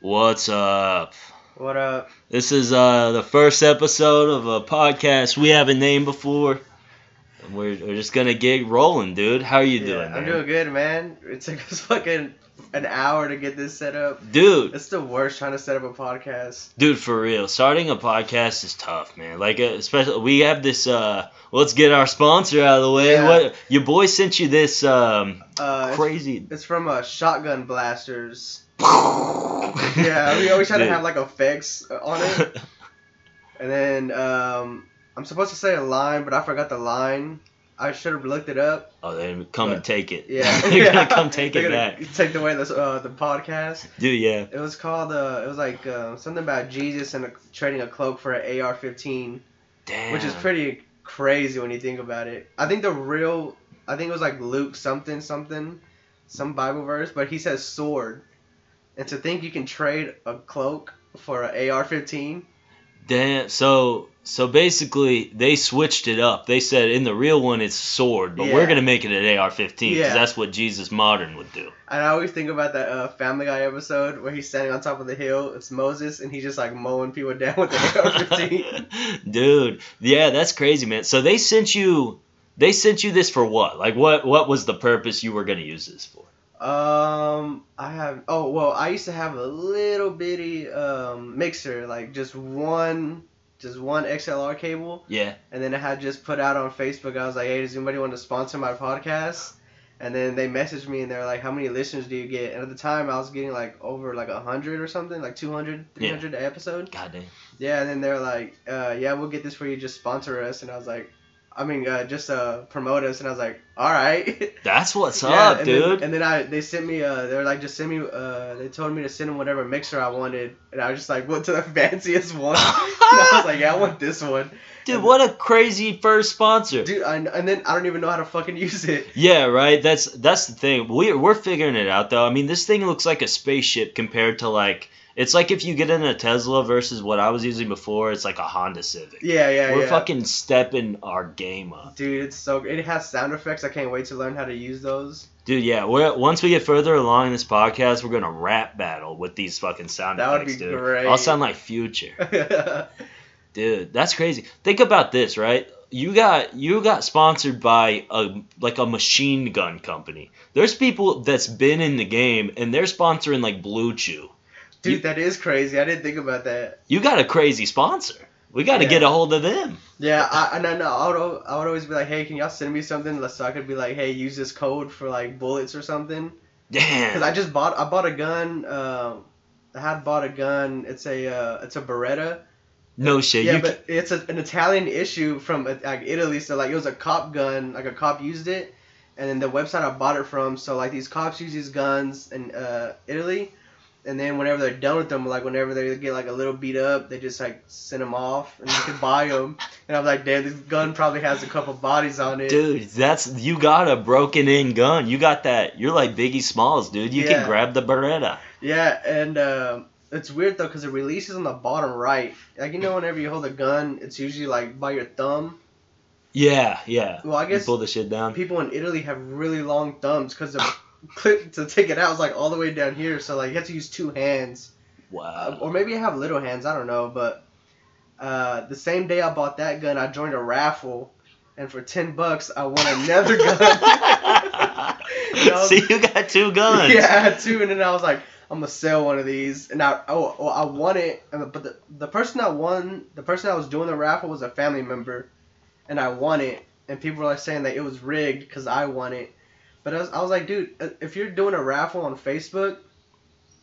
What's up? What up? This is uh, the first episode of a podcast we haven't named before. We're, we're just gonna get rolling, dude. How are you Yeah, doing, I'm man? doing good, man. It took us fucking an hour to get this set up. Dude, It's the worst trying to set up a podcast. dude, for real. Starting a podcast is tough, man. Like, uh, especially we have this. Uh, let's get our sponsor out of the way. Yeah. What your boy sent you this um, Uh, it's, crazy. it's from uh, Shotgun Blasters. Yeah, we always try to have like effects on it. And then um, I'm supposed to say a line, but I forgot the line. I should have looked it up. oh, then come and take it. Yeah, yeah. gonna come take They're it back, Take away this uh, the podcast. dude. Yeah. It was called uh, it was like uh, something about Jesus and a, trading a cloak for an AR-15. Damn. which is pretty crazy when you think about it. I think the real, I think it was like Luke something something, some Bible verse, but he says sword, and to think you can trade a cloak for an AR-15. Damn. So so basically, they switched it up. They said in the real one it's sword, but we're gonna make it an AR-15 because Yeah. that's what Jesus modern would do. And I always think about that uh, Family Guy episode where he's standing on top of the hill. It's Moses, and he's just like mowing people down with the AR-15. Dude, yeah, that's crazy, man. So they sent you, they sent you this for what? Like, what? What was the purpose you were gonna use this for? Um, I have. Oh well, I used to have a little bitty um mixer, like just one, just one XLR cable. Yeah. And then I had just put out on Facebook, I was like, hey, does anybody want to sponsor my podcast? And then they messaged me and they're like, how many listeners do you get? And at the time, I was getting like over like a 100 or something, like 200, 300 a episode. God damn. Yeah, and then they're like, uh, yeah, we'll get this for you, just sponsor us. And I was like, I mean, uh, just uh, promote us. And I was like, all right. That's what's Yeah, up, and dude. Then, and then I they sent me uh they were like just send me uh they told me to send them whatever mixer I wanted and I was just like went to the fanciest one and I was like yeah I want this one dude, what a crazy first sponsor. dude I, and then I don't even know how to fucking use it Yeah, right. That's that's the thing. We're we're figuring it out though. I mean, this thing looks like a spaceship compared to like it's like if you get in a Tesla versus what I was using before. It's like a Honda Civic. yeah yeah we're yeah fucking stepping our game up, dude it's so it has sound effects I can't wait to learn how to use those dude. Yeah, we're once we get further along in this podcast, we're gonna rap battle with these fucking sound That would effects, be dude. great. I'll sound like Future, dude. That's crazy. Think about this, right? You got you got sponsored by a like a machine gun company. There's people that's been in the game and they're sponsoring like BlueChew. Dude You- that is crazy I didn't think about that You got a crazy sponsor. We got to Yeah. get a hold of them. yeah I and I know I would I would always be like hey can y'all send me something so I could be like hey use this code for like bullets or something Damn. Cause I just bought I bought a gun. Um, I had bought a gun. It's a uh, it's a Beretta. no shit. yeah, you but it's a, an Italian issue from uh, like Italy. So like it was a cop gun. Like a cop used it, and then the website I bought it from. So like these cops use these guns in uh, Italy, and then whenever they're done with them, like whenever they get like a little beat up, they just like send them off, and you can buy them. And I'm like, damn, this gun probably has a couple bodies on it. Dude, that's you got a broken in gun. You got that. You're like Biggie Smalls, dude. You Yeah. can grab the Beretta. Yeah, and um, it's weird though because it releases on the bottom right. Like you know, whenever you hold a gun, it's usually like by your thumb. Yeah, yeah. Well, I You guess pull the shit down. people in Italy have really long thumbs because the clip to take it out is like all the way down here. So like you have to use two hands, uh, Wow. or maybe I have little hands. I don't know, but uh, the same day I bought that gun, I joined a raffle, and for ten bucks I won another gun. You know? See, you got two guns. Yeah, I had two, and then I was like, I'm gonna sell one of these, and I oh, well, I won it, and but the the person that won, the person that was doing the raffle was a family member, and I won it, and people were like saying that it was rigged because I won it, but I was, I was like, dude, uh, if you're doing a raffle on Facebook.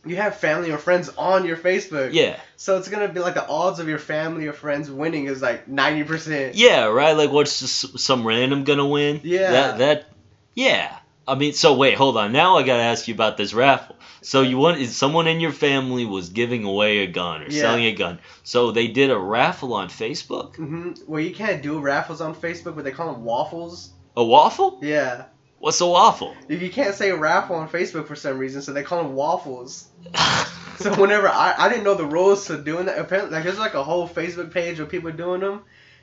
You have family or friends on your Facebook. Yeah. So it's gonna be like the odds of your family or friends winning is like ninety percent. Yeah, right? Like, what's just some random gonna win? Yeah. That, that, yeah. I mean, so wait, hold on. Now I gotta ask you about this raffle. So you want is someone in your family was giving away a gun or Yeah. selling a gun? So they did a raffle on Facebook. Mm-hmm. Well, you can't do raffles on Facebook, but they call them waffles. A waffle? Yeah. What's a waffle? You can't say raffle on Facebook for some reason, so they call them waffles. So whenever I, I didn't know the rules to doing that, apparently like there's like a whole Facebook page of people doing them,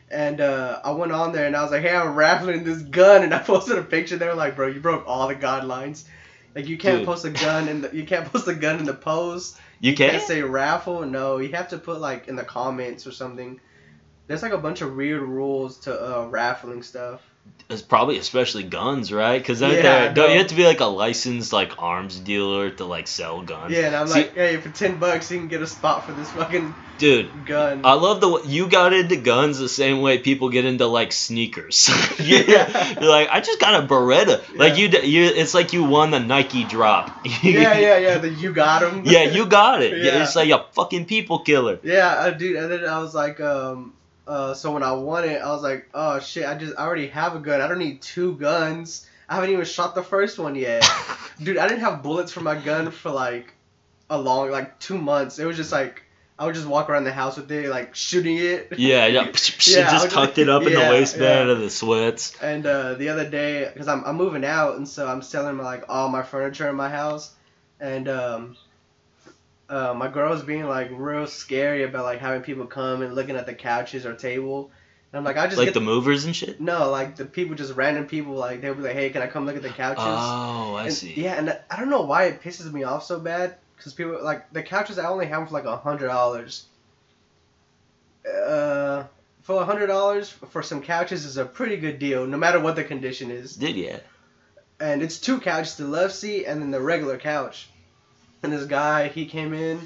and uh, I went on there and I was like, hey, I'm raffling this gun, and I posted a picture. They were like, bro, you broke all the guidelines. Like you can't Dude. post a gun in the you can't post a gun in the post. You can't can. say raffle. No, you have to put like in the comments or something. There's like a bunch of weird rules to uh, raffling stuff. It's probably especially guns, right? Because Yeah, don't you have to be like a licensed like arms dealer to like sell guns? Yeah, and I'm See- like, hey, for ten bucks you can get a spot for this fucking dude. gun. I love the you got into guns the same way people get into like sneakers. you're, Yeah. you're like, I just got a Beretta. Like you, you, it's like you won the Nike drop. yeah, yeah, yeah. The you got him. yeah, you got it. Yeah. It's like a fucking people killer. Yeah, uh, dude, and then I was like, um, uh, so when I won it, I was like, oh shit, I just, I already have a gun. I don't need two guns. I haven't even shot the first one yet. dude, I didn't have bullets for my gun for like a long, like two months. It was just like, I would just walk around the house with it, like shooting it. yeah, yeah. Yeah, just tucked like- it up in the waistband yeah. of the sweats. And uh, the other day, because I'm, I'm moving out, and so I'm selling like all my furniture in my house, and um, uh, my girl was being like real scary about like having people come and looking at the couches or table, and I'm like, I just Like get the movers and shit. no, like the people, just random people, like they'll be like, hey, can I come look at the couches? Oh, I And- see. Yeah, and I don't know why it pisses me off so bad, because people like the couches I only have them for like a hundred dollars. Uh, for a hundred dollars for some couches is a pretty good deal, no matter what the condition is. Did yeah. And it's two couches, the love seat and then the regular couch. And this guy, he came in,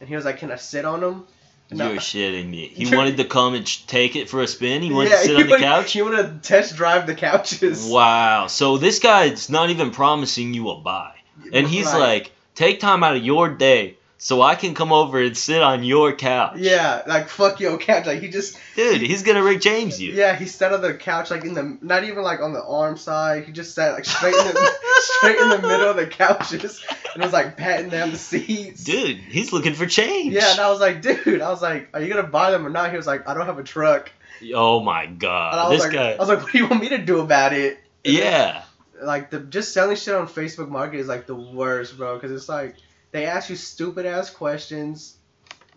and he was like, "Can I sit on him?" And You're shitting me. He wanted to come and take it for a spin. He wanted yeah, to sit on the wanted- couch. He wanted to test drive the couches. Wow. So this guy's not even promising you a buy. And he's Right. like, take time out of your day so I can come over and sit on your couch. Yeah, like fuck your couch. Like he just Dude, he's gonna Rick James you. Yeah, he sat on the couch like in the not even like on the arm side. He just sat like straight in the straight in the middle of the couches and was like patting down the seats. Dude, he's looking for change. Yeah, and I was like, dude, I was like, are you gonna buy them or not? He was like, I don't have a truck. oh my god. This like, guy. I was like, what do you want me to do about it? And then, yeah. like the just selling shit on Facebook Market is like the worst, bro. Because it's like they ask you stupid ass questions.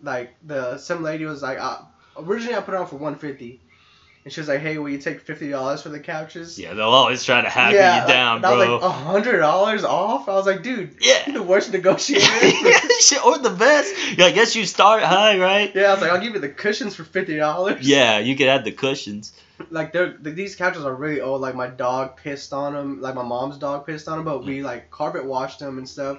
Like the some lady was like, uh, originally I put it on for one fifty, and she was like, hey, will you take fifty dollars for the couches? Yeah, they'll always try to hack you like- down, and I was like, bro. a hundred dollars off. I was like, dude, yeah. the worst negotiator. Or the best. Yeah, I guess you start high, right? yeah, I was like, I'll give you the cushions for fifty dollars. Yeah, you could add the cushions. like they're these couches are really old. Like my dog pissed on them. Like my mom's dog pissed on them. But we like carpet washed them and stuff.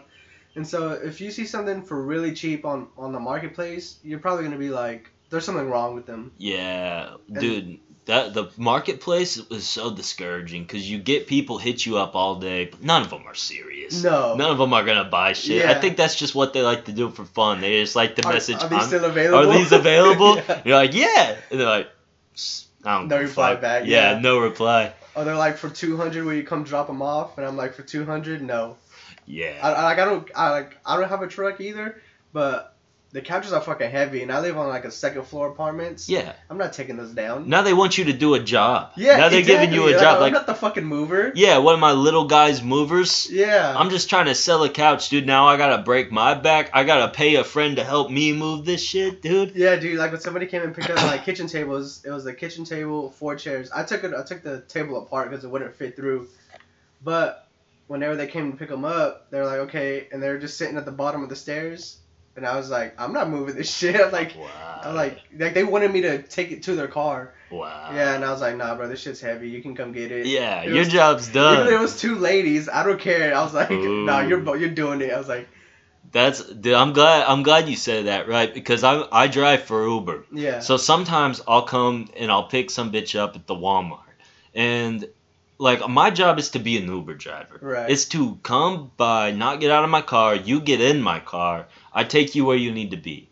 And so if you see something for really cheap on on the marketplace, you're probably gonna be like, there's something wrong with them. Yeah, dude, that the marketplace was so discouraging because you get people hit you up all day, but none of them are serious. No. None of them are gonna buy shit. Yeah. I think that's just what they like to do for fun. They just like to Are, message. are these "I'm- still available? Are these available? Yeah. You're like, yeah. And they're like, I don't know. No reply fuck." back, Yeah, yeah. no reply. Oh, they're like for two hundred, will you come drop them off? And I'm like, for two hundred, no. Yeah. I, I like I don't I like I don't have a truck either, but the couches are fucking heavy, and I live on like a second floor apartments. yeah. I'm not taking those down. Now they want you to do a job. Yeah, Now they're giving you a exactly. job. I'm Like, not the fucking mover. yeah, one of my little guys movers. Yeah. I'm just trying to sell a couch, dude. Now I gotta break my back. I gotta pay a friend to help me move this shit, dude. yeah, dude. Like when somebody came and picked up my kitchen tables, it was a kitchen table, four chairs. I took it. I took the table apart because it wouldn't fit through. But whenever they came to pick them up, they were like, okay, and they were just sitting at the bottom of the stairs, and I was like, I'm not moving this shit. I'm like, wow. I'm like, like they wanted me to take it to their car. wow. Yeah, and I was like, nah, bro, this shit's heavy. You can come get it. Yeah, It your was- job's Even though it was two ladies, I don't care. I was like, nah, you're you're doing it. I was like, That's. Dude, I'm glad. I'm glad you said that, right? Because I I drive for Uber. yeah. So sometimes I'll come and I'll pick some bitch up at the Walmart. And like my job is to be an Uber driver. Right. It's to come by, not get out of my car, you get in my car, I take you where you need to be.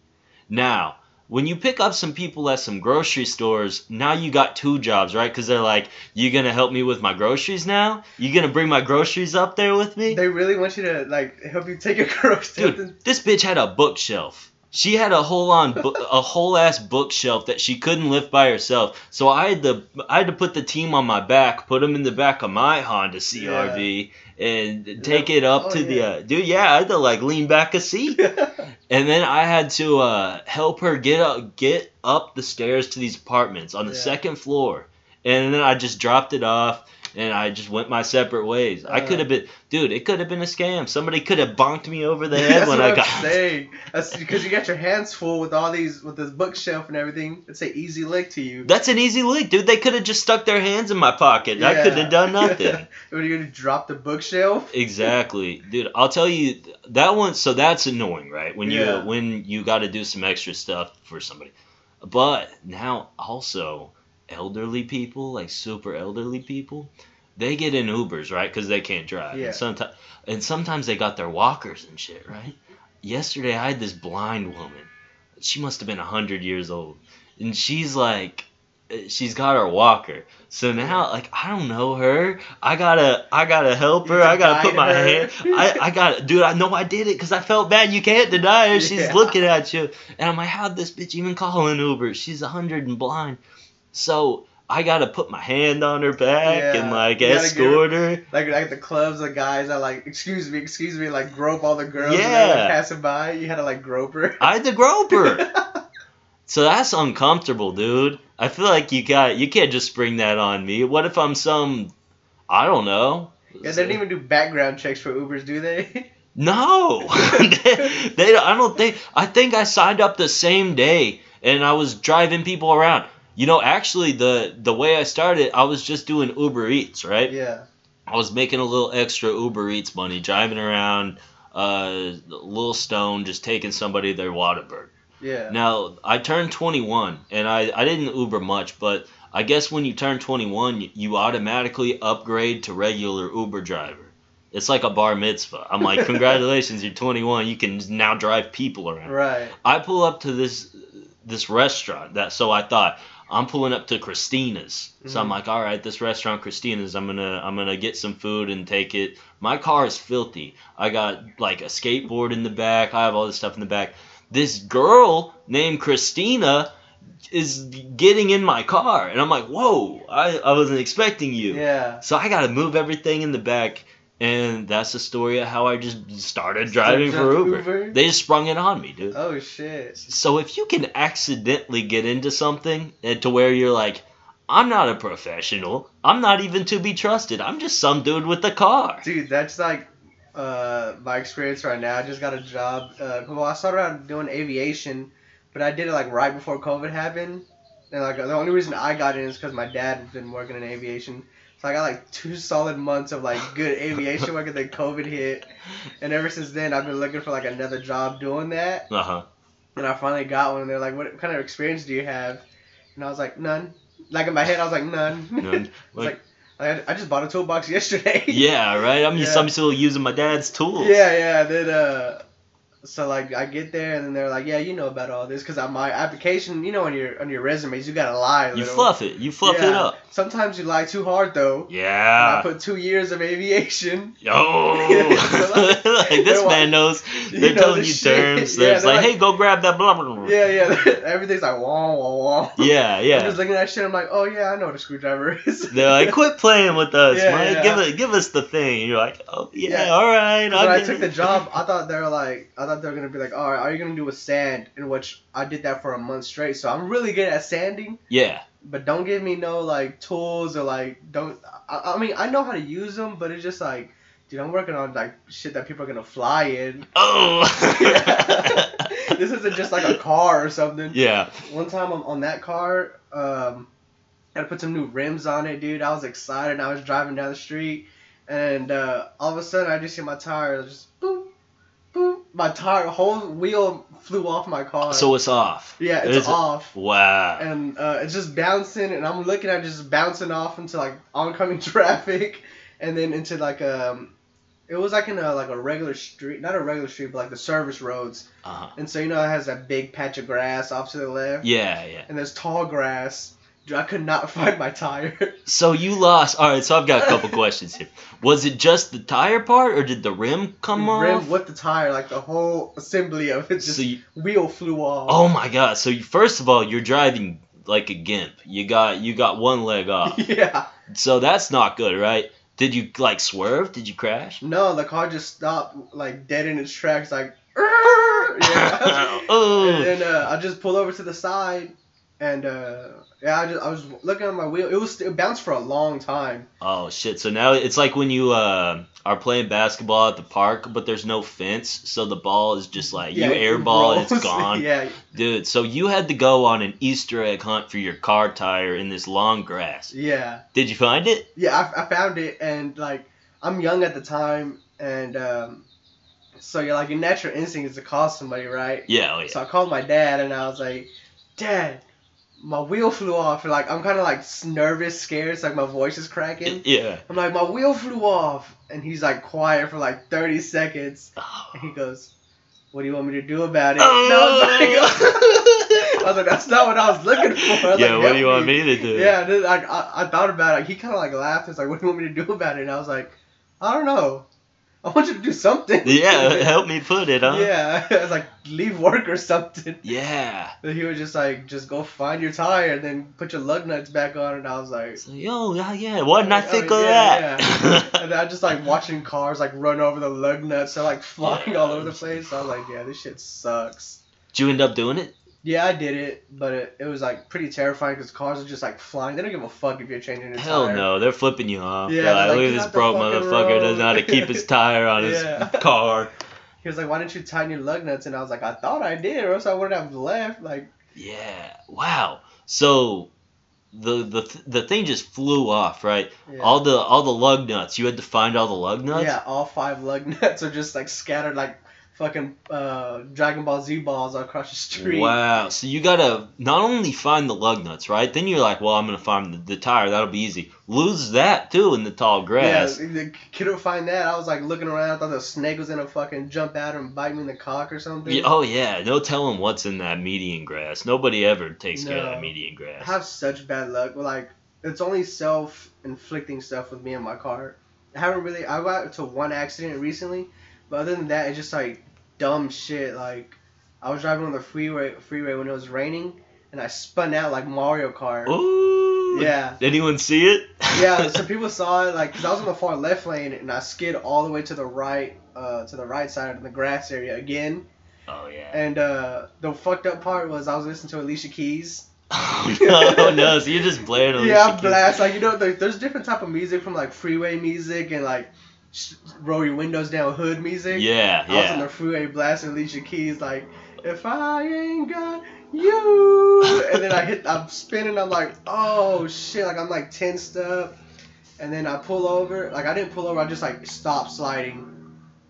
Now, when you pick up some people at some grocery stores, now you got two jobs, right? Because they're like, you gonna help me with my groceries now? You gonna bring my groceries up there with me? They really want you to like help you take your groceries. Dude, this bitch had a bookshelf. She had a whole on bu- a whole ass bookshelf that she couldn't lift by herself. So I had to I had to put the team on my back, put them in the back of my Honda CRV, and take it up Oh, to the uh, dude. Yeah, I had to like lean back a seat, and then I had to uh, help her get up get up the stairs to these apartments on the Yeah. second floor, and then I just dropped it off. And I just went my separate ways. I Uh. could have been, dude. It could have been a scam. Somebody could have bonked me over the head That's when what I I'm got. saying. That's because you got your hands full with all these, with this bookshelf and everything. It's an easy lick to you. That's an easy lick, dude. They could have just stuck their hands in my pocket. I couldn't have done nothing. when you're gonna drop the bookshelf. exactly, dude. I'll tell you that one. So that's annoying, right? When you Yeah. when you got to do some extra stuff for somebody. But now also elderly people, like super elderly people, they get in Ubers, right? Because they can't drive. Yeah. And sometimes and sometimes they got their walkers and shit, right? Yesterday I had this blind woman. She must have been hundred years old, and she's like. uh, She's got her walker, so now like I don't know her. I gotta, I gotta help her. I gotta put my her. hand. I, I gotta, dude. I know I did it because I felt bad. You can't deny her. She's Yeah. looking at you, and I'm like, how'd this bitch even call an Uber? She's a hundred and blind, so I gotta put my hand on her back and like escort her. Like like the clubs, the guys that like, excuse me, excuse me, like grope all the girls. Yeah. Like, passing by, you had to like grope her. I had to grope her. So that's uncomfortable, dude. I feel like you got you can't just spring that on me. What if I'm some I don't know. yeah, they don't even do background checks for Ubers, do they? No. they, they I don't think I think I signed up the same day and I was driving people around. You know, actually the the way I started, I was just doing Uber Eats, right? yeah. I was making a little extra Uber Eats money driving around uh little stone just taking somebody their Whataburger. Yeah. Now, I turned 21 and I, I didn't Uber much, but I guess when you turn 21, you, you automatically upgrade to regular Uber driver. It's like a bar mitzvah. I'm like, congratulations, you're 21. You can now drive people around. Right. I pull up to this this restaurant that so I thought I'm pulling up to Christina's. So I'm Mhm. like, all right, this restaurant Christina's. I'm gonna I'm gonna get some food and take it. My car is filthy. I got like a skateboard in the back. I have all this stuff in the back. This girl named Christina is getting in my car, and I'm like, whoa, I, I wasn't expecting you. Yeah. So I gotta move everything in the back, and that's the story of how I just started driving for Uber. Uber? They just sprung it on me, dude. Oh shit. So if you can accidentally get into something and to where you're like, I'm not a professional. I'm not even to be trusted. I'm just some dude with a car. Dude, that's like uh, my experience right now. I just got a job. Uh, well, I started out doing aviation, but I did it like right before COVID happened. And like the only reason I got in is because my dad had been working in aviation. So I got like two solid months of like good aviation work, and then COVID hit. And ever since then, I've been looking for like another job doing that. Uh huh. And I finally got one. And they're like, "What kind of experience do you have?" And I was like, "None." Like in my head, I was like, "None." None. Like, like I, I just bought a toolbox yesterday. yeah, right. I'm just I'm still using my dad's tools. Yeah, yeah. Then uh, so like I get there and then they're like, yeah, you know about all this because on my application, you know, on your on your resumes, you gotta lie. A You fluff it. You fluff it up. Sometimes you lie too hard though. And I put two years of aviation. Oh, like this They're man knows. They're know telling you shit. terms. Yeah, they're like, like- hey, go grab that blah blah blah. Yeah, yeah. Everything's like wah wah wah. Yeah, yeah. I'm just looking at that shit. I'm like, oh yeah, I know what a screwdriver is. They're like, quit playing with us, Yeah, man. yeah. Give it, give us the thing. And you're like, oh yeah, Yeah. all right. when I'll I took it." the job, I thought they were like, I thought they were gonna be like, all right, are you gonna do a sand? In which I did that for a month straight, so I'm really good at sanding. Yeah, But don't give me no like tools or like don't. I, I mean, I know how to use them, but it's just like, dude, I'm working on like shit that people are gonna fly in. oh. this isn't just like a car or something. yeah. One time on, on that car, um, I had to put some new rims on it, dude. I was excited. I was driving down the street, and uh, all of a sudden, I just hear my tires just boop. My tire, whole wheel flew off my car. So it's off. yeah, it's off. Wow. and uh, it's just bouncing, and I'm looking at it just bouncing off into like oncoming traffic, and then into like um, it was like in a like a regular street, not a regular street, but like the service roads, Uh-huh. and so you know it has that big patch of grass off to the left, Yeah, yeah. and there's tall grass. Dude, I could not find my tire. So you lost. All right. So I've got a couple questions here. Was it just the tire part, or did the rim come off? Rim with the tire, like the whole assembly of it, just So you, wheel flew off. oh my god. So you, first of all, you're driving like a gimp. You got you got one leg off. yeah. So that's not good, right? Did you like swerve? Did you crash? No, the car just stopped like dead in its tracks, like. Yeah. oh. And then uh, I just pull over to the side, and uh, yeah, I just I was looking at my wheel. It was it bounced for a long time. Oh shit! So now it's like when you uh, are playing basketball at the park, but there's no fence, so the ball is just like Yeah, you it airball, it's rolls. gone. yeah, Dude, so you had to go on an Easter egg hunt for your car tire in this long grass. yeah, Did you find it? yeah. I, I found it, and like I'm young at the time, and um, so you're like your natural instinct is to call somebody, right? Yeah, oh yeah. So I called my dad, and I was like, Dad. My wheel flew off, and like I'm kind of like nervous, scared. It's like my voice is cracking. Yeah. I'm like, my wheel flew off, and he's like quiet for like 30 seconds, oh. and he goes, "What do you want me to do about it?" Oh. And I was like, I was like, that's not what I was looking for. Was yeah, like, what do "Help you want me to do? Yeah, then, like I, I thought about it. He kind of like laughed. He's like, "What do you want me to do about it?" And I was like, "I don't know. I want you to do something." Yeah, help me put it, huh? Yeah, I was like, "Leave work or something." Yeah. And he was just like, "Just go find your tire and then put your lug nuts back on." And I was like. So, yo, yeah, yeah, why didn't I Oh, think of yeah, that? And I just like watching cars like run over the lug nuts. They're like flying Yeah. all over the place. I was like, yeah, this shit sucks. Did you end up doing it? Yeah, I did it, but it, it was like pretty terrifying because cars are just like flying. They don't give a fuck if you're changing a Hell tire. no, they're flipping you off. Yeah, they're like, look at this broke motherfucker doesn't know how to keep his tire on his car. He was like, why didn't you tighten your lug nuts? And I was like, I thought I did, or else I wouldn't have left. Like, Yeah. Wow. So the the the thing just flew off, right? yeah. All the all the lug nuts. You had to find all the lug nuts. yeah, all five lug nuts are just like scattered like fucking uh, Dragon Ball Z balls across the street. Wow. So you gotta not only find the lug nuts, right? Then you're like, well, I'm gonna find the, the tire. That'll be easy. Lose that too in the tall grass. Yeah, the kid would find that. I was like looking around. I thought the snake was gonna fucking jump out and bite me in the cock or something. Yeah, oh yeah, no telling what's in that median grass. Nobody ever takes care of that median grass. I have such bad luck. Like it's only self-inflicting stuff with me and my car. I haven't really. I got to one accident recently, but other than that, it's just like dumb shit. Like I was driving on the freeway freeway when it was raining, and I spun out like Mario Kart. Ooh. Yeah. Did anyone see it? yeah, So people saw it like because I was on the far left lane and I skid all the way to the right, uh, to the right side of the grass area again. oh yeah. And uh, the fucked up part was I was listening to Alicia Keys. Oh no, no. So you're just blaring Alicia yeah, Keys. blast like you know there, there's different type of music from like freeway music and like roll your windows down hood music. Yeah, I was on yeah. the freeway blasting Alicia Keys like if I ain't got you, and then I hit I'm spinning I'm like oh shit like I'm like tensed up, and then I pull over like I didn't pull over I just like stop sliding.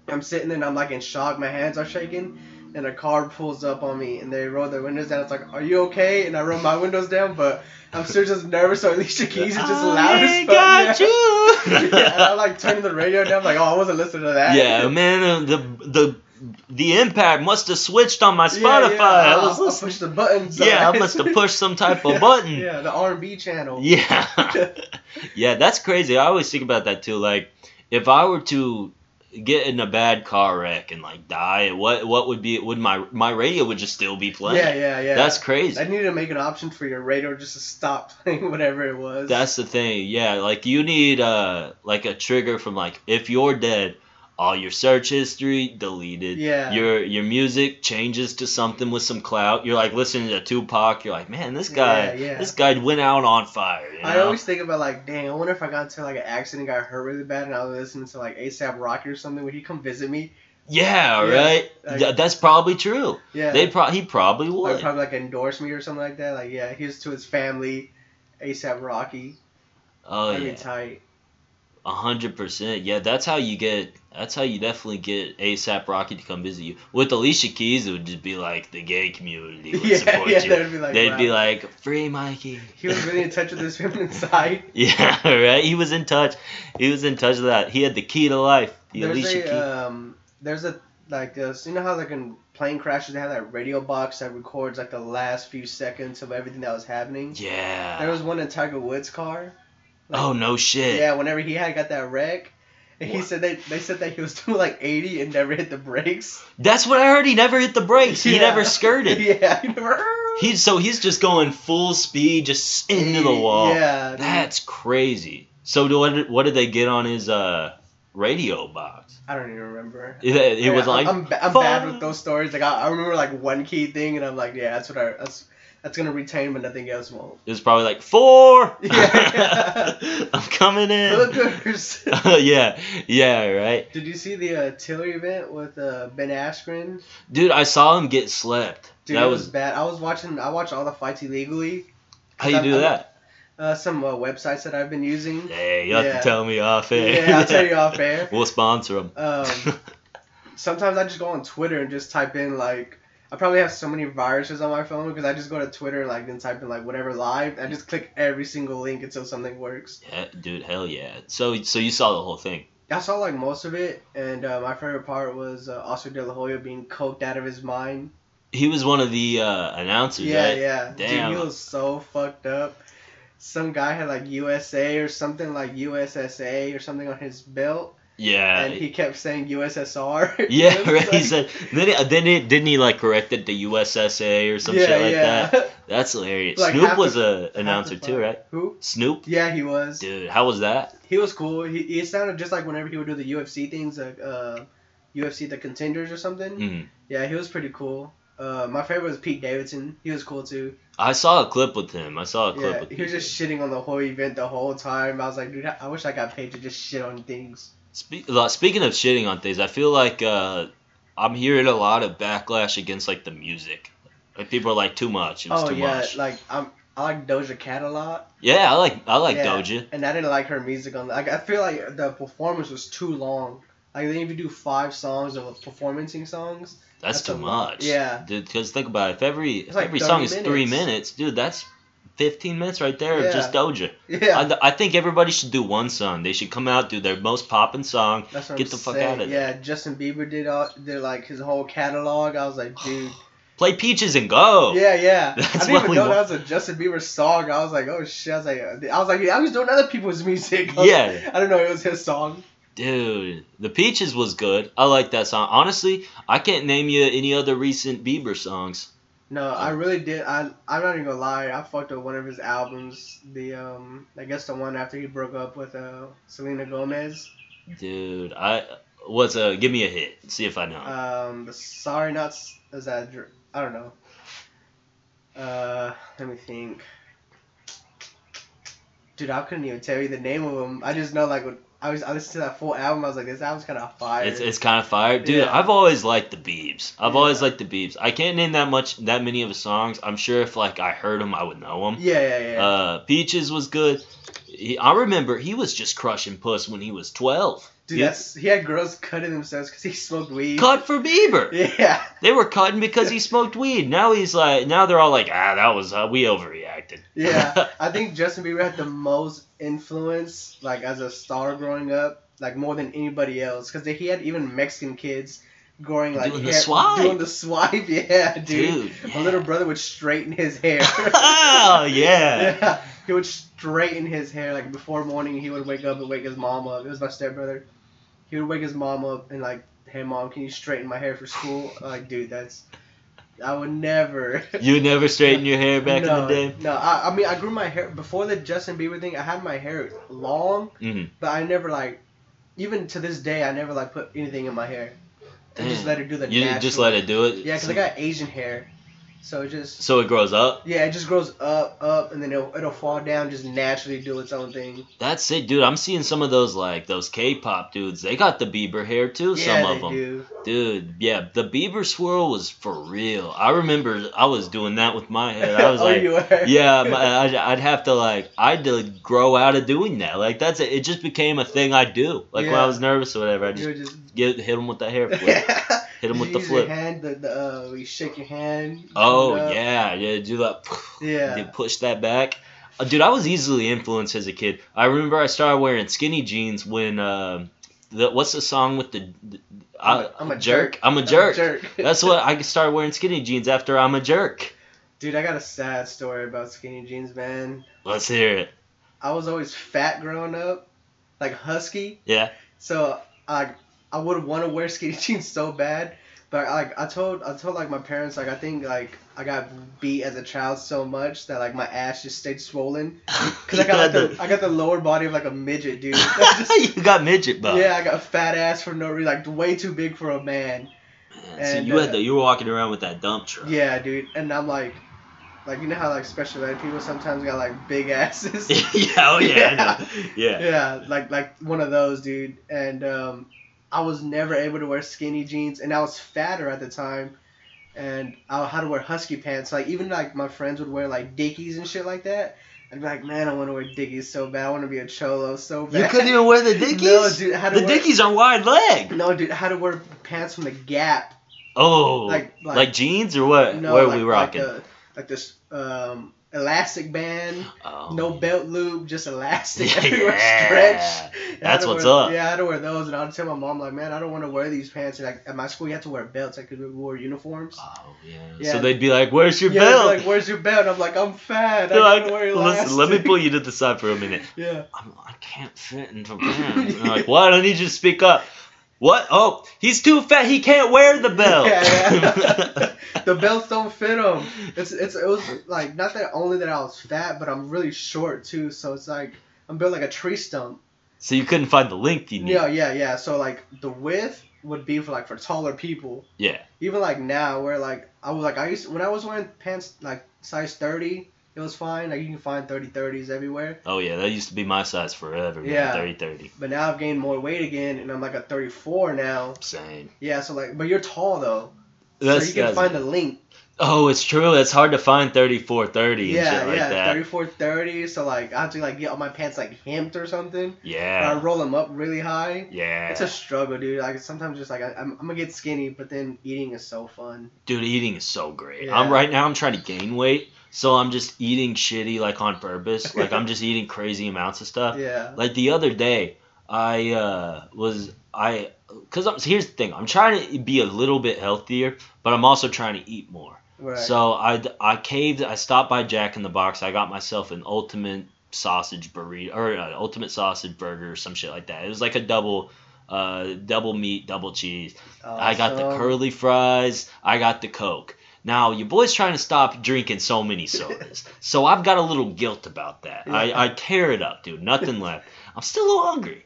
I'm sitting there and I'm like in shock my hands are shaking. And a car pulls up on me, and they roll their windows down. It's like, "Are you okay?" And I roll my windows down, but I'm still just nervous. So Alicia Keys is just loud as I fuck. got yeah. you. yeah, and I like turning the radio down, like, oh, I wasn't listening to that. Yeah, man, uh, the the the impact must have switched on my Spotify. yeah, I I, was I listening. pushed the buttons. Yeah, I must have pushed some type of button. Yeah, the R&B channel. Yeah. yeah, that's crazy. I always think about that too. Like, if I were to get in a bad car wreck and like die, what what would be would my my radio would just still be playing? yeah, yeah, yeah. That's crazy. I need to make an option for your radio just to stop playing whatever it was. That's the thing. Yeah, like you need uh like a trigger from like if you're dead, all your search history deleted. Yeah. Your your music changes to something with some clout. You're like listening to Tupac. You're like, man, this guy, Yeah, yeah. this guy went out on fire. You know? I always think about like, dang, I wonder if I got into like an accident, got hurt really bad, and I was listening to like ASAP Rocky or something. Would he come visit me? yeah, Yeah, right. like- Th- that's probably true. Yeah. They pro- he probably like would. probably like endorse me or something like that. Like, yeah, here's to his family, ASAP Rocky. oh That'd yeah, be tight. a hundred percent. Yeah, that's how you get. That's how you definitely get ASAP Rocky to come visit you. With Alicia Keys, it would just be like the gay community would Yeah, support yeah, you. they'd be like, They'd be like, free Mikey. He was really in touch with his feminine side. Yeah, right. He was in touch. He was in touch with that. He had the key to life. The There's Alicia a Keys. um, there's a like this. You know how like in plane crashes they have that radio box that records like the last few seconds of everything that was happening. yeah. There was one in Tiger Woods' car. Like, oh no shit. Yeah, whenever he had got that wreck, and he What? said they they said that he was doing like 80 and never hit the brakes. That's what I heard. He never hit the brakes. He Yeah. never skirted. yeah, he never. He's so he's just going full speed, just into the wall. Yeah, dude. That's crazy. So do- what did, what did they get on his uh radio box? I don't even remember. It, it Yeah, was like I'm, ba- I'm bad with those stories. Like I, I remember like one key thing, and I'm like, yeah, that's what I that's that's gonna retain, but nothing else won't. It was probably like four. Yeah. I'm coming in. Hookers. yeah, yeah, right. Did you see the uh, Triller event with uh, Ben Askren? Dude, I saw him get slept. Dude, that it was, was bad. I was watching. I watched all the fights illegally. how do you do I- that. Uh, some uh, websites that I've been using. Hey, you have Yeah. to tell me off air. Yeah, I'll tell you off air. We'll sponsor them. Um, sometimes I just go on Twitter and just type in like I probably have so many viruses on my phone because I just go to Twitter like then type in like whatever live. I just click every single link until something works. yeah, dude, hell yeah. So, so you saw the whole thing. I saw like most of it, and uh, my favorite part was uh, Oscar De La Hoya being coked out of his mind. He was one of the uh, announcers, Yeah, right? yeah. Damn. Dude, he was so fucked up. Some guy had like USA or something like USSA or something on his belt, Yeah. and he kept saying USSR. yeah, right. He said. Then, he, then he, didn't he like correct it to USSA or some shit like that? That's hilarious. Like, Snoop was the- a announcer too, right? Who? Snoop. Yeah, he was. Dude, how was that? He was cool. He, he sounded just like whenever he would do the UFC things, like uh, UFC the contenders or something. Mm. Yeah, he was pretty cool. Uh, my favorite was Pete Davidson. He was cool too. I saw a clip with him. I saw a clip Yeah, with he was just shitting on the whole event the whole time. I was like, dude, I wish I got paid to just shit on things. Spe- speaking of shitting on things, I feel like uh, I'm hearing a lot of backlash against like the music. Like people are like too much. It was oh too yeah, much. like I'm. I like Doja Cat a lot. yeah, I like I like Yeah. Doja. And I didn't like her music on. Like I feel like the performance was too long. Like they even do five songs of performancing songs. That's, That's too much. Yeah. Dude, because think about it. If every if like every 30 song is three minutes. minutes, dude, that's 15 minutes right there of just Doja. Yeah. I, I think everybody should do one song. They should come out, do their most poppin' song. That's what Get I'm the fuck saying. out of Yeah, there. Justin Bieber did all did like his whole catalog. I was like, dude. Play Peaches and go. Yeah, yeah. I didn't even know want. that was a Justin Bieber song. I was like, oh shit. I was like, uh, I was like, I was doing other people's music. I Yeah. I don't know. It was his song. Dude, the Peaches was good. I like that song. Honestly, I can't name you any other recent Bieber songs. No, I really did. I I'm not even gonna lie. I fucked up one of his albums. The um, I guess the one after he broke up with uh Selena Gomez. Dude, I what's uh give me a hit. See if I know. Um, the Sorry Not is that I don't know. Uh, let me think. Dude, I couldn't even tell you the name of them. I just know like I was I listened to that full album. I was like, this album's kind of fire. It's, it's kind of fire, dude. Yeah. I've always liked the Biebs. I've Yeah. always liked the Biebs. I can't name that much, that many of his songs. I'm sure if like I heard them, I would know them. yeah, yeah, yeah. Uh, Peaches was good. He, I remember he was just crushing puss when he was 12. Dude, yeah. that's he had girls cutting themselves because he smoked weed. Cut for Bieber. Yeah. They were cutting because he smoked weed. Now he's like, now they're all like, ah, that was uh, we overreacted. Yeah, I think Justin Bieber had the most influence, like as a star growing up, like more than anybody else, because he had even Mexican kids growing like Doing the swipe. doing the swipe. Yeah, dude. Dude, My little brother would straighten his hair. oh yeah. yeah, he would straighten his hair like before morning. He would wake up and wake his mom up. It was my stepbrother. He would wake his mom up and like, "Hey mom, can you straighten my hair for school?" I'm like, dude, that's. I would never. You never straighten your hair back no, in the day. No, I, I mean I grew my hair before the Justin Bieber thing. I had my hair long, Mhm. but I never like, even to this day, I never like put anything in my hair. I just let it do the. You natural. just let it do it. Yeah, cause I got Asian hair, so it just. So it grows up. Yeah, it just grows up, up, and then it'll, it'll fall down, just naturally do its own thing. That's it, dude. I'm seeing some of those like those K-pop dudes. They got the Bieber hair too. yeah, some of they them, do. dude. Yeah, the Bieber swirl was for real. I remember I was doing that with my hair. I was oh, like, you were. yeah, my, I'd, I'd have to like I'd to grow out of doing that. Like that's it. It just became a thing I do. Like when I was nervous or whatever, I just just. Get hit him with that hair flip. Hit him with the flip. Your hand, the, the, uh, you shake your hand. you Oh put it up. yeah, yeah, do that. Yeah. You push that back. Uh, dude, I was easily influenced as a kid. I remember I started wearing skinny jeans when uh, the what's the song with the, the I'm a- I'm a jerk. I'm a I'm a jerk. jerk. That's what I started wearing skinny jeans after I'm a jerk. Dude, I got a sad story about skinny jeans, man. Let's hear it. I was always fat growing up, like husky. Yeah. So I I would want to wear skinny jeans so bad, but like I told I told like my parents like I think like I got beat as a child so much that like my ass just stayed swollen because I You got like had the, I got the lower body of like a midget, dude. Just- you got midget bro. yeah, I got a fat ass for no reason, like way too big for a man. Man, so And, you had uh, the you were walking around with that dump truck. Yeah, dude, and I'm like, like you know how like special ed people sometimes got like big asses. yeah, oh yeah, know. yeah. Yeah, like like one of those, dude. And um, I was never able to wear skinny jeans, and I was fatter at the time, and I had to wear husky pants. Like even like my friends would wear like dickies and shit like that. I'd be like, man, I want to wear dickies so bad. I want to be a cholo so bad. You couldn't even wear the dickies. No, dude. I had to the wear, dickies are wide leg. No, dude. I had to wear pants from the Gap. Oh, Like- like, like- jeans or what? No, what are like, we rocking? Like, a, like this um, elastic band. oh. No belt loop, just elastic Yeah, everywhere stretched. And That's what's wear- up. Yeah, I had to wear those, and I'd tell my mom like, man, I don't want to wear these pants. And like at my school, you had to wear belts, like 'cause we wore uniforms. Oh yeah. Yeah. So they'd be like, "Where's your yeah, belt?" like, where's your belt? I'm like, I'm fat. They're I like, wear listen, let me pull you to the side for a minute. Yeah. I'm, I can't fit into pants. Like? I need you to speak up. What? Oh, he's too fat. He can't wear the belt. Yeah, yeah. the belts don't fit him. It's it's it was like not that only that I was fat, but I'm really short too. So it's like I'm built like a tree stump. so you couldn't find the length you need. Yeah, yeah, yeah. So like the width would be for like for taller people. Yeah. Even like now, where like I was like I used when I was wearing pants like size 30, it was fine. Like you can find 30 30s everywhere. Oh yeah, that used to be my size forever. Man. Yeah. 30 30. But now I've gained more weight again, and I'm like a 34 now. Same. Yeah, so like, but you're tall though, That's, so you can find the length. oh, it's true. It's hard to find 34 30 and Yeah, shit like yeah, that. 34 30. So like I have to like get all my pants like hemmed or something. Or I roll them up really high. Yeah. It's a struggle, dude. Like sometimes just like I, I'm, I'm gonna get skinny, but then eating is so fun. Dude, eating is so great. Yeah. I'm right now. I'm trying to gain weight, so I'm just eating shitty like on purpose. Like I'm just eating crazy amounts of stuff. Yeah. Like the other day, I uh, was I because here's the thing. I'm trying to be a little bit healthier, but I'm also trying to eat more. Right. So I I caved. I stopped by Jack in the Box. I got myself an ultimate sausage burrito or uh, ultimate sausage burger or some shit like that. It was like a double. Uh, double meat, double cheese. I got the curly fries. I got the Coke. Now your boy's trying to stop drinking so many sodas, so I've got a little guilt about that. Yeah. I, I tear it up, dude. Nothing left. I'm still a little hungry,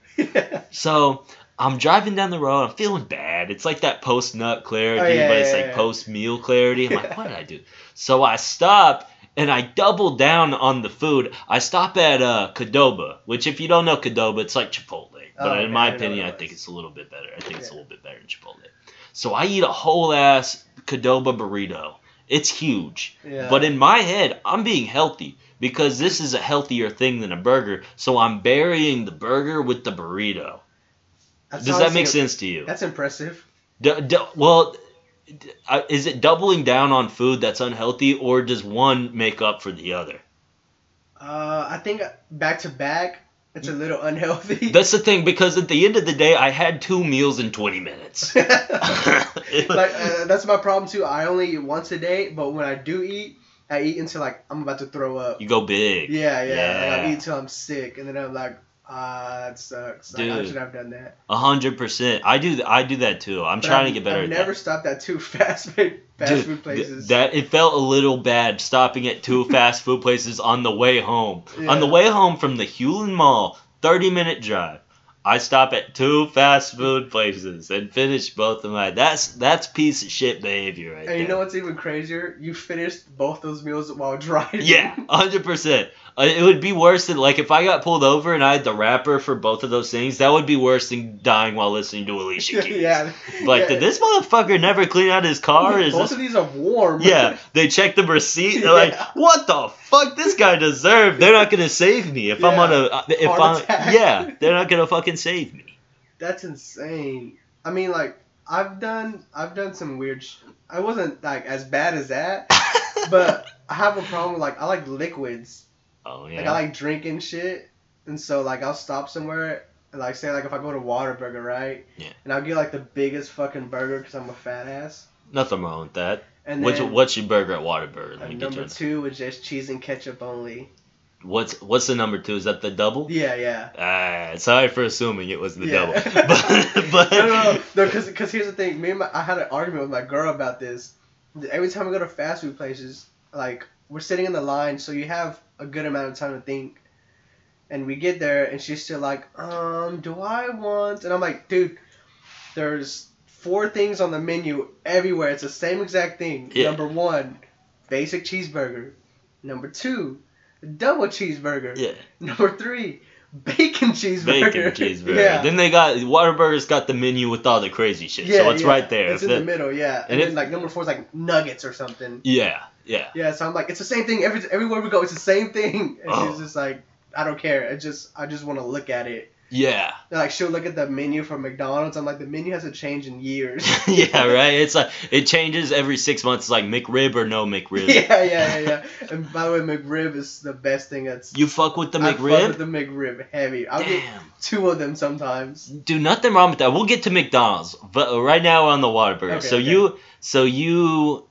so I'm driving down the road. I'm feeling bad. It's like that post nut clarity, Oh, yeah, but it's yeah, like yeah. post meal clarity. I'm like, what did I do? So I stop and I double down on the food. I stop at uh, Qdoba, which if you don't know Qdoba, it's like Chipotle. But Oh, in my I opinion, what I think it's a little bit better. I think it's a little bit better than Chipotle. So I eat a whole ass Qdoba burrito. It's huge. yeah. But in my head, I'm being healthy because this is a healthier thing than a burger. So I'm burying the burger with the burrito. That's Does that make sense to you? That's impressive. D- d- well, d- uh, is it doubling down on food that's unhealthy, or does one make up for the other? Uh, I think back to back, it's a little unhealthy. That's the thing because at the end of the day, I had two meals in 20 minutes. like uh, that's my problem too. I only eat once a day, but when I do eat, I eat until like I'm about to throw up. you go big. Yeah, yeah. Like, I eat until I'm sick, and then I'm like, ah, that sucks. Like, I Dude. should have done that. A hundred percent. I do. I do that too. I'm But trying I've- to get better I've never that. stopped at two fast food fast Dude, food places. that it felt a little bad stopping at two fast food places on the way home. On the way home from the Hulen Mall, 30 minute drive. I stop at two fast food places and finish both of my. That's that's piece of shit behavior right and there. you know what's even crazier? You finished both those meals while driving. Yeah, hundred percent. Uh, It would be worse than like if I got pulled over and I had the wrapper for both of those things. That would be worse than dying while listening to Alicia Keys. yeah. Like, yeah. did this motherfucker never clean out his car? Is Both this of these are warm. Yeah, they check the receipt. They're like, "What the fuck? This guy deserved. They're not gonna save me if I'm on a uh, if Heart I'm attack. yeah. They're not gonna fucking save me." That's insane. I mean, like I've done, I've done some weird. Sh- I wasn't like as bad as that, but I have a problem. With, like I like liquids. Oh Like I like drinking shit, and so like I'll stop somewhere. And, like say like if I go to Whataburger, right? Yeah. And I'll get like the biggest fucking burger because I'm a fat ass. nothing wrong with that. And What's then what's your burger at Whataburger? uh, Let me number two was just cheese and ketchup only. What's what's the number two? Is that the double? Yeah, yeah. Ah, sorry for assuming it was the Yeah. double. but but no, no, no, no. Because because here's the thing. Me and my I had an argument with my girl about this. Every time we go to fast food places, like we're sitting in the line, so you have a good amount of time to think. And we get there, and she's still like, um, do I want? And I'm like, dude, there's four things on the menu everywhere. It's the same exact thing. Yeah. Number one, basic cheeseburger. Number two, double cheeseburger. Yeah. Number three, bacon cheeseburger. Bacon cheeseburger. Yeah. Then they got Whataburger's got the menu with all the crazy shit. yeah, so it's yeah. right there. It's If in the middle, yeah. And, and then like number four is like nuggets or something. yeah, yeah. Yeah, so I'm like, it's the same thing every everywhere we go. It's the same thing. And Oh. she's just like, I don't care. I just I just want to look at it. Yeah. And, like she'll look at the menu from McDonald's. I'm like, the menu hasn't changed in years. yeah, right. It's like it changes every six months. It's like McRib or no McRib. yeah, yeah, yeah, yeah. And by the way, McRib is the best thing that's. You fuck with the I fuck McRib? with the McRib heavy. I'll get Damn. two of them sometimes. Do nothing wrong with that. We'll get to McDonald's, but right now we're on the Whataburger. Okay, so okay. you, so you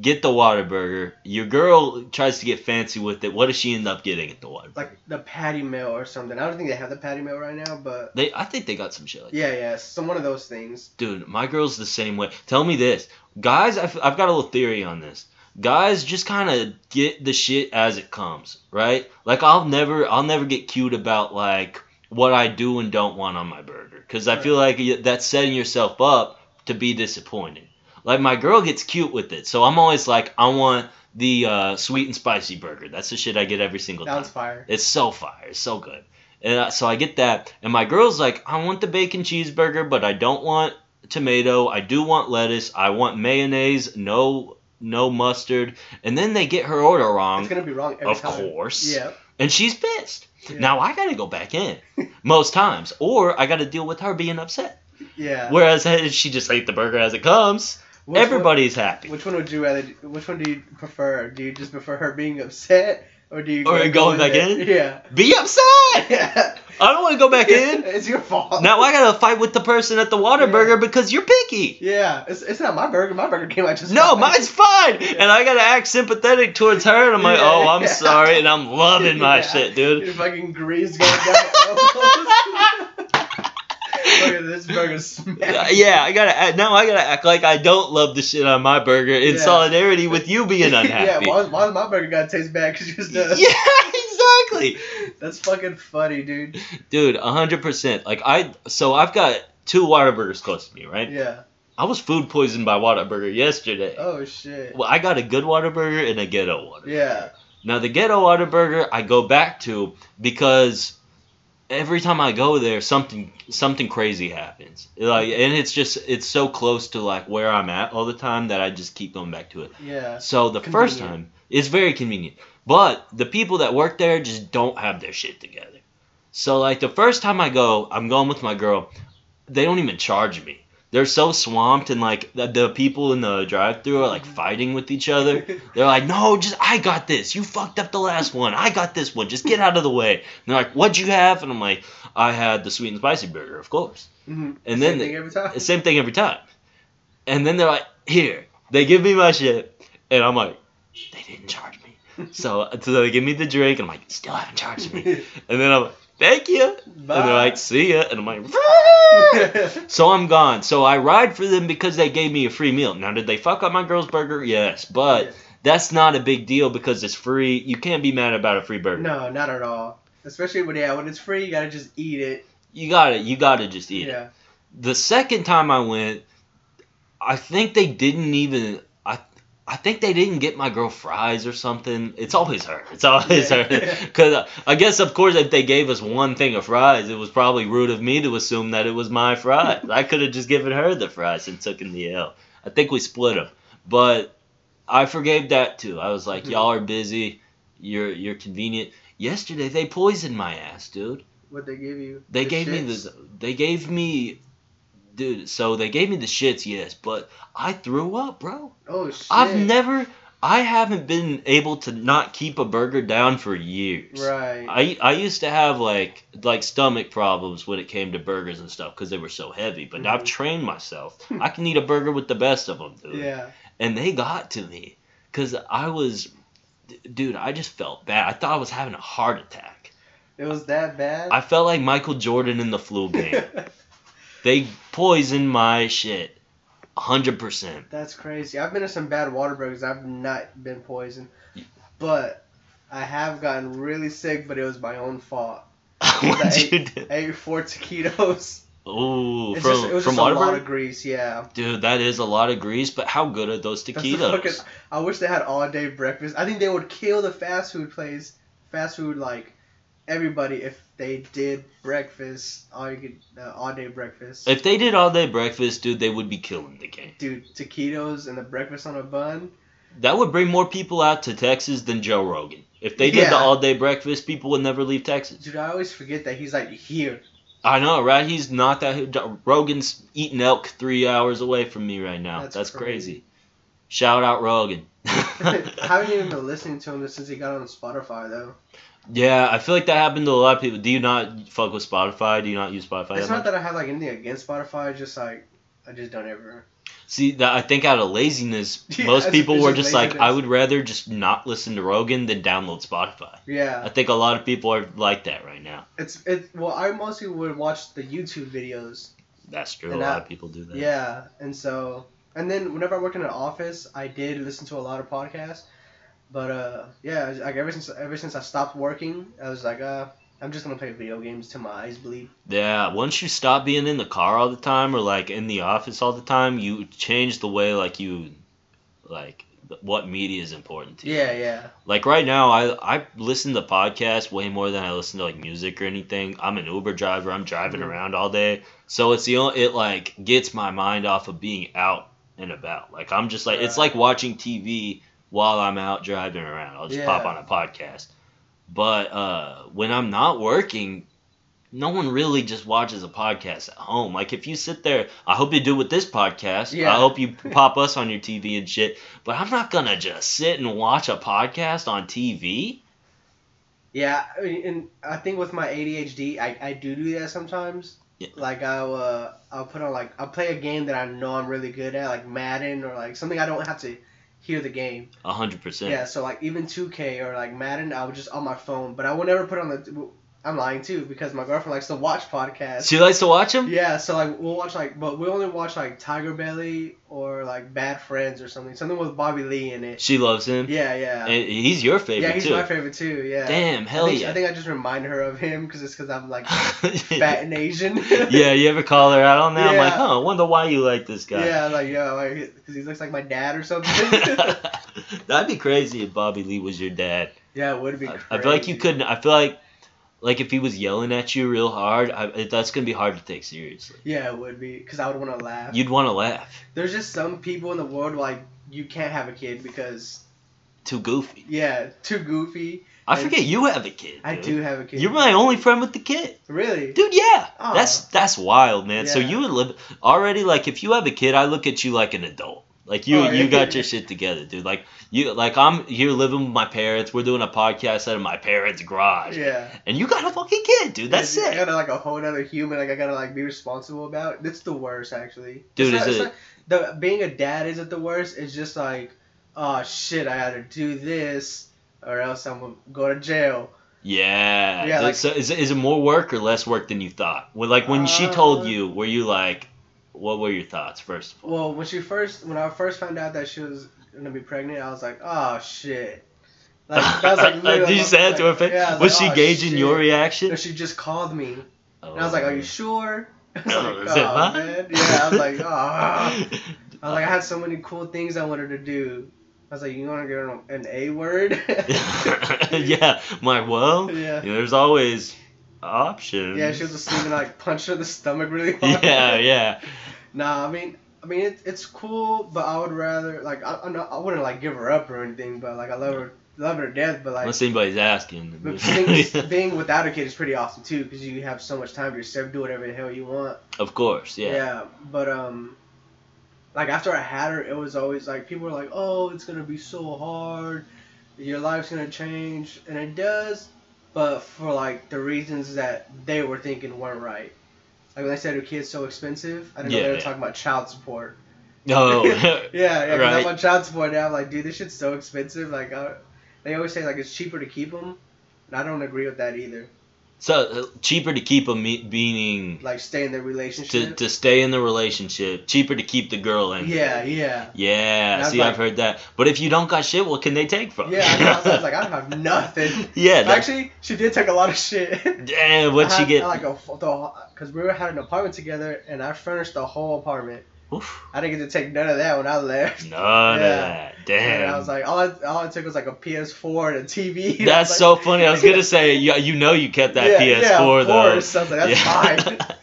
get the Whataburger. Your girl tries to get fancy with it. What does she end up getting at the Whataburger? Like the patty meal or something. I don't think they have the patty meal right now, but They, I think they got some shit like. yeah, yeah, some one of those things. Dude, my girl's the same way. Tell me this, guys. I've, I've got a little theory on this. Guys, just kind of get the shit as it comes, right? Like I'll never, I'll never get cute about like what I do and don't want on my burger, because I feel like that's setting yourself up to be disappointed. Like my girl gets cute with it, so I'm always like, I want the uh, sweet and spicy burger. That's the shit I get every single That time. fire. It's so fire. It's so good. And uh, so I get that. And my girl's like, I want the bacon cheeseburger, but I don't want tomato. I do want lettuce. I want mayonnaise. No, no mustard. And then they get her order wrong. It's gonna be wrong every Of time. course. Yeah. And she's pissed. Yeah. Now I gotta go back in most times, or I gotta deal with her being upset. Yeah. Whereas she just ate the burger as it comes, Which one- everybody's happy. Which one would you rather? Which one do you prefer? Do you just prefer her being upset, or do you? Or go going back there? in? Yeah. Be upset. Yeah. I don't want to go back in. it's your fault. Now I gotta fight with the person at the Whataburger because you're picky. Yeah, it's, it's not my burger. My burger came out just No, fine. mine's fine. And I gotta act sympathetic towards her, and I'm like, Yeah, oh, I'm sorry, and I'm loving my Yeah. shit, dude. Your fucking grease going down oh, your elbows. Look at this burger smash. Yeah, I gotta act, now I gotta act like I don't love the shit on my burger in Yeah. solidarity with you being yeah, unhappy. why, why does my burger gotta taste bad? Cause yours does. Yeah, exactly. That's fucking funny, dude. Dude, hundred percent. Like I, so I've got two Whataburgers close to me, right? Yeah. I was food poisoned by Whataburger yesterday. Oh shit. Well, I got a good Whataburger and a ghetto Whataburger. Yeah. Now the ghetto Whataburger I go back to because every time I go there something something crazy happens. Like and it's just it's so close to like where I'm at all the time that I just keep going back to it. Yeah. So the first time it's very convenient. But the people that work there just don't have their shit together. So like the first time I go, I'm going with my girl. They don't even charge me. They're so swamped and like the, the people in the drive-through are like fighting with each other. They're like, no, just I got this. You fucked up the last one. I got this one. Just get out of the way. And they're like, what'd you have? And I'm like, I had the sweet and spicy burger, of course. Mhm. And Same then thing every time. the same thing every time. And then they're like, here. They give me my shit, and I'm like, they didn't charge me. So, so they give me the drink, and I'm like, still haven't charged me. And then I'm like, thank you. And they're like, see ya. And I'm like, so I'm gone. So I ride for them because they gave me a free meal. Now, did they fuck up my girl's burger? Yes, but Yes. that's not a big deal because it's free. You can't be mad about a free burger. No, not at all. Especially when yeah, when it's free, you gotta just eat it. You gotta, you gotta just eat it. yeah. The second time I went, I think they didn't even. I think they didn't get my girl fries or something. It's always her. It's always Yeah. her. Because I guess of course if they gave us one thing of fries, it was probably rude of me to assume that it was my fries. I could have just given her the fries and taken the L. I think we split them, but I forgave that too. I was like, Mhm. y'all are busy. You're you're convenient. Yesterday they poisoned my ass, dude. What they give you? They The gave me the they gave me dude, so they gave me the shits, yes, but I threw up, bro. Oh shit. I've never I haven't been able to not keep a burger down for years. Right. I I used to have like like stomach problems when it came to burgers and stuff because they were so heavy. But I've Mhm. trained myself. I can eat a burger with the best of them, dude. yeah. And they got to me because I was, dude. I just felt bad. I thought I was having a heart attack. It was that bad. I felt like Michael Jordan in the flu game. They poison my shit. hundred percent. That's crazy. I've been to some bad Whataburgers. I've not been poisoned, but I have gotten really sick. But it was my own fault. What'd I you do? I ate four taquitos. Oh, It's from just, it was from just a lot of grease, yeah. Dude, that is a lot of grease, but how good are those That's taquitos? fucking, I wish they had all day breakfast. I think they would kill the fast food place, fast food like everybody if they did breakfast all could uh, all day breakfast. If they did all day breakfast, dude, they would be killing the game. Dude, taquitos and the breakfast on a bun. That would bring more people out to Texas than Joe Rogan. If they did the all day breakfast, people would never leave Texas. Dude, I always forget that he's like here. I know, right? He's not that. Rogan's eating elk three hours away from me right now. That's, That's crazy. crazy. Shout out Rogan. I haven't even been listening to him since he got on Spotify though. Yeah, I feel like that happened to a lot of people. Do you not fuck with Spotify? Do you not use Spotify? It's that not much? that I have like anything against Spotify, just like I just don't ever. See, that I think out of laziness, Yeah, most people were just just like, I would rather just not listen to Rogan than download Spotify. Yeah. I think a lot of people are like that right now. it's it. Well, I mostly would watch the YouTube videos. That's true. A lot that- of people do that. Yeah, and so and then whenever I worked in an office, I did listen to a lot of podcasts. But uh, yeah, like ever since ever since I stopped working, I was like, uh, I'm just gonna play video games till my eyes bleed. Yeah, once you stop being in the car all the time or like in the office all the time, you change the way like you like what media is important to you. Yeah, yeah, Like right now, I I listen to podcasts way more than I listen to like music or anything. I'm an Uber driver. I'm driving Mhm. around all day, so it's the only it like gets my mind off of being out and about. Like I'm just like it's like watching TV while I'm out driving around. I'll just pop on a podcast. But uh, when I'm not working, no one really just watches a podcast at home. Like if you sit there, I hope you do with this podcast. Yeah. I hope you pop us on your TV and shit. But I'm not gonna just sit and watch a podcast on TV. yeah. And I think with my ADHD, I, I do do that sometimes. Yeah. Like I'll uh, I'll put on like I'll play a game that I know I'm really good at, like Madden or like something I don't have to hear the game. A hundred percent. Yeah, so like even 2K or like Madden, I would just on my phone, but I would never put on the. I'm lying too because my girlfriend likes to watch podcasts. She likes to watch them. Yeah, so like we'll watch like, but we only watch like Tiger Belly or like Bad Friends or something, something with Bobby Lee in it. She loves him. Yeah, yeah. And he's your favorite yeah, he's too. my favorite too. Yeah. Damn, hell I think, yeah. I think I just remind her of him because it's because I'm like fat and Asian. yeah, you ever call her out on that? Yeah. I'm like, huh, I wonder why you like this guy. Yeah, like yeah, like because he looks like my dad or something. That'd be crazy if Bobby Lee was your dad. yeah, it would be. Crazy. I feel like you couldn't. I feel like, like if he was yelling at you real hard, I, that's gonna be hard to take seriously. Yeah, it would be because I would want to laugh. You'd want to laugh. There's just some people in the world like you can't have a kid because Too goofy. yeah, too goofy. I And- forget you have a kid. I do have a kid. You're my only friend with the kid. really. Dude, yeah. Aw. That's that's wild, man. So you would live already like if you have a kid, I look at you like an adult. Like you Oh, you got your shit together, dude. Like you like I'm here living with my parents. We're doing a podcast out of my parents' garage. Yeah. And you got a fucking kid, dude. That's I it. gotta like a whole other human. Like I gotta like be responsible about. That's the worst, actually. Dude, It's is not- it- not- the being a dad isn't the worst. It's just like, oh shit, I gotta do this, or else I'm gonna go to jail. Yeah. Yeah, like- so is, it- is it more work or less work than you thought? Well, like when she told Uh, you, were you like, what were your thoughts first of all? Well, when she first, when I first found out that she was gonna be pregnant, I was like, oh shit. Like that was like. literally, Did you like, say that to her face? Yeah, was was she oh, gauging shit. your reaction? No, she just called me, oh. and I was like, "Are you sure?" I was Oh, like, "Oh, man." Yeah, I was like, "Oh." I was like, I had so many cool things I wanted to do. I was like, "You want to get an A word?" yeah, my well, Yeah. there's always options. Yeah, she was asleep and I like punched her in the stomach really hard. yeah, yeah. Nah, I mean, I mean, it, it's cool, but I would rather like I, I'm not, I wouldn't like give her up or anything, but like I love her, love her to death. But like, Unless anybody's asking. but being, being without a kid is pretty awesome too, because you have so much time to yourself, do whatever the hell you want. of course, yeah. Yeah, but um, like after I had her, it was always like people were like, "Oh, it's gonna be so hard, your life's gonna change," and it does, but for like the reasons that they were thinking weren't right. Like when they said her kid's so expensive, I didn't know Yeah, they were yeah. talking about child support. No. Yeah, yeah, Right. I'm on child support now. I'm like, dude, this shit's so expensive. Like, uh, they always say like it's cheaper to keep them, and I don't agree with that either. So uh, cheaper to keep a me- meaning Like stay in the relationship. to to stay in the relationship. Cheaper to keep the girl in. yeah, yeah. Yeah. I See, like- I've heard that. But if you don't got shit, what can they take from? Yeah, I, know, I was- I was like, I don't have nothing. yeah. that- Actually, she did take a lot of shit. damn. What'd I she get? Like a because we were had an apartment together, and I furnished the whole apartment. Oof. I didn't get to take none of that when I left. None of that. Damn. And I was like, all I, all I took was like a PS4 and a TV. That's was so funny. I was gonna say, you, you know, you kept that Yeah, PS4 yeah, of though. course. I was like, that's fine.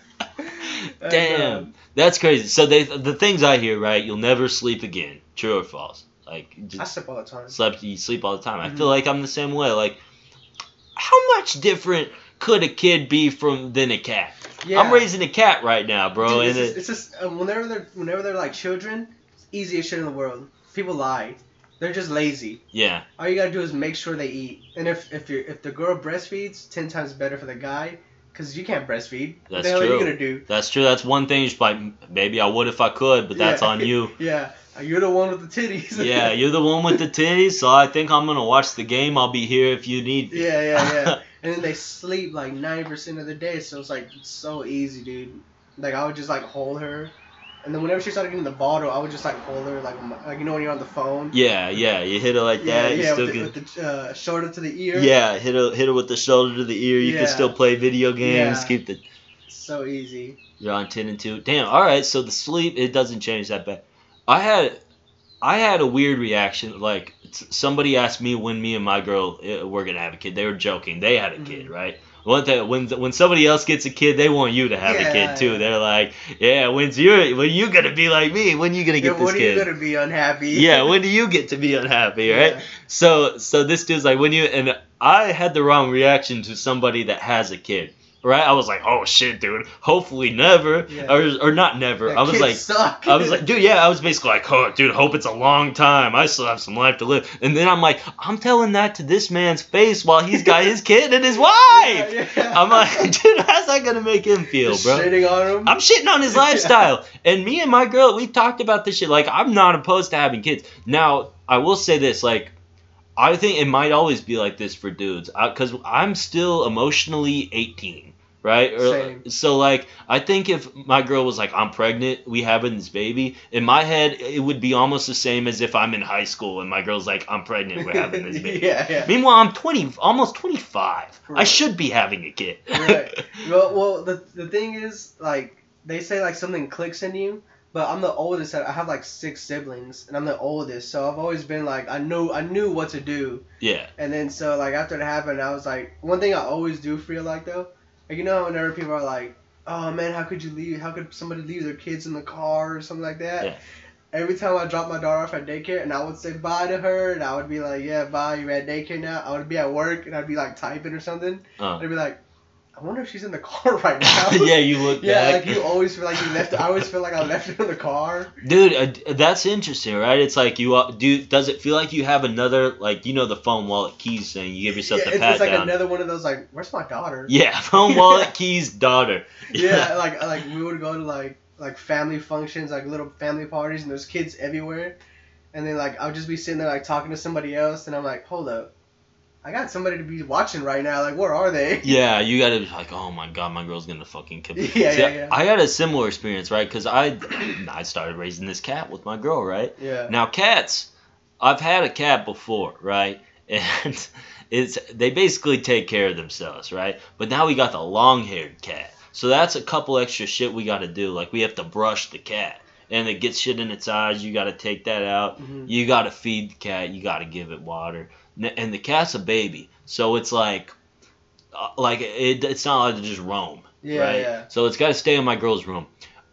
And, Damn, um, that's crazy. So they, the things I hear, right? You'll never sleep again. True or false? Like, I sip all the time. slept. You sleep all the time. I Mhm. feel like I'm the same way. Like, how much different could a kid be from than a cat? Yeah. I'm raising a cat right now, bro, Dude, it's, it, just, it's just uh, whenever they're whenever they're like children, it's the easiest shit in the world. People lie. They're just lazy. yeah, All you gotta do is make sure they eat. And if if you if the girl breastfeeds, ten times better for the guy, because you can't breastfeed. That's the hell are true. you gonna do? that's true. That's one thing. Just like, maybe I would if I could, but that's Yeah. on you. Yeah, you're the one with the titties. Yeah, you're the one with the titties, so I think I'm gonna watch the game. I'll be here if you need. me. yeah, yeah, yeah. and then they sleep like ninety percent of the day, so it's like it's so easy, dude. Like I would just like hold her, and then whenever she started getting the bottle, I would just like hold her like like you know when you're on the phone. Yeah, yeah, you hit her like yeah, that. you yeah, still with the, with the uh, shoulder to the ear. yeah, hit her, hit her with the shoulder to the ear. You Yeah. can still play video games. Yeah. Keep the So easy. you're on ten and two. Damn. All right, so the sleep it doesn't change that bad. I had, I had a weird reaction. Like somebody asked me when me and my girl uh, were gonna have a kid. They were joking. They had a kid, Mhm. right? One thing, when when somebody else gets a kid, they want you to have a kid too. yeah. They're like, yeah, when's you when you gonna be like me? When you gonna Yeah, get this when are kid? you gonna be unhappy? yeah, when do you get to be unhappy, right? Yeah. So so this dude's like when you and I had the wrong reaction to somebody that has a kid. Right? I was like, "Oh shit, dude. Hopefully never." Yeah. Or or not never. I was like suck. I was like, dude, yeah, I was basically like, "Oh, dude, hope it's a long time. I still have some life to live." And then I'm like, I'm telling that to this man's face while he's got his kid and his wife. Yeah, yeah. I'm like, dude, how's that to make him feel, Just bro? shitting on him. I'm shitting on his lifestyle. And me and my girl, we talked about this shit. Like, I'm not opposed to having kids. Now, I will say this, like, I think it might always be like this for dudes, uh, because I'm still emotionally 18, right? Or- Same. So, like, I think if my girl was like, I'm pregnant, we having this baby, in my head, it would be almost the same as if I'm in high school and my girl's like, I'm pregnant, we're having this baby. yeah, yeah. Meanwhile, I'm 20, almost 25. I should be having a kid. right. Well, well, the the thing is, like, they say like something clicks in you, but I'm the oldest. I have like six siblings, and I'm the oldest, so I've always been like, I knew I knew what to do, yeah. and then so like after it happened, I was like, one thing I always do feel like though, like you know whenever people are like, oh man, how could you leave? How could somebody leave their kids in the car or something like that? Yeah. Every time I drop my daughter off at daycare and I would say bye to her and I would be like, yeah, bye, you're at daycare now. I would be at work and I'd be like typing or something. Uh. I'd be like, I wonder if she's in the car right now. yeah, you look Yeah, back. like you always feel like you left. I always feel like I left her in the car. Dude, uh, that's interesting, right? It's like you uh, do. Does it feel like you have another, like you know, the phone wallet keys thing? You give yourself yeah, the it's, pat it's like down. another one of those like, where's my daughter? yeah, phone wallet keys, daughter. yeah, like like we would go to like like family functions, like little family parties, and there's kids everywhere. And then like I'll just be sitting there like talking to somebody else, and I'm like, hold up, I got somebody to be watching right now. Like, where are they? Yeah, you gotta be like, oh my god, my girl's gonna fucking kill me. Yeah, See, yeah, yeah. I had a similar experience, right? Because I, I started raising this cat with my girl, right? Yeah. Now cats, I've had a cat before, right? And it's they basically take care of themselves, right? But now we got the long-haired cat, so that's a couple extra shit we got to do. Like we have to brush the cat, and it gets shit in its eyes. You got to take that out. Mhm. You got to feed the cat. You got to give it water. And the cat's a baby, so it's like, uh, like it, it's not allowed to just roam Yeah, right? yeah. So it's got to stay in my girl's room.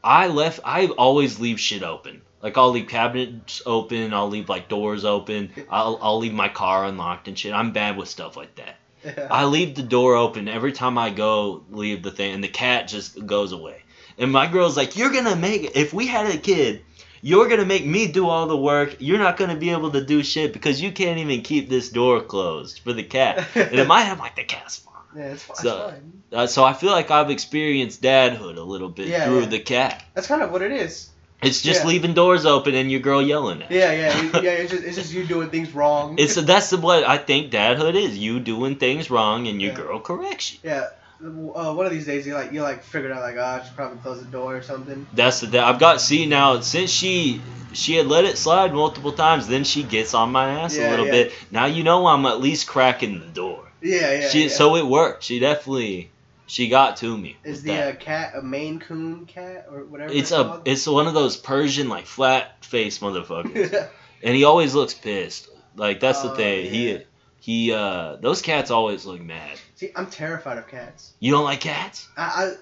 I left. I always leave shit open. Like I'll leave cabinets open. I'll leave like doors open. I'll I'll leave my car unlocked and shit. I'm bad with stuff like that. Yeah. I leave the door open every time I go leave the thing, and the cat just goes away. And my girl's like, "You're gonna make it. if we had a kid." You're gonna make me do all the work. You're not gonna be able to do shit because you can't even keep this door closed for the cat. and in my head, I'm like, the cat's fine. yeah, it's, fi- So- it's fine. Uh, so I feel like I've experienced dadhood a little bit Yeah, through yeah. the cat. That's kind of what it is. It's just Yeah. leaving doors open and your girl yelling at. you. Yeah, yeah, yeah. It's just it's just you doing things wrong. It's that's what I think dadhood is. You doing things wrong and your Yeah. girl corrects you. yeah. Uh, one of these days you like you like figured out like oh, I should probably close the door or something. That's the. I've got see now since she she had let it slide multiple times. Then she gets on my ass Yeah, a little yeah. bit. Now you know I'm at least cracking the door. Yeah, yeah. she yeah. so it worked. She definitely she got to me. is the uh, cat a Maine Coon cat or whatever? it's it's a called? it's one of those Persian like flat face motherfuckers, and he always looks pissed. Like that's the Oh, thing. He he uh those cats always look mad. See, I'm terrified of cats. You don't like cats? I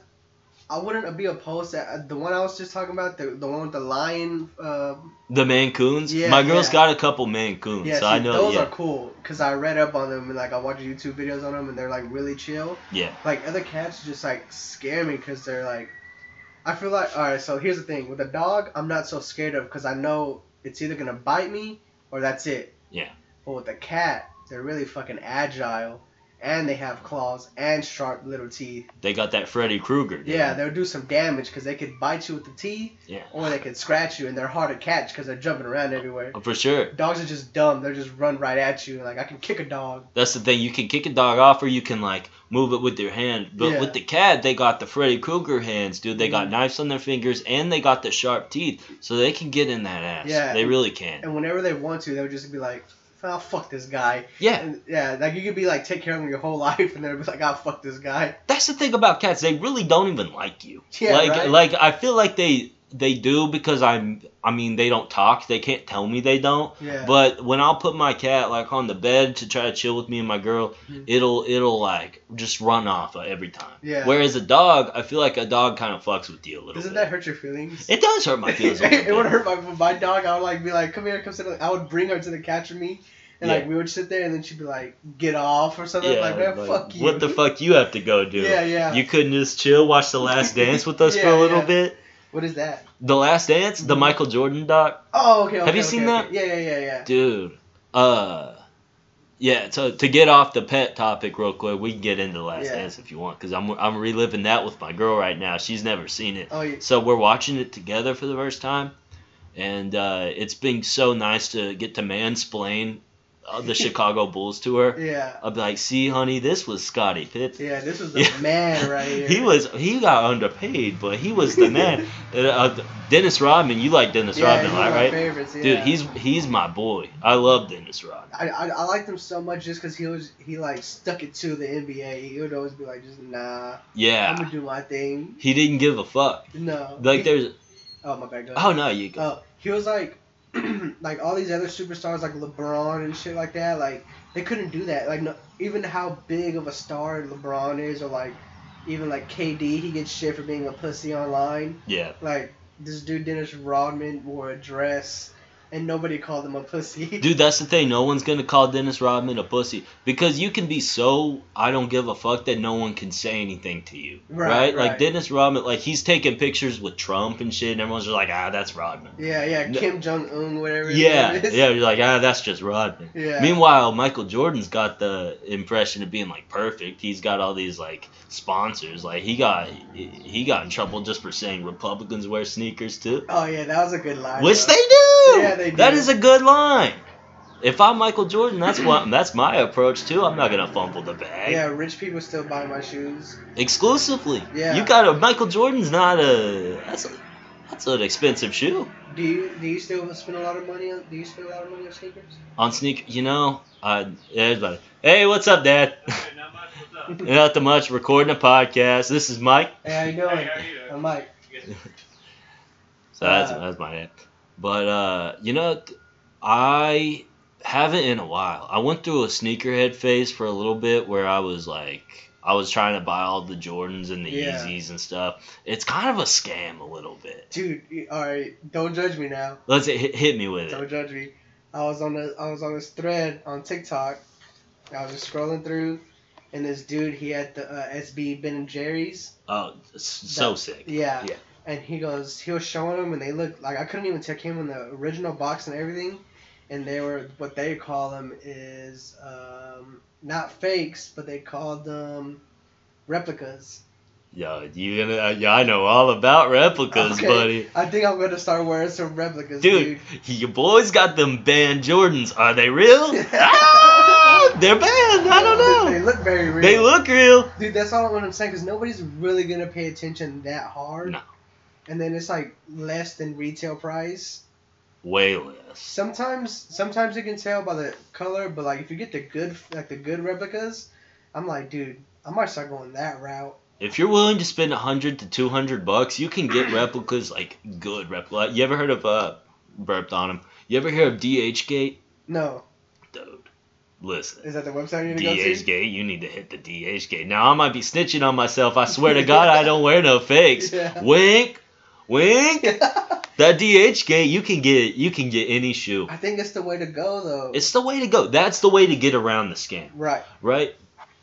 I, I wouldn't be opposed to uh, the one I was just talking about, the the one with the lion. Uh, The Maine Coons? Yeah, My girl's yeah. got a couple Maine Coons, yeah, so see, I know. those yeah, are cool because I read up on them and like I watch YouTube videos on them and they're like really chill. yeah, Like other cats just like scare me because they're like, I feel like all right. So here's the thing with a dog, I'm not so scared of because I know it's either gonna bite me or that's it. Yeah. But with a cat, they're really fucking agile, and they have claws and sharp little teeth. they got that Freddy Krueger. dude. Yeah, they'll do some damage because they could bite you with the teeth, Yeah. or they could scratch you, and they're hard to catch because they're jumping around everywhere. Oh, for sure. Dogs are just dumb. They'll just run right at you. Like I can kick a dog. That's the thing. You can kick a dog off, or you can like move it with your hand. But Yeah. with the cat, they got the Freddy Krueger hands, dude. They got Mhm. knives on their fingers, and they got the sharp teeth, so they can get in that ass. Yeah. They really can. And whenever they want to, they'll just be like, "Oh fuck this guy." Yeah. And yeah, like you could be like take care of them your whole life, and they'll be like, "Oh fuck this guy." That's the thing about cats. They really don't even like you. Yeah, like right? like I feel like they they do because I'm I mean they don't talk. They can't tell me they don't. Yeah. But when I'll put my cat like on the bed to try to chill with me and my girl, Mhm. it'll it'll like just run off every time. Yeah. Whereas a dog, I feel like a dog kind of fucks with you a little bit. Doesn't bit. that hurt your feelings? It does hurt my feelings. a it would hurt my my dog. I would like be like, "Come here, come sit." on-" I would bring her to the couch with me, and like we would sit there, and then she'd be like, "Get off" or something. Yeah, like, man, like, fuck you. What the fuck you have to go do? Yeah, yeah. You couldn't just chill, watch The Last Dance with us for a little yeah. bit. What is that? The Last Dance, the Mhm. Michael Jordan doc. Oh, okay. okay Have you okay, seen okay. that? Yeah, yeah, yeah, yeah. Dude, uh, yeah. So to get off the pet topic real quick, we can get into the Last Yeah. Dance if you want, because I'm I'm reliving that with my girl right now. She's never seen it, Oh, yeah. so we're watching it together for the first time, and uh, it's been so nice to get to mansplain the Chicago Bulls tour. Yeah. I'd be like, "See, honey, this was Scottie Pippen. Yeah, this was the Yeah. man right here. He was he got underpaid, but he was the man. uh, Dennis Rodman, you like Dennis yeah, Rodman, my right? favorites. Yeah. Dude, he's he's my boy. I love Dennis Rodman. I, I, I liked him so much just because he was he like stuck it to the NBA. He would always be like, just nah, Yeah. I'm gonna do my thing. he didn't give a fuck. No. Like He- there's oh my bad. Go oh no, you go. Uh, he was like, like all these other superstars like LeBron and shit like that. Like they couldn't do that. Like no, even how big of a star LeBron is, or like even like KD, he gets shit for being a pussy online. Yeah, Like this dude Dennis Rodman wore a dress, and nobody called him a pussy. dude, that's the thing. No one's gonna call Dennis Rodman a pussy because you can be so I don't give a fuck that no one can say anything to you, Right, right? Like right. Dennis Rodman, like he's taking pictures with Trump and shit, and everyone's just like, ah, that's Rodman. yeah, yeah, No- Kim Jong Un, whatever. Yeah, yeah, you're like, ah, that's just Rodman. Yeah. Meanwhile, Michael Jordan's got the impression of being like perfect. He's got all these like sponsors. Like he got he got in trouble just for saying Republicans wear sneakers too, Oh yeah, that was a good line. which bro. they do. Yeah, they do. is a good line. If I'm Michael Jordan, that's what that's my approach too. I'm not gonna fumble the bag. Yeah, rich people still buy my shoes. Exclusively. Yeah. You got a Michael Jordan's not a that's a that's an expensive shoe. Do you do you still spend a lot of money on? Do you spend a lot of money on sneakers? On sneaker, you know, uh, everybody. Hey, what's up, Dad? not much. What's up? Not too much. Recording a podcast. This is Mike. Hey, how you doing? Hey, how you doing? I'm Mike. So that's Uh, that's my name. But uh, you know, I haven't in a while. I went through a sneakerhead phase for a little bit where I was like, I was trying to buy all the Jordans and the Yeah. Yeezys and stuff. It's kind of a scam a little bit. Dude, all right, don't judge me now. Let's hit, hit me with it. Don't judge me. I was on the I was on this thread on TikTok. I was just scrolling through, and this dude he had the uh, SB Ben and Jerry's. Oh, so That- sick. Yeah. Yeah. And he goes, he was showing them, and they looked like I couldn't even tell him in the original box and everything. And they were what they call them is um, not fakes, but they called them replicas. Yo, you gonna? Uh, yeah, I know all about replicas, Okay. buddy. I think I'm gonna start wearing some replicas, Dude, dude. your boys got them band Jordans. Are they real? ah, They're bad. I don't know. they look very real. They look real. Dude, that's all what I'm saying because nobody's really gonna pay attention that hard. No. And then it's like less than retail price. Way less. Sometimes, sometimes you can tell by the color, but like if you get the good, like the good replicas, I'm like, dude, I might start going that route. If you're willing to spend a hundred to two hundred bucks, you can get replicas like good replicas. You ever heard of uh burped on them? You ever hear of DH Gate? No, Dude, listen. is that the website you need to go DH to? Gate, you need to hit the DH Gate. Now I might be snitching on myself. I swear to God, I don't wear no fakes. Yeah. Wink, wink. That DH Gate, you can get you can get any shoe. I think it's the way to go though. It's the way to go. That's the way to get around the scam, right. right?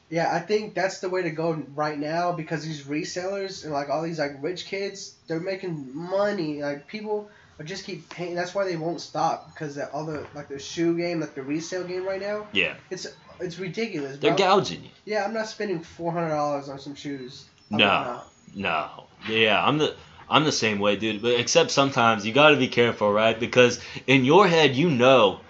Yeah, I think that's the way to go right now because these resellers and like all these like rich kids, they're making money. Like people are just keep paying. That's why they won't stop because all the like the shoe game, like the resale game right now, Yeah, it's it's ridiculous. they're bro. gouging you. Yeah, I'm not spending four hundred dollars on some shoes. I'm No. not. No. Yeah, I'm the I'm the same way, dude. But except sometimes you got to be careful, right? Because in your head, you know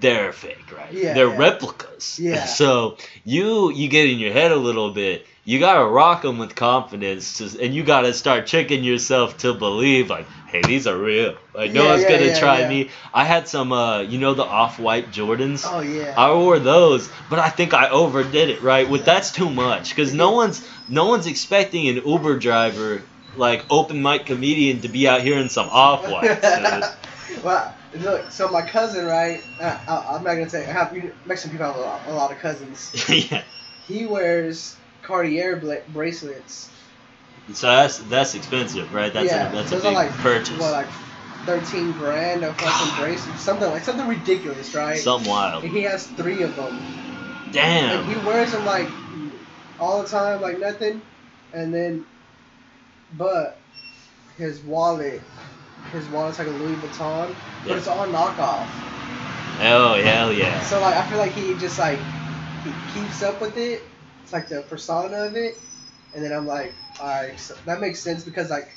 they're fake, right? Yeah, they're yeah. replicas. Yeah. So you you get in your head a little bit. You gotta rock them with confidence, to, and you gotta start tricking yourself to believe, like, hey, these are real. Like, no Yeah, one's gonna try me. I had some, uh, you know, the off-white Jordans. Oh yeah. I wore those, but I think I overdid it, right? With that's too much, because no one's no one's expecting an Uber driver like open mic comedian to be out here in some off whites. well, look. So my cousin, right? Uh, I, I'm not gonna say. I have Mexican people have a lot, a lot of cousins. yeah. He wears Cartier bla- bracelets. So that's that's expensive, right? That's yeah, a that's a big like purchase. What, like thirteen grand of fucking bracelets, something like something ridiculous, right? Something wild. And he has three of them, and Damn. he wears them like all the time, like nothing. And then, but his wallet, his wallet's like a Louis Vuitton, but Yeah. it's all knockoff. Oh hell yeah. So like I feel like he just like he keeps up with it. It's like the persona of it, and then I'm like, all right, so that makes sense because like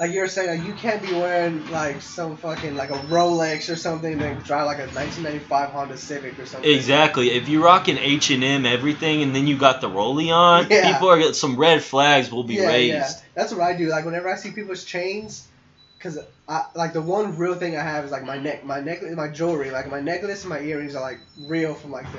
like you were saying, like you can't be wearing like some fucking like a Rolex or something and drive like a 1995 Honda Civic or something. Exactly. If you rock an H and M everything, and then you got the rolly on, Yeah. people are some red flags will be yeah, raised. yeah. That's what I do. Like whenever I see people's chains, cause I like the one real thing I have is like my neck, my necklace, my jewelry. Like my necklace and my earrings are like real from like the.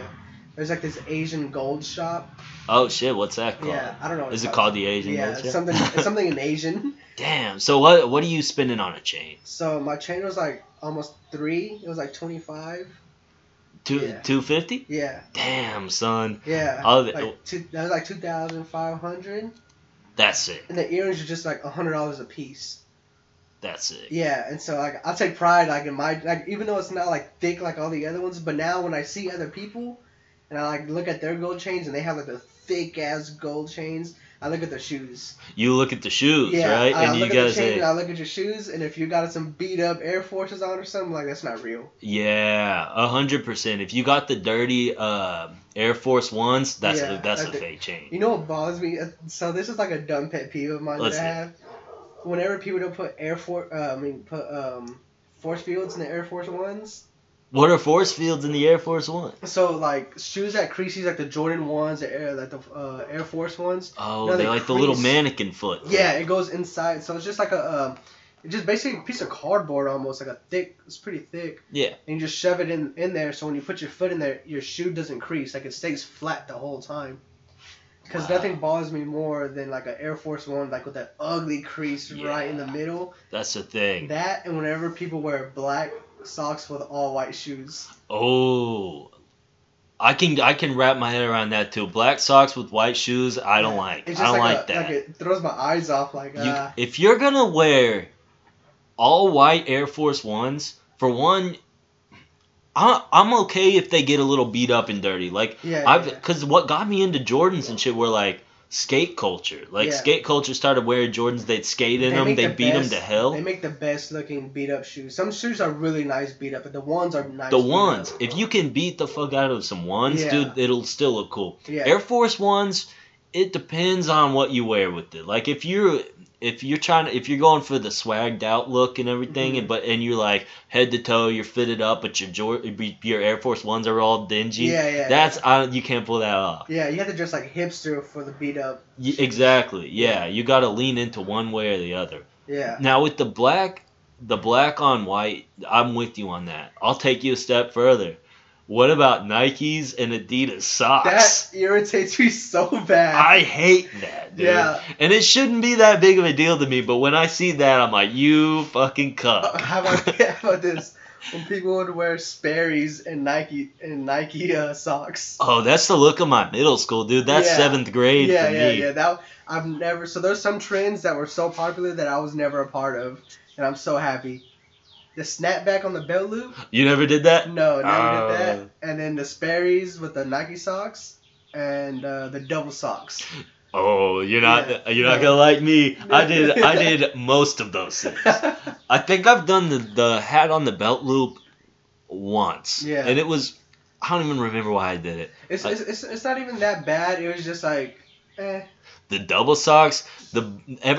There's like this Asian gold shop. Oh shit, what's that called? Yeah, I don't know. Is it called the Asian Yeah, Gold something. Something in Asian. Damn. So what what are you spending on a chain? So my chain was like almost three. It was like twenty five. Two Yeah. two fifty? Yeah, Damn, son. yeah. All the- like two, that was like two thousand five hundred, That's it. and the earrings are just like a hundred dollars a piece. That's it. Yeah, and so like I take pride like in my like even though it's not like thick like all the other ones, but now when I see other people, and I like look at their gold chains and they have like the thick ass gold chains, I look at their shoes. You look at the shoes, Yeah, right? I and you at gotta the chain say, and I look at your shoes, and if you got some beat up Air Forces on or something, like that's not real. yeah, a hundred percent. If you got the dirty uh, Air Force Ones, that's Yeah, a, that's I a think- fake chain. You know what bothers me? Uh, So this is like a dumb pet peeve of mine Let's that I have. Whenever people don't put Air Force, uh, I mean put um, force fields in the Air Force Ones. What are force fields in the Air Force One? So like shoes that creases like the Jordan ones, the Air like the uh, Air Force ones. Oh, No, they're they like the little mannequin foot. Yeah, it goes inside. So it's just like a um, it's just basically a piece of cardboard almost, like a thick. It's pretty thick. Yeah. And you just shove it in in there, so when you put your foot in there, your shoe doesn't crease. Like it stays flat the whole time. Because Wow. nothing bothers me more than like an Air Force One, like with that ugly crease right in the middle. That's the thing. That and whenever people wear black socks with all white shoes. Oh, I can I can wrap my head around that too. Black socks with white shoes, I don't like. I don't like, like, a, that. Like it throws my eyes off. Like You, uh, if you're gonna wear all white Air Force Ones, for one, I, I'm okay if they get a little beat up and dirty. Like yeah, I've, yeah. cause what got me into Jordans and shit were like skate culture. Like Yeah. skate culture started wearing Jordans. They'd skate in They them. They the beat them to hell. They make the best looking beat up shoes. Some shoes are really nice beat up, but the ones are nice. the beat up. ones, if you can beat the fuck out of some ones, Yeah. dude, it'll still look cool. Yeah. Air Force Ones, it depends on what you wear with it. Like if you're if you're trying to if you're going for the swagged out look and everything, Mhm. and but and you're like head to toe, you're fitted up, but your your Air Force Ones are all dingy. Yeah, yeah. That's I, you can't pull that off. yeah, you have to dress like hipster for the beat up. Exactly. Yeah, you got to lean into one way or the other. Yeah. Now with the black, the black on white, I'm with you on that. I'll take you a step further. What about Nikes and Adidas socks? That irritates me so bad. I hate that, dude. Yeah. And it shouldn't be that big of a deal to me, but when I see that, I'm like, you fucking Uh, how about how about this? When people would wear Sperry's and Nike and Nike uh, socks. Oh, that's the look of my middle school, dude. That's Yeah. seventh grade yeah, for yeah, me. yeah. That I've never. So there's some trends that were so popular that I was never a part of, and I'm so happy. The snapback on the belt loop. You never did that? No, never Oh. did that. And then the Sperry's with the Nike socks and uh, the double socks. Oh, you're not Yeah. you're not gonna like me. I did I did most of those things. I think I've done the, the hat on the belt loop once. Yeah. And it was I don't even remember why I did it. it's, it's, it's, it's not even that bad. It was just like, eh. The double socks, the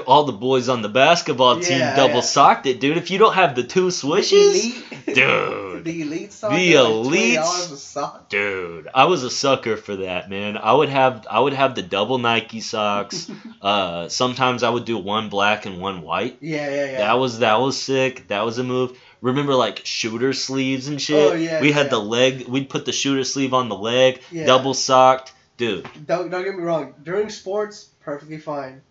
all the boys on the basketball team Yeah, double yeah. socked it, dude. If you don't have the two swishes, Elite. Dude. the elite sock. The is like elites. $20 a sock. dude, I was a sucker for that, man. I would have I would have the double Nike socks. uh, sometimes I would do one black and one white. Yeah, yeah, yeah. That was that was sick. That was a move. Remember like shooter sleeves and shit? Oh, yeah, we had yeah. the leg. We'd put the shooter sleeve on the leg, Yeah. double socked, dude. Don't don't get me wrong. During sports, perfectly fine.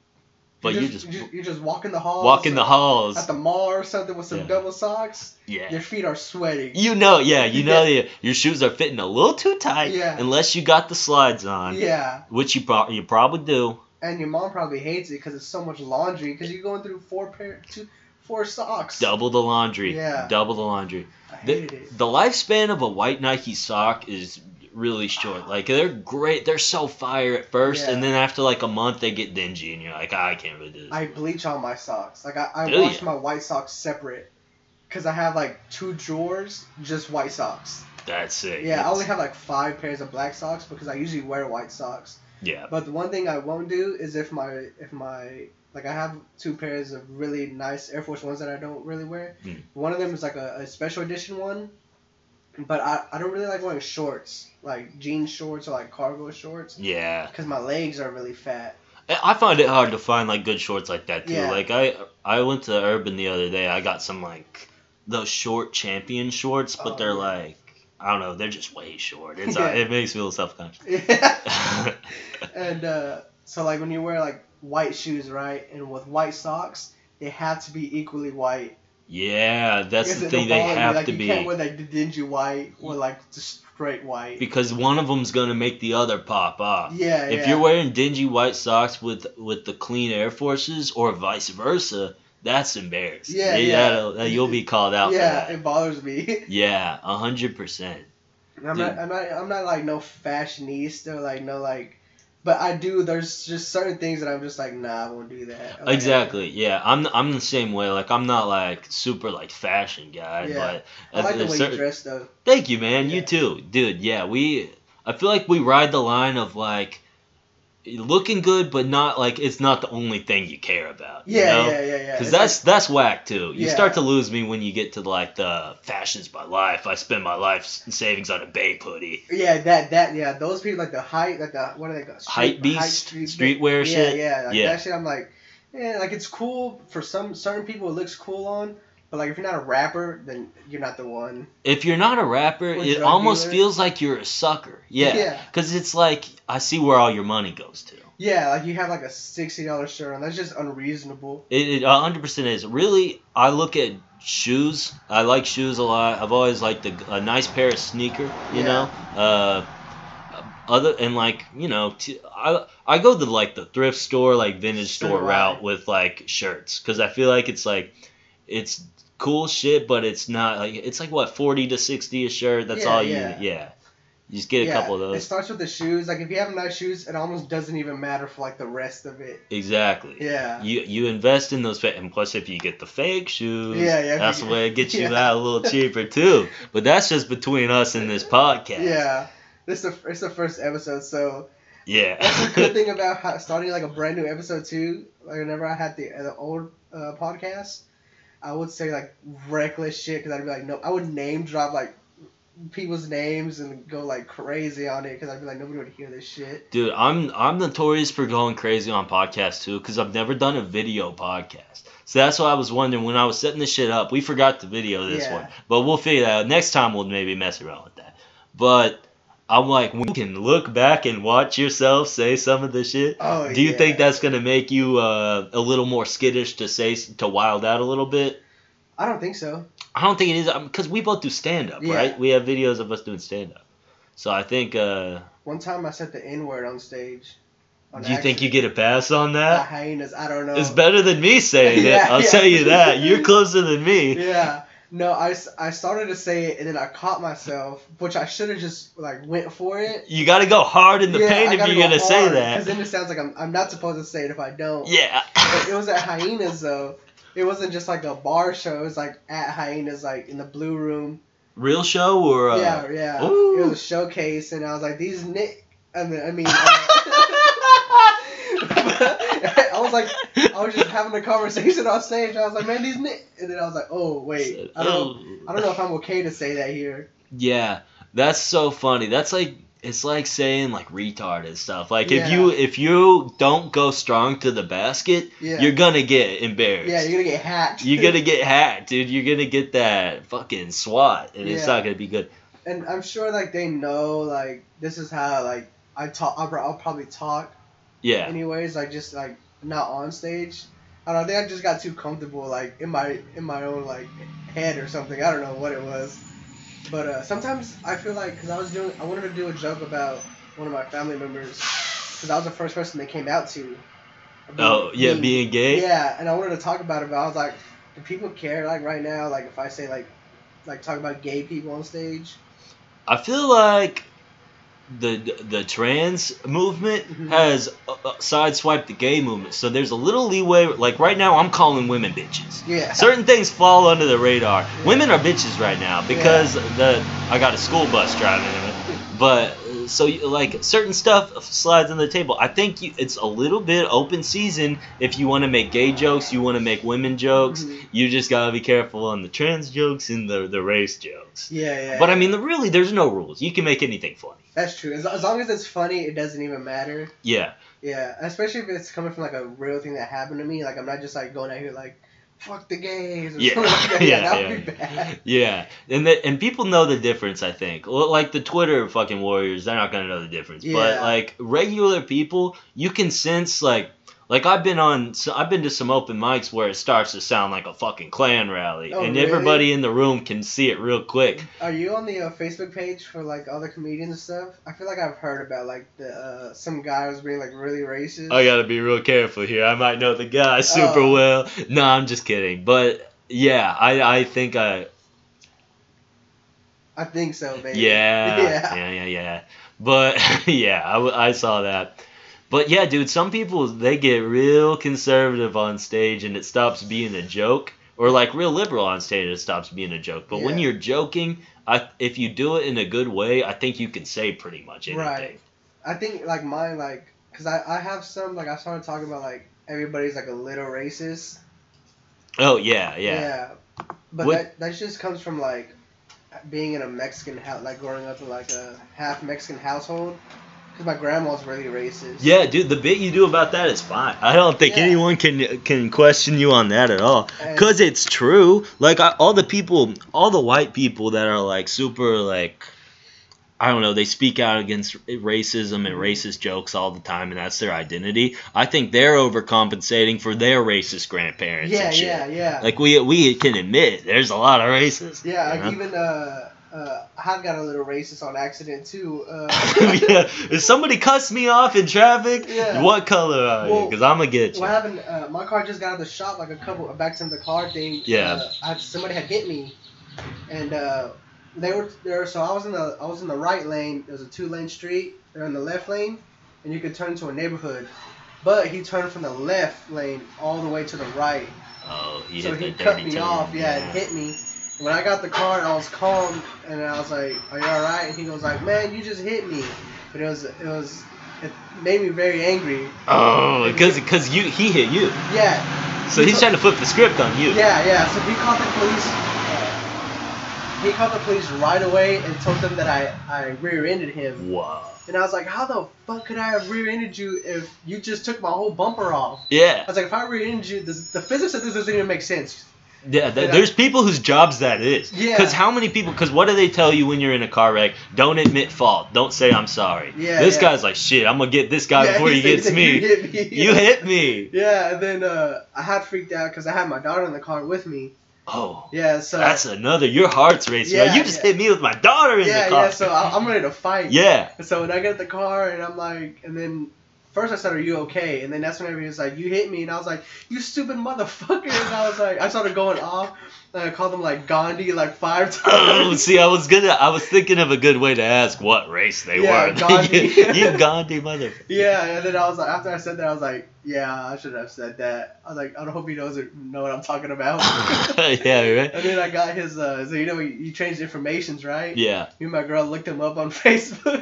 But you you just, just you, just walk in the halls. walk in the halls. at the mall or something with some Yeah. double socks. Yeah. Your feet are sweating. You know, yeah, you know the, your shoes are fitting a little too tight Yeah. unless you got the slides on, yeah, which you pro- you probably do. and your mom probably hates it because it's so much laundry. Because you're going through four pair, two, four socks. Double the laundry. Yeah. Double the laundry. I The, it. the lifespan of a white Nike sock is really short. Like they're great. They're so fire at first, Yeah. and then after like a month they get dingy, and you're like, "Ah, I can't really do this. I bleach all my socks. Like I, I Do wash my white socks separate. Cause I have like two drawers, just white socks. That's it. Yeah, I only have like five pairs of black socks because I usually wear white socks. yeah. But the one thing I won't do is if my if my like I have two pairs of really nice Air Force Ones that I don't really wear. Mm. One of them is like a, a special edition one, but I, I don't really like wearing shorts like jean shorts or like cargo shorts Yeah. because my legs are really fat. I I find it hard to find like good shorts like that too. Yeah. Like I I went to Urban the other day. I got some like those short champion shorts, but Oh, they're yeah. like I don't know. They're just way short. It's Yeah. uh, it makes me a little self conscious. Yeah. and uh, so like when you wear like white shoes, right, and with white socks, they have to be equally white. yeah, that's the thing. They you, have like, to you be can't wear like the dingy white or like just straight white. because one of them's gonna make the other pop off. yeah, If yeah. you're wearing dingy white socks with with the clean Air Forces or vice versa, that's embarrassing. Yeah, yeah. that- uh, you'll be called out yeah, for that. it bothers me. Yeah, a hundred percent. I'm not, I'm not, I'm not like no fashionista, like no like, but I do. There's just certain things that I'm just like, nah, I won't do that. Like, Exactly. Yeah, I'm I'm the same way. Like I'm not like super like fashion guy, Yeah. but I like the way certain- you dress though. Thank you, man. You too, dude. Yeah, we. I feel like we ride the line of like looking good, but not like it's not the only thing you care about. you Yeah, know? yeah, yeah, yeah. Because that's that's whack too. You Yeah. start to lose me when you get to like the fashions by life. I spend my life savings on a Bape hoodie. yeah, that that yeah, those people like the height, like the what are they called? height beast, street- streetwear yeah, shit. Yeah, like Yeah. that shit. I'm like, yeah, like it's cool for some certain people. It looks cool on, but like if you're not a rapper, then you're not the one. If you're not a rapper, Or it almost dealer. feels like you're a sucker. Yeah. Yeah. Because it's like I see where all your money goes to. Yeah, like you have like a sixty dollar shirt on. That's just unreasonable. It, it 100% is. Really, I look at shoes. I like shoes a lot. I've always liked a, a nice pair of sneaker, you Yeah. know? Uh, other and like you know t- I, I go to like the thrift store like vintage store route with like shirts because i feel like it's like it's cool shit but it's not like it's like what 40 to 60 a shirt that's Yeah, all you yeah. yeah you just get a yeah, couple of those. It starts with the shoes. Like if you have nice shoes, it almost doesn't even matter for like the rest of it. exactly Yeah. you you invest in those fa- and plus if you get the fake shoes Yeah, yeah, that's the way it gets you that a little cheaper too but that's just between us and this podcast Yeah. This is the, it's the first episode, so Yeah. That's the good thing about starting like a brand new episode too. Like whenever I had the the old uh, podcast, I would say like reckless shit because I'd be like, no, I would name drop like people's names and go like crazy on it because I'd be like, nobody would hear this shit. Dude, I'm I'm notorious for going crazy on podcasts too, because I've never done a video podcast. So that's why I was wondering when I was setting this shit up. We forgot to video this Yeah. one, but we'll figure that out. Next time we'll maybe mess around with that. But I'm like, we can look back and watch yourself say some of the shit. Oh Do you yeah. think that's gonna make you uh, a little more skittish to say to wild out a little bit? I don't think so. I don't think it is because we both do stand up, Yeah. right? We have videos of us doing stand up. So I think. Uh, One time I said the N word on stage. on do you think you get a pass on that? hyenas? I don't know. It's better than me saying Yeah, it. I'll tell you that. You're closer than me. Yeah. No, I, I started to say it and then I caught myself, which I should have just like went for it. You got to go hard in the yeah, paint if you're go gonna say that. Because then it sounds like I'm, I'm not supposed to say it if I don't. Yeah. But it was at Hyenas though. It wasn't just like a bar show. It was like at Hyenas, like in the blue room. Real show or? Uh... yeah, yeah. Ooh. It was a showcase, and I was like, these Nick. I mean, I mean. uh, like, I was just having a conversation on stage. I was like, man, these Nick. And then I was like, oh wait, I don't, oh. I don't know if I'm okay to say that here. Yeah, that's so funny. That's like it's like saying like retard and stuff. Like Yeah. if you if you don't go strong to the basket, Yeah. you're gonna get embarrassed. yeah, you're gonna get hacked. You're gonna get hacked, dude. You're gonna get that fucking SWAT, and it's not gonna be good. and I'm sure like they know like this is how like I talk. I'll, I'll probably talk Yeah. anyways. Like just like not on stage. I don't know, I think I just got too comfortable like in my in my own like head or something. I don't know what it was, but uh, sometimes I feel like because I was doing I wanted to do a joke about one of my family members because I was the first person they came out to. Oh yeah, being gay. Yeah, and I wanted to talk about it, but I was like, do people care like right now? Like if I say like like talk about gay people on stage? I feel like the the trans movement Mhm. has uh, uh, sideswiped the gay movement, so there's a little leeway. Like right now, I'm calling women bitches. Yeah. Certain things fall under the radar. Women are bitches right now because the I got a school bus driving in it. But uh, so you- like certain stuff slides on the table. I think you, it's a little bit open season if you want to make gay jokes, you want to make women jokes. Mhm. You just gotta be careful on the trans jokes and the the race jokes. Yeah, yeah. But I mean, the, really, there's no rules. You can make anything funny. That's true. As, as long as it's funny, it doesn't even matter. Yeah, Yeah, especially if it's coming from like a real thing that happened to me. Like I'm not just like going out here like, fuck the gays. Or Yeah. something like that. Yeah, yeah. bad. yeah, and the, and people know the difference. I think, like the Twitter fucking warriors, they're not gonna know the difference. Yeah. But like regular people, you can sense like. Like I've been on, so I've been to some open mics where it starts to sound like a fucking Klan rally, Oh, and really? everybody in the room can see it real quick. Are you on the uh, Facebook page for like other comedians and stuff? I feel like I've heard about like the uh, some guy was being like really racist. I gotta be real careful here. I might know the guy super Oh. well. No, I'm just kidding. But yeah, I I think I I think so, baby. Yeah, yeah. yeah, yeah, yeah. But yeah, I, I saw that. But yeah, dude, some people they get real conservative on stage and it stops being a joke, or like real liberal on stage and it stops being a joke. But when you're joking, I if you do it in a good way, I think you can say pretty much anything. Right. I think like mine like because I, I have some like I started talking about like everybody's like a little racist. Oh yeah, yeah, yeah. But What- that that just comes from like being in a Mexican house, like growing up in like a half Mexican household. My grandma's really racist. Yeah, dude, the bit you do about that is fine. I don't think Yeah. anyone can can question you on that at all, And- cause it's true. Like I, all the people, all the white people that are like super like, I don't know, they speak out against racism and racist jokes all the time, and that's their identity. I think they're overcompensating for their racist grandparents. Yeah, and shit. yeah, yeah. Like we we can admit there's a lot of racists. yeah, you know? even uh, uh, I got a little racist on accident too. Uh, yeah, if somebody cuts me off in traffic, Yeah. what color are you? Because I'm gonna get you. What happened? Uh, my car just got out of the shop like a couple back to the car thing. Yeah. Uh, I, somebody had hit me, and uh, they were there. So I was in the I was in the right lane. There was a two lane street. They're in the left lane, and you could turn into a neighborhood. But he turned from the left lane all the way to the right. Oh, he so hit he cut dirty me turn. off. Yeah, and hit me. When I got the car, I was calm, and I was like, "Are you all right?" And he was like, "Man, you just hit me." But it was it was it made me very angry. Oh, because because you he hit you, Yeah, so he's trying to flip the script on you. yeah, yeah. So he called the police. Uh, he called the police right away and told them that I I rear-ended him. Wow. And I was like, how the fuck could I have rear-ended you if you just took my whole bumper off? Yeah. I was like, if I rear-ended you, this, the physics of this doesn't even make sense. Yeah, th- Yeah. there's people whose jobs that is. Yeah. Because how many people? Because what do they tell you when you're in a car wreck? Don't admit fault. Don't say I'm sorry. Yeah, This yeah. guy's like, shit. I'm gonna get this guy Yeah, before he gets me. You hit me. You hit me. Yeah, and then uh, I had freaked out because I had my daughter in the car with me. Oh, Yeah, so that's another. Your heart's racing. Yeah, you just yeah. hit me with my daughter in yeah, the car. yeah. So I, I'm ready to fight. yeah. And so when I get in the car and I'm like, and then first I said, "Are you okay?" And then that's when everybody was like, "You hit me," and I was like, "You stupid motherfucker!" And I was like, I started going off. And I called him like Gandhi like five times. Oh, see, I was gonna. I was thinking of a good way to ask what race they Yeah, were. Gandhi. you, you Gandhi mother. Yeah, and then I was like, after I said that, I was like, yeah, I should have said that. I was like, I don't hope he knows know what I'm talking about. yeah, right. And then I got his, uh, so you know, you, you changed informations, right? Yeah. Me and my girl looked him up on Facebook.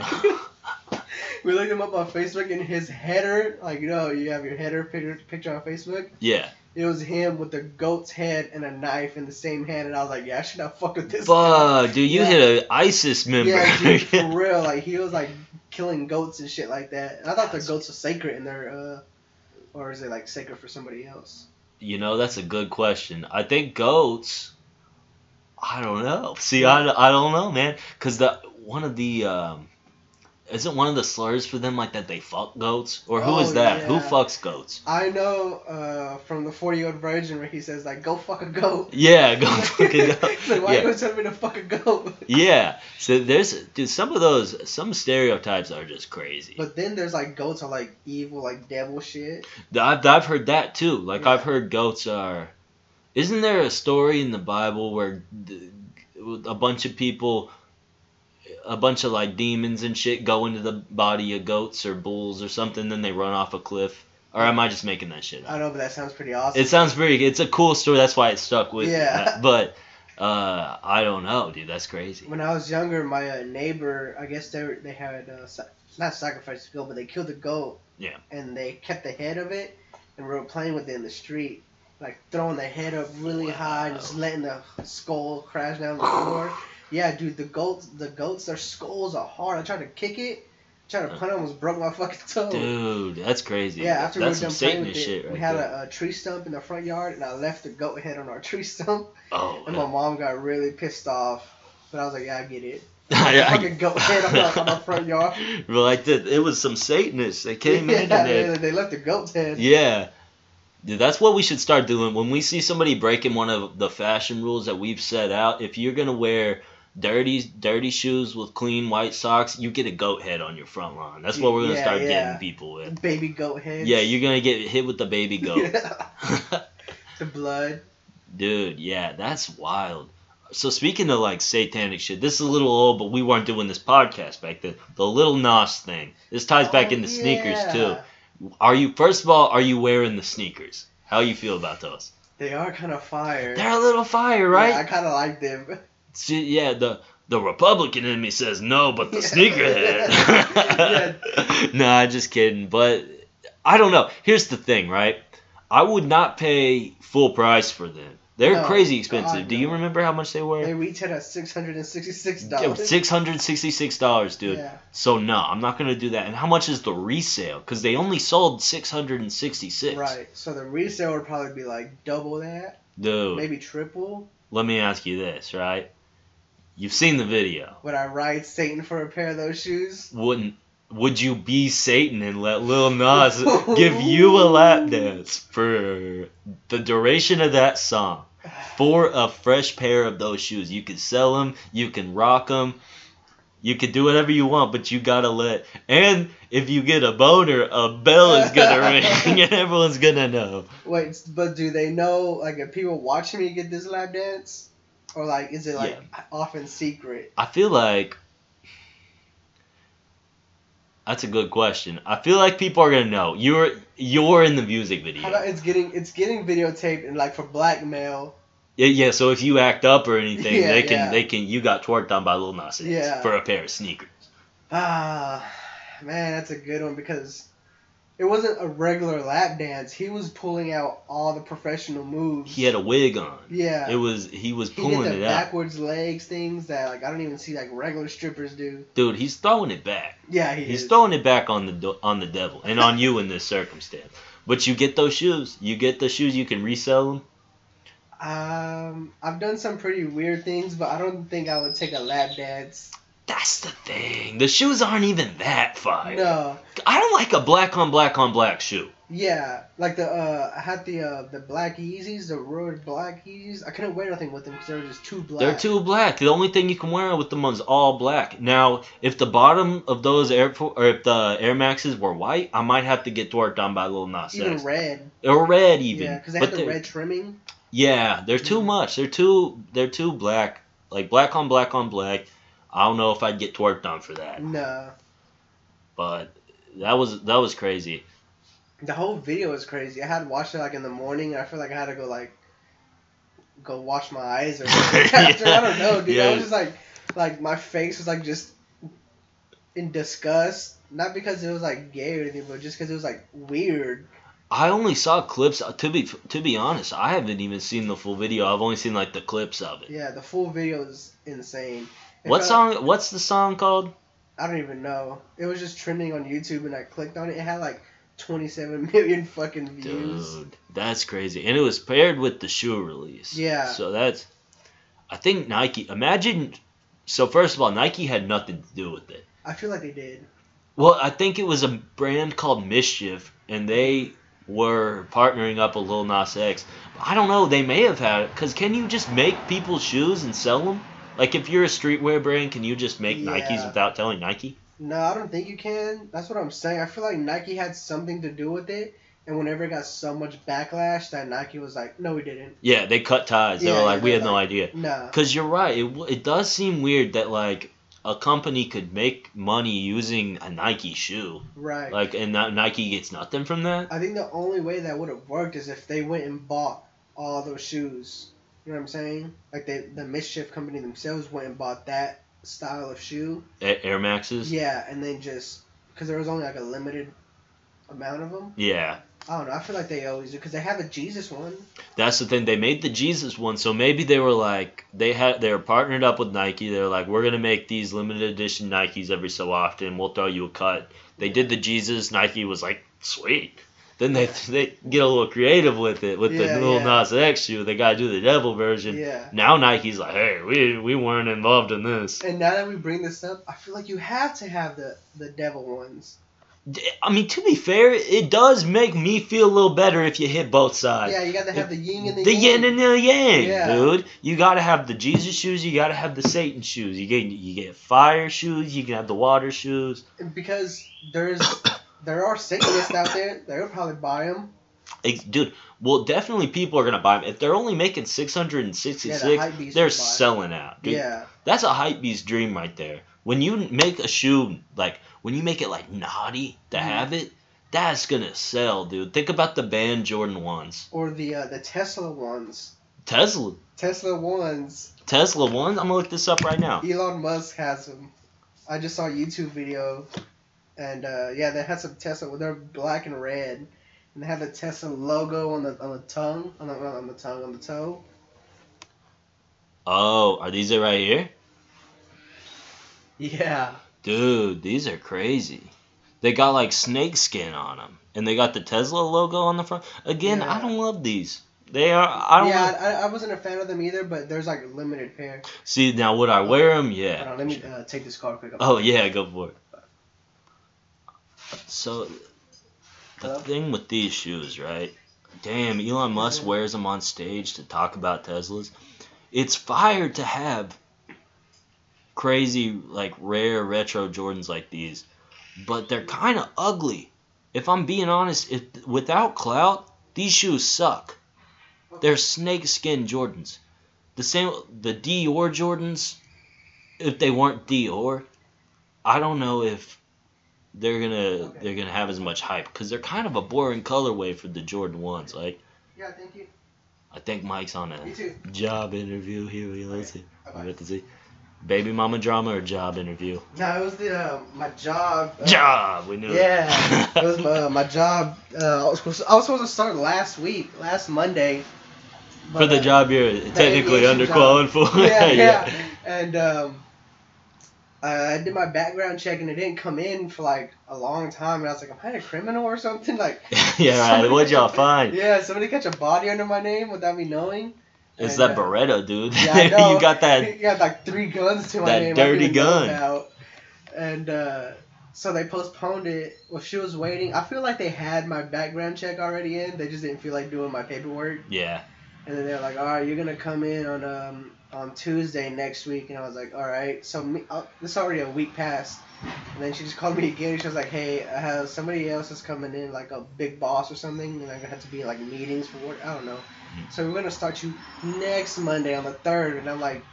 we looked him up on Facebook, and his header, like you know, you have your header picture, picture on Facebook. Yeah. It was him with a goat's head and a knife in the same hand, and I was like, yeah, I should not fuck with this. Fuck, dude, you Yeah. hit an ISIS member. Yeah, dude, for real. Like he was like killing goats and shit like that. And I thought the goats were sacred in their, uh, or is it like sacred for somebody else? You know, that's a good question. I think goats. I don't know. See, I, I don't know, man. Cause the one of the um, isn't one of the slurs for them like that they fuck goats or who is Oh, that? Who fucks goats? I know uh, from the 40 year old virgin where he says like, go fuck a goat. Yeah, go fuck a goat. He's like, why Yeah. you gonna tell me to fuck a goat? Yeah. So there's dude, some of those some stereotypes are just crazy. But then there's like goats are like evil, like devil shit. I've I've heard that too. Like Yeah. I've heard goats are. Isn't there a story in the Bible where a bunch of people, a bunch of like demons and shit go into the body of goats or bulls or something, then they run off a cliff? Or am I just making that shit up? I know, but that sounds pretty awesome. It sounds very. It's a cool story. That's why it stuck with me. Yeah. But uh, I don't know, dude. That's crazy. when I was younger, my uh, neighbor, I guess they were, they had uh, not sacrificed a goat, but they killed a goat. Yeah. And they kept the head of it, and we were playing with it in the street, like throwing the head up really high and just letting the skull crash down the floor. Yeah, dude, the goats, the goats, their skulls are hard. I tried to kick it, tried to punch it, almost broke my fucking toe. Dude, that's crazy. Yeah, after that's we some were done playing with it, shit right we had a, a tree stump in the front yard, and I left the goat head on our tree stump, oh, and my mom got really pissed off. But I was like, yeah, I get it. I- fucking goat head on our, on our front yard. Well, like that, it was some Satanists. They came in yeah, and they, they, they left the goat's head. yeah. Dude, that's what we should start doing. When we see somebody breaking one of the fashion rules that we've set out, if you're gonna wear dirty dirty shoes with clean white socks, you get a goat head on your front lawn. That's what we're gonna Yeah, start yeah. getting people with. Baby goat head. Yeah, you're gonna get hit with the baby goat. the blood. Dude, yeah, that's wild. So speaking of like satanic shit, this is a little old, but we weren't doing this podcast back then. The Lil Nas thing. This ties back Oh, into sneakers too. Are you first of all, are you wearing the sneakers? How you feel about those? They are kind of fire. They're a little fire, Yeah, I kind of like them. See, yeah, the the Republican in me says no, but the Yeah. sneakerhead. nah, just kidding. But I don't know. Here's the thing, right? I would not pay full price for them. They're No, crazy oh, expensive. God, Do you remember how much they were? They retail at six hundred and sixty-six dollars. Six hundred sixty-six dollars, dude. Yeah. So no, I'm not gonna do that. And how much is the resale? Because they only sold six hundred and sixty-six. Right. So the resale would probably be like double that, Dude, maybe triple. let me ask you this, right? You've seen the video. Would I ride Satan for a pair of those shoes? Wouldn't would you be Satan and let Lil Nas give you a lap dance for the duration of that song for a fresh pair of those shoes? You can sell them, you can rock them, you can do whatever you want, but you gotta let. And if you get a boner, a bell is gonna ring and everyone's gonna know. Wait, but do they know like if people watching me get this lap dance, or like is it like off in secret? I feel like that's a good question. I feel like people are gonna know you're you're in the music video. It's getting it's getting videotaped and like for blackmail. Yeah, yeah. So if you act up or anything, Yeah, they can yeah. they can you got tworked on by Lil Nas X Yeah. for a pair of sneakers. Ah, Man, that's a good one because it wasn't a regular lap dance. He was pulling out all the professional moves. He had a wig on. yeah. It was he was he pulling did the it out. backwards legs things that like I don't even see like regular strippers do. Dude, he's throwing it back. Yeah, he He's is. throwing it back on the on the devil and on you in this circumstance. But you get those shoes. You get the shoes. You can resell them. Um, I've done some pretty weird things, but I don't think I would take a lap dance. That's the thing. The shoes aren't even that fire. No. I don't like a black on black on black shoe. Yeah, like the uh, I had the uh, the black Yeezys, the road black Yeezys. I couldn't wear nothing with them because they were just too black. They're too black. The only thing you can wear with them is all black. Now, if the bottom of those Air or if the Air Maxes were white, I might have to get worked on by Lil Nas even red. Or red even. Yeah, because they But had the they're- red trimming. Yeah, they're too much. They're too they're too black. Like black on black on black. I don't know if I'd get twerked on for that. No, But that was that was crazy. the whole video was crazy. I had watched it like in the morning, and I feel like I had to go like go wash my eyes or after. I don't know, dude. I was just like, like my face was like just in disgust. Not because it was like gay or anything, but just because it was like weird. I only saw clips. Uh, to be to be honest, I haven't even seen the full video. I've only seen like the clips of it. Yeah, the full video is insane. What song? What's the song called? I don't even know. It was just trending on YouTube, and I clicked on it. It had like 27 million fucking views. Dude, that's crazy. And it was paired with the shoe release. Yeah. So that's. I think Nike. Imagine. So first of all, Nike had nothing to do with it. I feel like they did. Well, I think it was a brand called MSCHF, and they were partnering up with Lil Nas X. I don't know. They may have had it. Cause can you just make people's shoes and sell them? Like if you're a streetwear brand, can you just make Nikes without telling Nike? No, I don't think you can. That's what I'm saying. I feel like Nike had something to do with it, and whenever it got so much backlash, that Nike was like, "No, we didn't." Yeah, they cut ties. They Yeah, were like, we had no like- idea. Nah. Cause you're right. It it does seem weird that like a company could make money using a Nike shoe, Right. like, and Nike gets nothing from that. I think the only way that would have worked is if they went and bought all those shoes. You know what I'm saying? Like the the MSCHF company themselves went and bought that style of shoe. Air Maxes. Yeah, and then just because there was only like a limited amount of them. Yeah. I don't know. I feel like they always do because they have a Jesus one. That's the thing. They made the Jesus one, so maybe they were like they had they were partnered up with Nike. They were like, we're gonna make these limited edition Nikes every so often. We'll throw you a cut. They did the Jesus. Nike was like, sweet. Then they they get a little creative with it with Yeah, the little yeah. Nas X shoe. They gotta do the devil version. Yeah. Now Nike's like, hey, we we weren't involved in this. And now that we bring this up, I feel like you have to have the the devil ones. I mean, to be fair, it does make me feel a little better if you hit both sides. Yeah, you got to have the yin and the, The yin yang. and the yang, Yeah. dude. You gotta have the Jesus shoes. You gotta have the Satan shoes. You get you get fire shoes. You can have the water shoes. because there's there are Satanists out there. They'll probably buy them. Dude, well, definitely people are gonna buy them. If they're only making six hundred and sixty-six, Yeah, the they're will buy 'em. selling out, dude. Yeah, That's a hype beast dream right there. When you make a shoe like when you make it like naughty to Mhm. have it, that's gonna sell, dude. Think about the band Jordan ones. or the uh, the Tesla ones. Tesla, Tesla ones. Tesla ones. I'm gonna look this up right now. Elon Musk has them. I just saw a YouTube video, and uh, yeah, they had some Tesla. They're black and red, and they have the Tesla logo on the on the tongue, on the on the tongue, on the toe. Oh, are these it right here? Yeah. Dude, these are crazy. They got like snake skin on them, and they got the Tesla logo on the front. Again, I don't love these. They are. I don't yeah. I, I wasn't a fan of them either, but there's like a limited pair. see now. Would I wear them? Yeah. let me uh, take this car quick. Oh yeah, go for it. So, the Hello? thing with these shoes, right? Damn, Elon Musk wears them on stage to talk about Teslas. It's fire to have crazy, like rare retro Jordans like these, but they're kind of ugly. If I'm being honest, if without clout, these shoes suck. They're snakeskin Jordans. The same, the Dior Jordans. If they weren't Dior, I don't know if they're gonna they're gonna have as much hype because they're kind of a boring colorway for the Jordan ones. Like Yeah, thank you. I think Mike's on a job interview here. We let's see. We got to see. Baby mama drama or job interview? No, it was the uh, my job. uh, Job. We knew. Yeah, it it was my, my job. Uh, I was supposed to, I was supposed to start last week, last Monday. For the job you're technically underqualified for. yeah, yeah. And um, I did my background check and it didn't come in for like a long time. And I was like, am I a criminal or something? Like, yeah, right. What'd y'all find? yeah, somebody catch a body under my name without me knowing. It's And, that uh, Beretta, dude. Yeah, you got that. You got like three guns to my that name. I dirty gun. And uh, so they postponed it. Well, she was waiting. I feel like they had my background check already in. They just didn't feel like doing my paperwork. Yeah. And then they're like, "All right, you're gonna come in on um on Tuesday next week." And I was like, "All right." So me, uh, this already a week passed. And then she just called me again. She was like, "Hey, I have somebody else is coming in, like a big boss or something, and I'm gonna have to be in, like meetings for work. I don't know. So we're gonna start you next Monday on the third. And I'm like,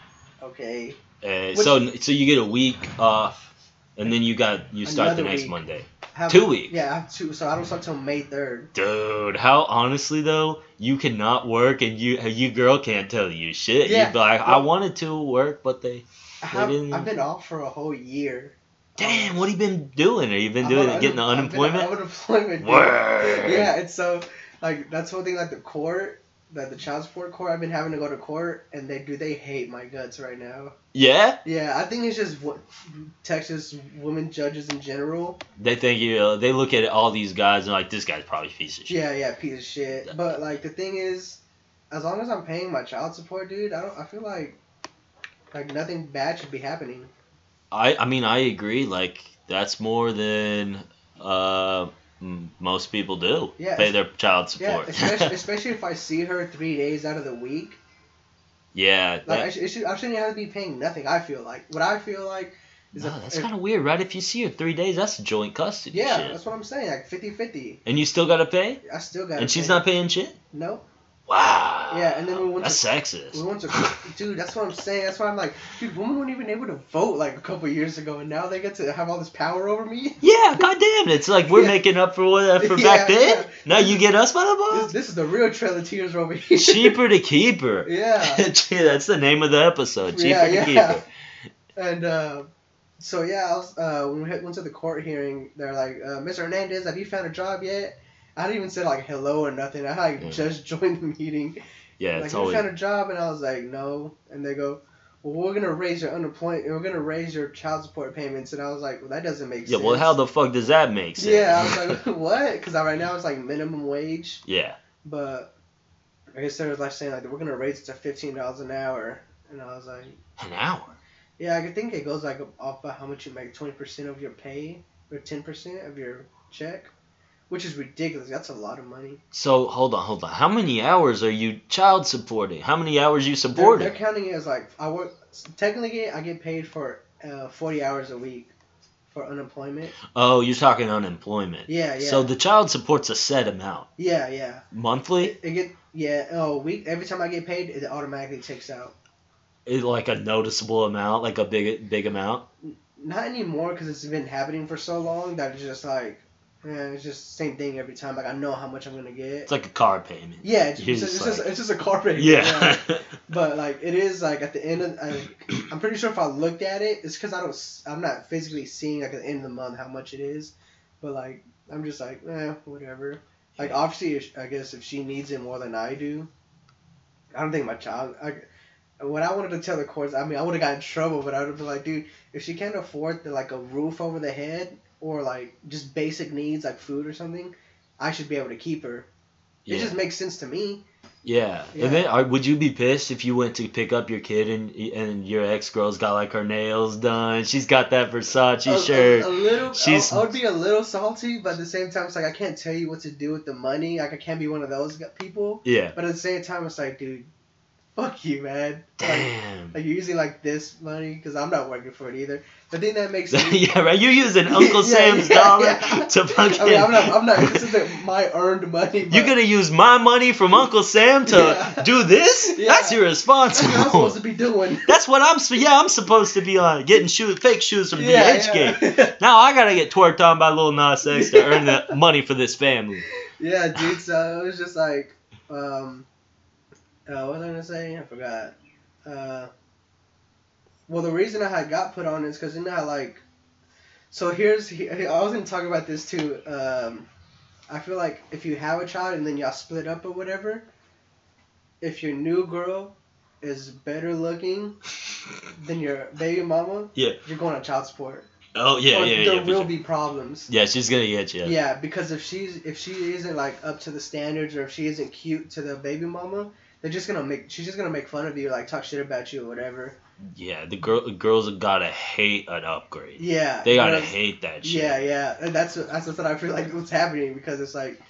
"Okay." Uh, so so you get a week off, and then you got you start the next week. Monday. Have, Two weeks. Yeah, I have two. So I don't start till May third. Dude, how honestly though, you cannot work and you you girl can't tell you shit. Yeah. You'd be like, I wanted to work, but they. I have, didn't- I've been off for a whole year. Damn, um, what have you been doing? Have you been doing getting the unem- I've been unemployment? unemployment. Word. Yeah, and so like that's one thing like the court, the the child support court. I've been having to go to court, and they do they hate my guts right now. Yeah, Yeah, I think it's just wo- Texas women judges in general. they think you. Uh, they look at all these guys and like, this guy's probably a piece of shit. Yeah, yeah, piece of shit. But like the thing is, as long as I'm paying my child support, dude, I don't. I feel like like nothing bad should be happening. I I mean I agree. Like that's more than uh Mm, most people do. Yeah, pay their child support. Yeah, especially especially if I see her three days out of the week. yeah. Like I, that- sh- it should, I shouldn't have to be paying nothing. I feel like what I feel like is no, if- that's kind of weird, right? If you see her three days, that's joint custody yeah, shit. that's what I'm saying. Like 50-50. And you still gotta pay, I still got. To. And she's not paying shit. Nope. Wow. Yeah, and then we went that's to- sexist. We went to, dude. That's what I'm saying. That's why I'm like, dude. Women weren't even able to vote like a couple years ago, and now they get to have all this power over me. Yeah, goddamn! It's like we're Yeah. making up for what for Yeah, back then. yeah. Now you get us by the This, this is the real Trail of Tears over here. Cheaper to keep her. Yeah. Gee, that's the name of the episode. Cheaper Yeah, to yeah. keep her. And uh, so yeah, I was, uh, when we went to the court hearing, they're like, uh, "Mr. Hernandez, have you found a job yet?" I didn't even say like hello or nothing. I like Yeah. just joined the meeting. Yeah, like, it's always. found a job? And I was like, no. And they go, well, we're gonna raise your unemployment. We're gonna raise your child support payments. And I was like, well, that doesn't make Yeah, sense. Yeah, well, how the fuck does that make sense? Yeah, I was like, what? Because right now it's like minimum wage, yeah. but I guess they was like saying like we're gonna raise it to fifteen dollars an hour. And I was like, An hour. yeah, I think it goes like off by how much you make, twenty percent of your pay or ten percent of your check, which is ridiculous. That's a lot of money. So hold on, hold on. How many hours are you child supporting? How many hours you They're, supporting? they're counting it as like I work. Technically, I get paid for uh, forty hours a week for unemployment. Oh, you're talking unemployment. Yeah, yeah. So the child support's a set amount yeah, yeah. monthly, It, it get yeah. Oh, week. Every time I get paid, it automatically takes out. Is like a noticeable amount, like a big big amount. Not anymore because it's been happening for so long that it's just like, man, it's just the same thing every time. Like I know how much I'm gonna get. It's like a car payment. yeah, it's, it's, just it's just, it's just a car payment. Yeah. But like it is like at the end of I, I'm pretty sure if I looked at it, it's because I don't I'm not physically seeing like at the end of the month how much it is, but like I'm just like eh whatever. Like obviously if, I guess if she needs it more than I do, I don't think my child. I, what I wanted to tell the courts, I mean I would have got in trouble, but I would have been like, dude, if she can't afford the, like a roof over the head or like just basic needs like food or something, I should be able to keep her. It just makes sense to me. Yeah. Yeah. And then, are, would you be pissed if you went to pick up your kid and and your ex girl's got like her nails done? She's got that Versace a, a- shirt. A, little. She's- I would be a little salty, but at the same time, it's like I can't tell you what to do with the money. Like I can't be one of those people. yeah. But at the same time, it's like, dude, fuck you, man. Damn. like you're using like this money because I'm not working for it either. But then that makes me. yeah, right. You're using Uncle Sam's yeah, dollar yeah. to fucking. I mean, I'm not. I'm not. This isn't my earned money. But You're gonna use my money from Uncle Sam to do this? Yeah. That's That's what I'm supposed to be doing. That's what I'm. Yeah, I'm supposed to be on getting shoes, fake shoes from Yeah, DHgate. yeah. Now I gotta get twerked on by Lil Nas X to earn the money for this family. Yeah, dude. So it was just like, um, uh, what was I gonna say? I forgot. Uh, Well, the reason I had got put on is because you know like, so here's I was gonna talk about this too. Um, I feel like if you have a child and then y'all split up or whatever, if your new girl is better looking than your baby mama, Yeah. you're going on child support. Oh yeah, Or yeah, there yeah. for will sure. be problems. Yeah, she's gonna get you. Yeah, because if she's if she isn't like up to the standards or if she isn't cute to the baby mama, they're just gonna make she's just gonna make fun of you, like talk shit about you or whatever. Yeah, the girl, girls gotta hate an upgrade. Yeah. They gotta hate that shit. Yeah, yeah, and that's what- that's what I feel like what's happening because it's like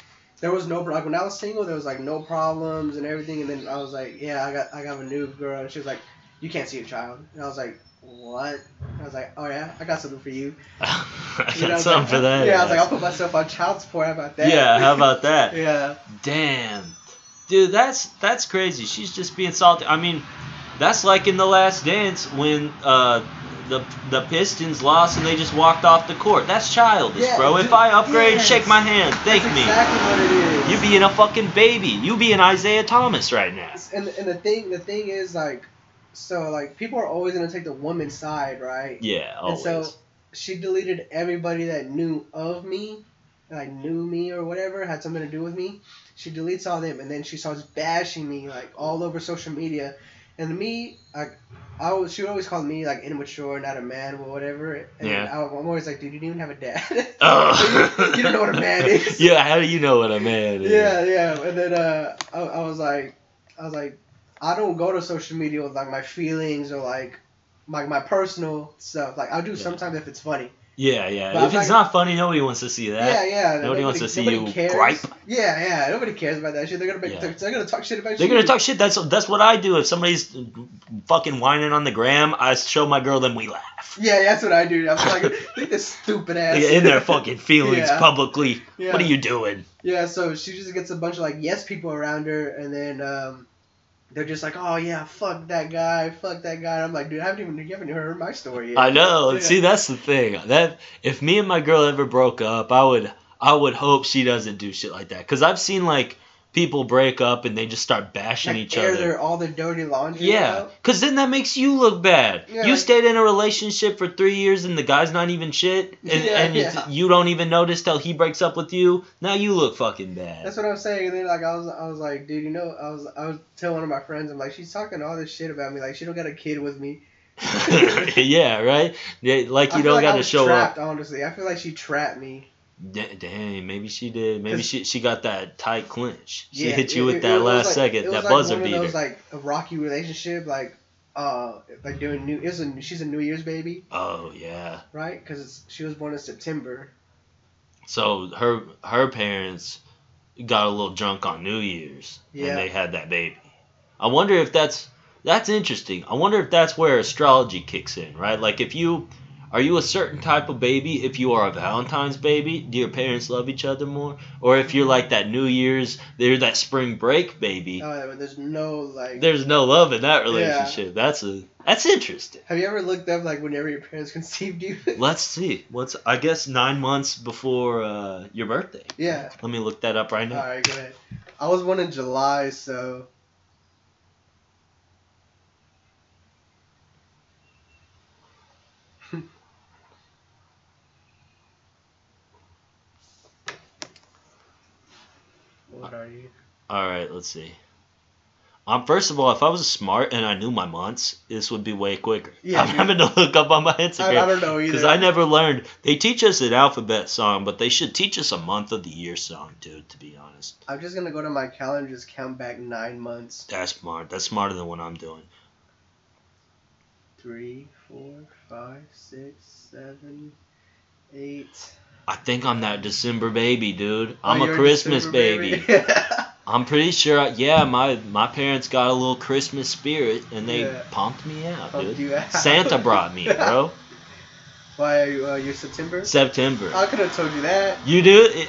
there was no like when I was single there was like no problems and everything and then I was like yeah I got I got a new girl and she was like you can't see a child and I was like what I was like oh yeah I got something for you I got You know, I something like, for that. yeah I was like I'll put myself on child support how about that Yeah, how about that? yeah Damn, dude, that's that's crazy. She's just being salty. I mean, that's like in the Last Dance when uh the the Pistons lost and they just walked off the court. That's childish, Yeah, bro. If I upgrade, yes. shake my hand, thank that's me. exactly what it is You being a fucking baby. You being Isiah Thomas right now. and and the thing the thing is like so like people are always gonna take the woman's side right Yeah, always. And so she deleted everybody that knew of me, like knew me or whatever, had something to do with me. She deletes all them, and then she starts bashing me like all over social media. And me, like, I was, she would always call me like immature, not a man or whatever. And Yeah. I, I'm always like, dude, you didn't even have a dad. Oh. you don't know what a man is. yeah, how do you know what a man is? Yeah, yeah. And then uh, I, I was like, I was like, I don't go to social media with like my feelings or like my my personal stuff. Like I'll do Yeah. sometimes if it's funny. Yeah, yeah. But if I'm it's not- not funny, nobody wants to see that. yeah, yeah. Nobody wants to see you cares. gripe. Yeah, yeah. Nobody cares about that shit. They're gonna make. Yeah. They're, they're gonna talk shit about shit. They're you. gonna talk shit. That's that's what I do. If somebody's fucking whining on the gram, I show my girl, then we laugh. Yeah, that's what I do. I'm like, look this stupid ass. Yeah, in their fucking feelings Yeah. publicly. Yeah. What are you doing? Yeah, so she just gets a bunch of like yes people around her, and then um, they're just like, oh yeah, fuck that guy, fuck that guy. And I'm like, dude, I haven't even you haven't heard my story yet. I know. Yeah. See, that's the thing. That if me and my girl ever broke up, I would I would hope she doesn't do shit like that. Cause I've seen like people break up and they just start bashing like, each other. Their, all their dirty laundry. Yeah, because then that makes you look bad. Yeah, you like- stayed in a relationship for three years and the guy's not even shit, and, Yeah, and yeah. you don't even notice till he breaks up with you. Now you look fucking bad. That's what I'm saying. And then like I was, I was like, dude, you know, I was, I was telling one of my friends, I'm like, she's talking all this shit about me. Like she don't got a kid with me. yeah, right. Yeah, like you don't like got to show trapped, up. Honestly, I feel like she trapped me. Da- Dang, maybe she did. Maybe she she got that tight clinch. She Yeah, hit you it- with it- that it was last like- second, it was that like buzzer beater. Of those, like a rocky relationship, like uh, like doing new. It was a, she's a New Year's baby, oh yeah. right? Because she was born in September. So her her parents got a little drunk on New Year's Yeah. and they had that baby. I wonder if that's that's interesting. I wonder if that's where astrology kicks in, right? Like if you are you a certain type of baby if you are a Valentine's baby? Do your parents love each other more? Or if you're like that New Year's, they're that spring break baby, Uh, there's no like. there's no love in that relationship. That's a that's interesting. Have you ever looked up like whenever your parents conceived you? Let's see. What's I guess 9 months before uh, your birthday. yeah. Let me look that up right now. All right, go ahead. I was born in July, so. What are you? All right, let's see. Um, first of all, if I was smart and I knew my months, this would be way quicker. Yeah, I'm having to look up on my I, I Instagram don't know either. because I never learned. They teach us an alphabet song, but they should teach us a month of the year song, dude. To be honest, I'm just gonna go to my calendar, and just count back nine months. that's smart. That's smarter than what I'm doing. Three, four, five, six, seven, eight. I think I'm that December baby, dude. Oh, I'm a Christmas December baby. Yeah. I'm pretty sure. Yeah, my my parents got a little Christmas spirit and they Yeah. pumped me out, Pumped dude. you out. Santa brought me, bro. Why are you, uh, you're September? September. I could have told you that. You do.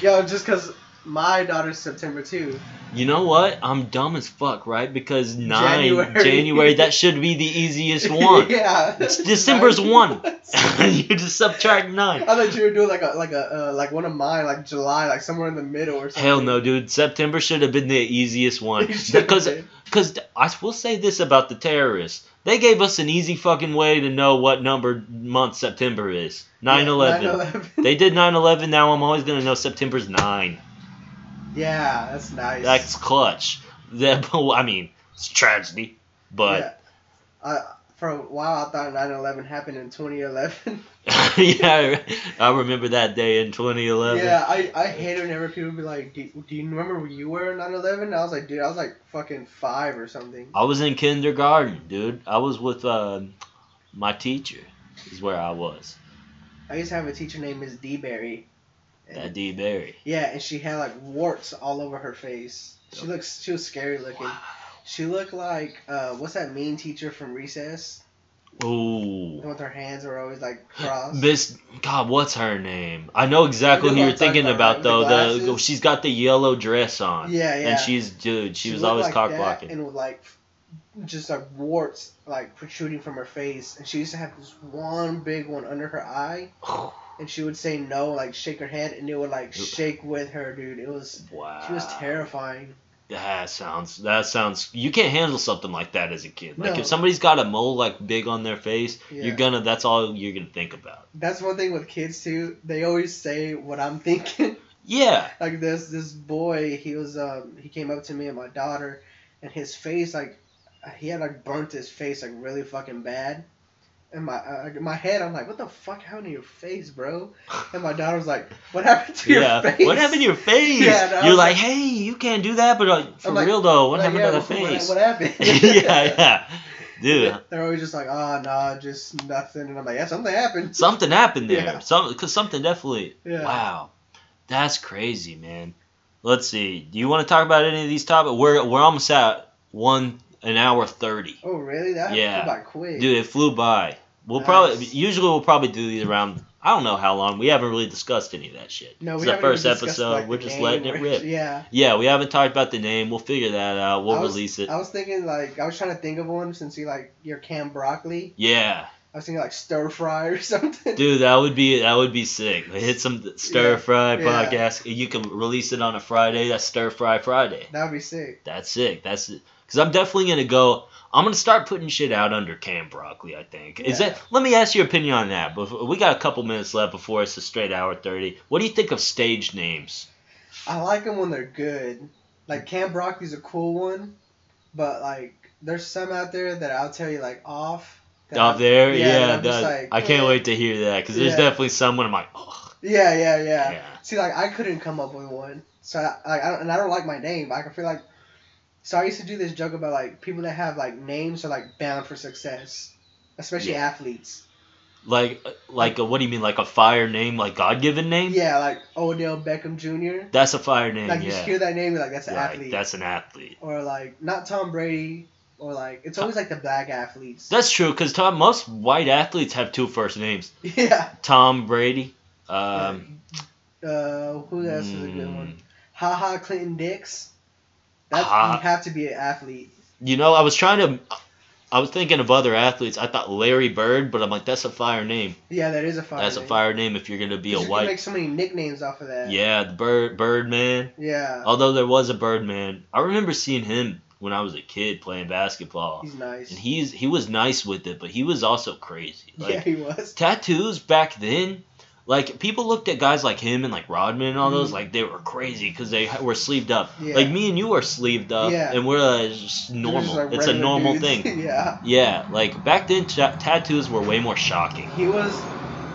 Yo, just because my daughter's September too. you know what? I'm dumb as fuck, right? Because nine January. January, that should be the easiest one. yeah. It's December's one. you just subtract nine. I thought you were doing like a like a uh, like one of mine, like July, like somewhere in the middle or something. Hell no, dude. September should have been the easiest one because because I will say this about the terrorists. They gave us an easy fucking way to know what number month September is. 9/11. 9/11. They did 9/11. Now I'm always gonna know September's nine. Yeah, that's nice. That's clutch. That I mean, it's tragedy, but Yeah. I, for a while, I thought 9/11 happened in 2011. yeah, I remember that day in 2011. yeah, I, I hate whenever people be like, do, do you remember where you were in 9/11? I was like, dude, I was like fucking five or something. I was in kindergarten, dude. I was with uh, my teacher. Is where I was. I used to have a teacher named Miss D Berry. That D Berry. Yeah, and she had like warts all over her face. She looks, she was scary looking. She looked like, uh, what's that mean teacher from Recess? Ooh. With her hands were always like crossed. Miss God, what's her name? I know exactly who you're thinking about, about, though. The The she's got the yellow dress on. Yeah, yeah. And she's dude. She, was always like cock blocking. And with like just like warts like protruding from her face. And she used to have this one big one under her eye. And she would say no, like shake her head, and it would like shake with her, dude. It was wow. she was terrifying. That sounds. That sounds. You can't handle something like that as a kid. Like No. if somebody's got a mole like big on their face, Yeah. you're gonna. That's all you're gonna think about. That's one thing with kids too. They always say what I'm thinking. Yeah. like this this boy, he was um he came up to me and my daughter, and his face like he had like burnt his face like really fucking bad. And my uh, in my head, I'm like, what the fuck happened to your face, bro? And my daughter was like, what happened to your yeah. face? What happened to your face? Yeah, You're like, like- hey, you can't do that, but uh, for like- real though, what happened yeah, to the face? What, happened? yeah, yeah. Dude, They're always just like, oh, nah, just nothing. And I'm like, yeah, something happened. something happened there. Yeah. Some, cause something definitely. Yeah. Wow, that's crazy, man. Let's see. Do you want to talk about any of these topics? We're we're almost at one an hour thirty. Oh, really? That Yeah. flew by quick. Dude, it flew by. We'll Nice. probably usually we'll probably do these around. I don't know how long. We haven't really discussed any of that shit. no, it's we the haven't first episode. like, We're the just name letting it rip. Yeah. Yeah, we haven't talked about the name. We'll figure that out. We'll was- release it. I was thinking like I was trying to think of one since you like your canned broccoli. Yeah, I was thinking like stir fry or something. dude, that would be that would be sick. Hit some stir Yeah, fry yeah. podcast. You can release it on a Friday. That's stir fry Friday. That would be sick. That's sick. That's because I'm definitely gonna go. I'm gonna start putting shit out under Cam broccoli. I think is that. Let me ask your opinion on that. But we got a couple minutes left before it's a straight hour thirty. What do you think of stage names? I like them when they're good. Like Cam broccoli's a cool one, but like there's some out there that I'll tell you like off. I'm- there, yeah, just that- like, I can't wait to hear that because there's Yeah. definitely someone I'm like, oh, Yeah, yeah, yeah, yeah. See, like I couldn't come up with one, so I, I, I don't, and I don't like my name. I can feel like, so I used to do this joke about like people that have like names are like bound for success, especially Yeah. athletes. Like, like, a, what do you mean, like a fire name, like God given name? Yeah, like Odell Beckham Jr. That's a fire name. Like you yeah, hear that name, you're like that's an Right, athlete. that's an athlete. or like not Tom Brady, or like it's always like the black athletes. That's true because Tom, most white athletes have two first names. yeah. Tom Brady. Um, Uh, who else is a good one? Ha Ha Clinton-Dix. That's Ha- you have to be an athlete. You know, I was trying to. I was thinking of other athletes. I thought Larry Bird, but I'm like, that's a fire name. Yeah, that is a fire. That's a fire name if you're gonna be a white. You can white. make so many nicknames off of that. Yeah, the Bird Birdman. Yeah. Although there was a Birdman, I remember seeing him when I was a kid playing basketball, He's nice. and he's he was nice with it, but he was also crazy. Like yeah, he was. tattoos back then. Like people looked at guys like him and like Rodman and all those Mhm. like they were crazy because they were sleeved up. Yeah. Like me and you are sleeved up, Yeah. and we're uh, just normal. just, like, it's a normal dudes. thing. yeah. Yeah, like back then, ta- tattoos were way more shocking. He was.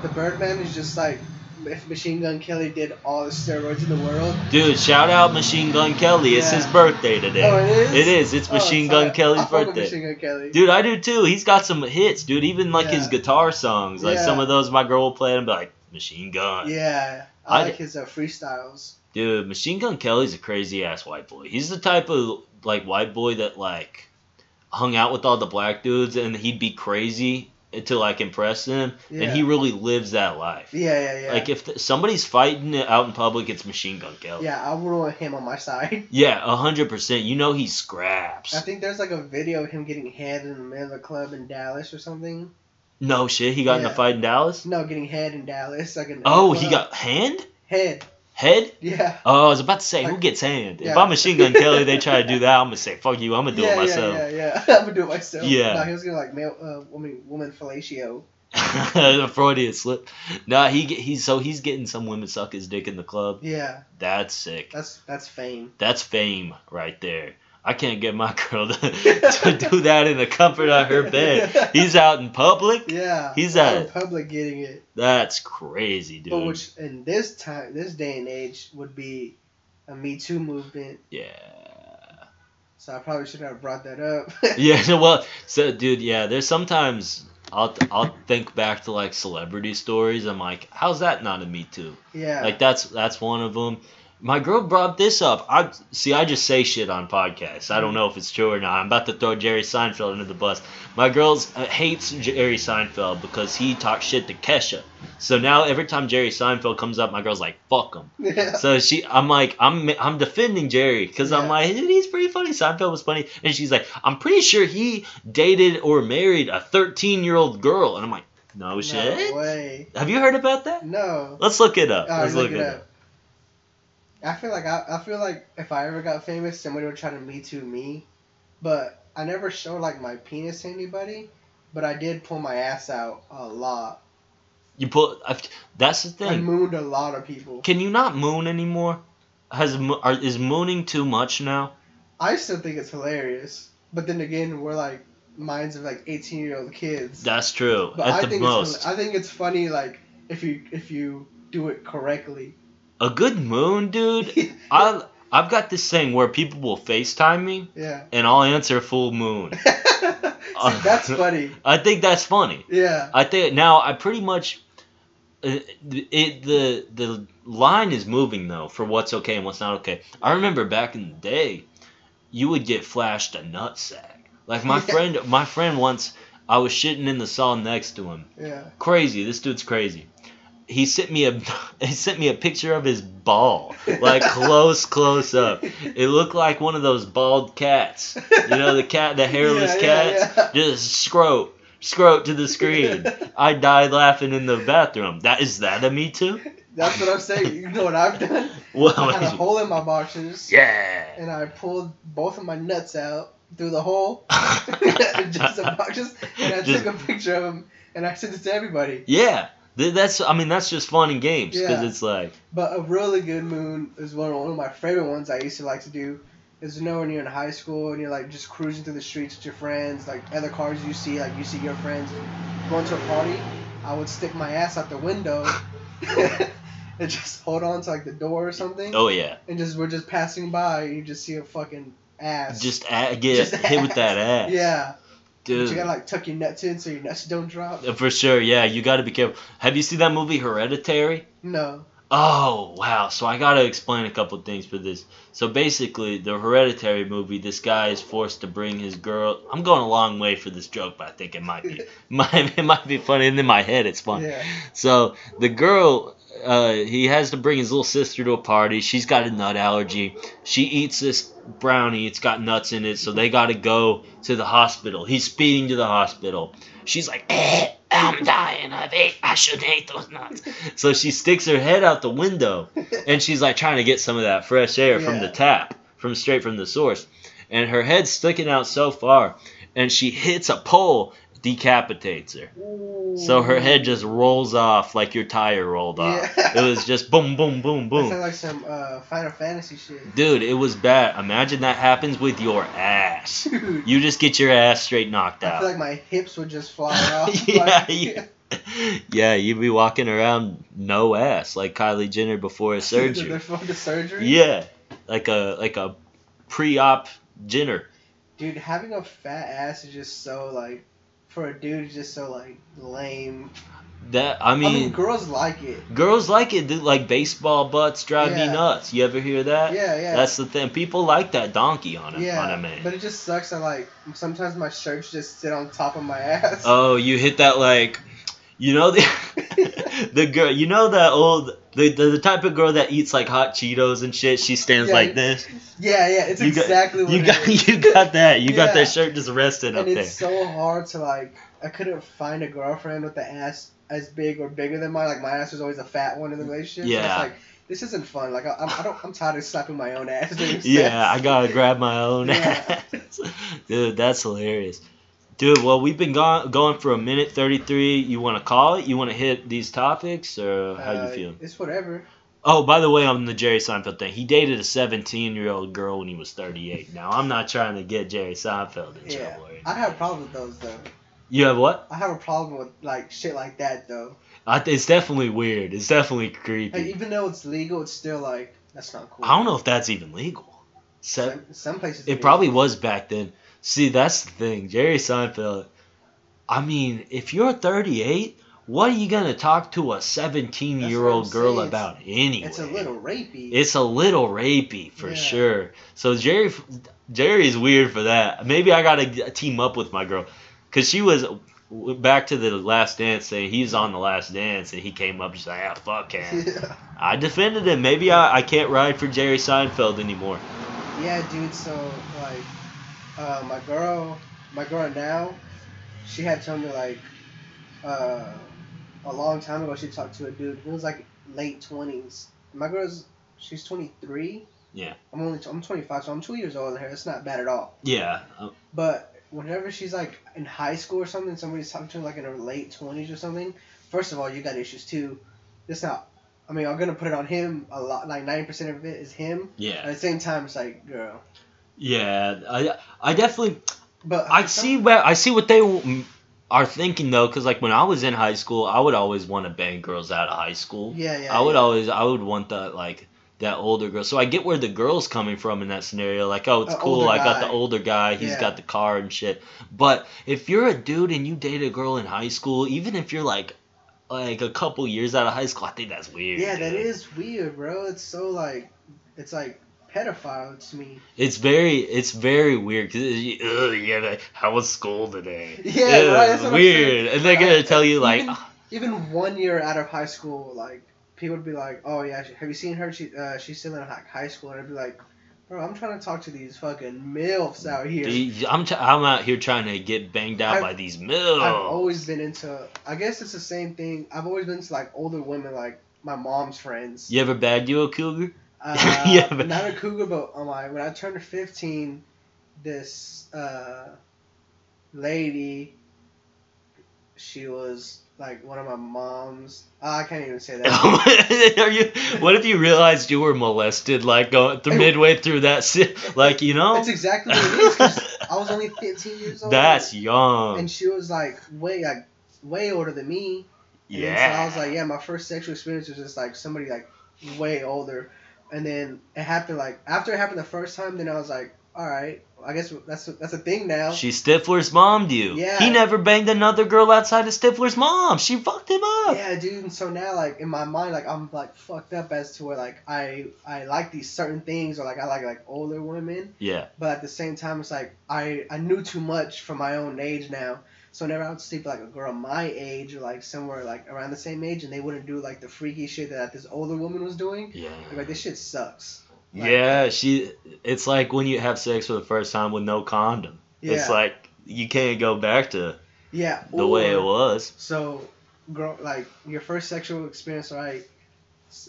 The Birdman is just like if Machine Gun Kelly did all the steroids in the world. Dude, shout out Machine Gun Kelly. It's Yeah. his birthday today. Oh, it is. It is. It's Oh, Machine sorry. Gun Kelly's birthday. Machine Gun Kelly. Dude, I do too. He's got some hits, dude. Even like his guitar songs, like Yeah. some of those, my girl will play and be like, Machine Gun. Yeah, I, I like his uh, freestyles. Dude, Machine Gun Kelly's a crazy ass white boy. He's the type of like white boy that like hung out with all the black dudes and he'd be crazy to like impress them, Yeah. and he really lives that life. Yeah, yeah, yeah. Like if th- somebody's fighting out in public, it's Machine Gun Kelly. yeah, I would want him on my side. Yeah, a hundred percent. You know he scraps. I think there's like a video of him getting head in the middle of the club in Dallas or something. No shit, he got in a fight in Dallas. No, getting head in Dallas. Like Oh, he got hand. head. Head? Yeah. Oh, I was about to say, who gets hand? If. I'm Machine Gun Kelly, they try to do that, I'm gonna say, fuck you, I'm gonna do yeah, it myself. Yeah, yeah, yeah. I'm gonna do it myself. Yeah. No, he was gonna like male, uh, woman, woman fellatio. the Freudian slip. Nah, he get, he's so he's getting some women suck his dick in the club. Yeah, That's sick. that's that's fame. That's fame right there. I can't get my girl to, to do that in the comfort of her bed. He's out in public. Yeah. He's out in public getting it. That's crazy, dude. But which in this time, this day and age, would be a Me Too movement. yeah. So I probably shouldn't have brought that up. Yeah. Well, so dude, yeah. There's sometimes I'll I'll think back to like celebrity stories. I'm like, how's that not a Me Too? yeah. Like that's that's one of them. My girl brought this up. I see. I just say shit on podcasts. I don't know if it's true or not. I'm about to throw Jerry Seinfeld under the bus. My girl uh, hates Jerry Seinfeld because he talks shit to Kesha. So now every time Jerry Seinfeld comes up, my girl's like, "Fuck him." yeah. So she, I'm like, I'm I'm defending Jerry because I'm like, he's pretty funny. Seinfeld was funny, and she's like, I'm pretty sure he dated or married a 13 year old girl, and I'm like, no shit. No way. Have you heard about that? No. Let's look it up. All right, Let's look it up. I feel like I, I feel like if I ever got famous, somebody would try to me too me, but I never showed like my penis to anybody. But I did pull my ass out a lot. You pull. I've, that's the thing. I mooned a lot of people. Can you not moon anymore? Has are, is mooning too much now? I still think it's hilarious, but then again, we're like minds of like eighteen year old kids. That's true. but At I the think most, it's I think it's funny like if you if you do it correctly. A good moon, dude. I I've got this thing where people will FaceTime me yeah. and I'll answer full moon. See, that's funny. I think that's funny. Yeah. I think now I pretty much uh, it the the line is moving though for what's okay and what's not okay. I remember back in the day, you would get flashed a nutsack. Like my Yeah. friend, my friend once, I was shitting in the stall next to him. Yeah. Crazy, this dude's crazy. He sent me a he sent me a picture of his ball, like close close up. It looked like one of those bald cats. You know the cat, the hairless Yeah, yeah, cats. yeah. Just scrote, scrote to the screen. I died laughing in the bathroom. That is that a me too? That's what I'm saying. You know what I've done? Well, I had a hole in my boxers. yeah. And I pulled both of my nuts out through the hole. just the boxers. And I Just- took a picture of them and I sent it to everybody. Yeah, that's I mean that's just fun and games because Yeah. it's like But a really good moon is one, one of my favorite ones I used to like to do. Is you know when you're in high school and you're like just cruising through the streets with your friends, like other cars you see, like you see your friends going to a party. I would stick my ass out the window and just hold on to like the door or something, oh yeah, and just we're just passing by. And you just see a fucking ass. just a- get Just hit with that ass. ass. Yeah. But you gotta like tuck your nuts in so your nuts don't drop. Uh, for sure, yeah, you got to be careful. Have you seen that movie Hereditary? No. Oh wow! So I gotta explain a couple things for this. So basically, the Hereditary movie, this guy is forced to bring his girl. I'm going a long way for this joke, but I think it might be, might it might be funny. And in my head, it's funny. Yeah. So the girl, uh, he has to bring his little sister to a party. She's got a nut allergy. She eats this brownie. It's got nuts in it, so they got to go to the hospital. He's speeding to the hospital. She's like, eh, I'm dying. I've ate. I shouldn't eat those nuts. So she sticks her head out the window, and she's like trying to get some of that fresh air from the Yeah. tap, from straight from the source. And her head's sticking out so far, and she hits a pole, decapitates her. So her head just rolls off like your tire rolled off. Yeah. It was just boom, boom, boom, boom. sounds like some uh, Final Fantasy shit. Dude, it was bad. Imagine that happens with your ass. Dude. You just get your ass straight knocked out. I feel like my hips would just fly off. Yeah, like, yeah. yeah, you'd be walking around no ass like Kylie Jenner before a surgery. Before the surgery. Yeah, like a like a pre-op Jenner. Dude, having a fat ass is just so like, for a dude, just so like lame. That I I mean, mean, girls like it. girls like it. dude, Like baseball butts drive me nuts. You ever hear that? Yeah, yeah. That's the thing. People like that donkey on a yeah, on a man. but it just sucks that like sometimes my shirts just sit on top of my ass. Oh, you hit that like You know the the girl. You know that old the, the the type of girl that eats like hot Cheetos and shit. She stands Yeah, like this. Yeah, yeah, it's You got- exactly what You got is. you got that. You got that shirt just resting up and there. it's so hard to like. I couldn't find a girlfriend with the ass as big or bigger than mine. Like my ass was always a fat one in the relationship. So Yeah. it's like this isn't fun. Like I, I'm, I don't. I'm tired of slapping my own ass. Yeah, I gotta grab my own Yeah. ass. Dude, that's hilarious. Dude, well, we've been go- going for a minute 33. You want to call it? You want to hit these topics? Or how Uh, you feel? It's whatever. Oh, by the way, on the Jerry Seinfeld thing, he dated a 17 year old girl when he was 38. Now, I'm not trying to get Jerry Seinfeld in Yeah, trouble. I have a problem with those though. You have what? I have a problem with like shit like that though. I th- it's definitely weird. It's definitely creepy. Like even though it's legal, it's still like that's not cool. I don't know if that's even legal. Some, some places It probably was back then. See, that's the thing. Jerry Seinfeld. I mean, if you're 38, what are you gonna talk to a 17 year old That's what I'm girl saying. about anyway? It's a little rapey. It's a little rapey for Yeah. sure. So Jerry, Jerry's weird for that. Maybe I gotta team up with my girl, cause she was back to the Last Dance saying he's on the Last Dance and he came up just like ah fuck him. yeah. I defended him. Maybe I, I can't ride for Jerry Seinfeld anymore. Yeah, dude. So like, uh, my girl, my girl now, she had told me like, uh, a long time ago she talked to a dude. He was like late twenties. My girl's she's twenty three. Yeah. I'm only I'm twenty five, so I'm two years older than her. It's not bad at all. Yeah. uh, But whenever she's like in high school or something, somebody's talking to her like in her late twenties or something. First of all, you got issues too. It's not. I mean, I'm gonna put it on him a lot. Like ninety percent of it is him. Yeah. At the same time, it's like, girl. Yeah, I I definitely But I see where I see what they are thinking though, because like when I was in high school, I would always want to bang girls out of high school. Yeah, yeah. I would yeah. always I would want that like that older girl. So I get where the girl's coming from in that scenario. Like, oh, it's A cool. I got the older guy. He's Yeah. got the car and shit. But if you're a dude and you date a girl in high school, even if you're like like a couple years out of high school, I think that's weird. Yeah, that dude. is weird, bro. It's so like, it's like pedophile to me. It's very, it's very weird because yeah, like, how was school today? Yeah, right, that's weird, and they're gonna I- tell you like, even- Even one year out of high school, like people would be like, "Oh yeah, have you seen her? She uh, she's still in hi- high school." And I'd be like, "Bro, I'm trying to talk to these fucking milfs out here." "These- I'm, t- I'm out here trying to get banged out I've- by these mills. I've always been into. I guess it's the same thing. I've always been to like older women, like my mom's friends. You ever bagged you a cougar? Uh, Yeah, but- not a cougar, but on my when I turned 15, this uh, lady, she was like one of my mom's. Uh, I can't even say that. Are you? What if you realized you were molested, like going through midway through that, si- like you know? That's exactly what it is. 'cause I was only 15 years old. That's young. and she was like way like way older than me. And yeah. so I was like, yeah, my first sexual experience was just like somebody like way older. And then it happened like after it happened the first time, then I was like, all right, I guess that's that's a thing now. She Stifler's mommed you. Yeah. He never banged another girl outside of Stifler's mom. She fucked him up. Yeah, dude. And so now, like in my mind, like I'm like fucked up as to where like I I like these certain things or like I like like older women, Yeah. but at the same time, it's like I I knew too much for my own age now. So whenever I would sleep with, like a girl my age or like somewhere like around the same age, and they wouldn't do like the freaky shit that this older woman was doing, Yeah. Like this shit sucks. Like, Yeah, she. It's like when you have sex for the first time with no condom. Yeah. It's like you can't go back to yeah. the way it was. So, girl, like your first sexual experience, right?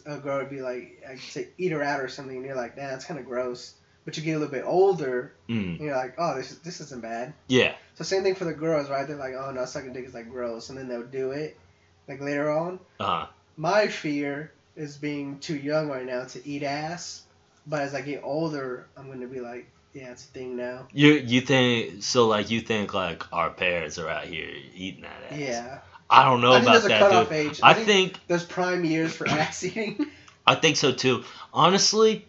A girl would be like, like to eat her out or something, and you're like, "Damn, that's kind of gross." But you get a little bit older, Mm. and you're like, "Oh, this this isn't bad." Yeah. So same thing for the girls, right? They're like, "Oh no, sucking dick is like gross," and then they'll do it, like later on. Uh. huh. My fear is being too young right now to eat ass, but as I get older, I'm gonna be like, "Yeah, it's a thing now." You you think so? Like you think like our parents are out here eating that ass? Yeah. I don't know I about that, dude. age. I I think- think There's prime years for ass eating. I think so too. Honestly,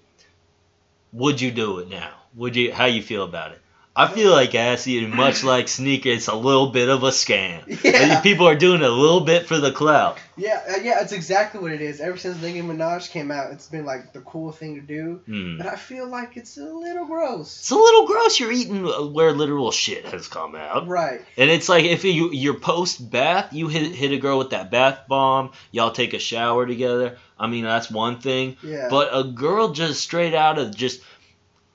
would you do it now? Would you? How you feel about it? I feel like Assy, and much like Sneaker, it's a little bit of a scam. Yeah. People are doing a little bit for the clout. Yeah, uh, yeah, it's exactly what it is. Ever since Nicki Minaj came out, it's been like the cool thing to do. Hmm. But I feel like it's a little gross. It's a little gross. You're eating where literal shit has come out. Right. And it's like if you you're post bath, you hit hit a girl with that bath bomb. Y'all take a shower together. I mean that's one thing. Yeah. But a girl just straight out of just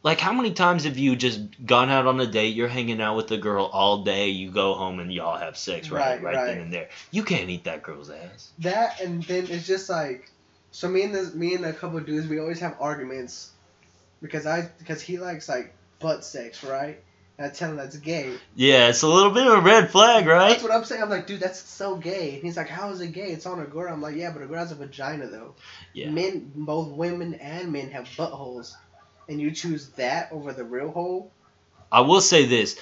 like how many times have you just gone out on a date? You're hanging out with the girl all day. You go home and y'all have sex right Right, right, right. then and there. You can't eat that girl's ass. that and then it's just like, so me and this, me and a couple of dudes, we always have arguments, because I because he likes like butt sex, right? And I tell him that's gay. Yeah, it's a little bit of a red flag, right? That's what I'm saying. I'm like, dude, that's so gay. And he's like, how is it gay? It's on a girl. I'm like, yeah, but a girl has a vagina though. Yeah. Men, both women and men have buttholes, and you choose that over the real hole. I will say this.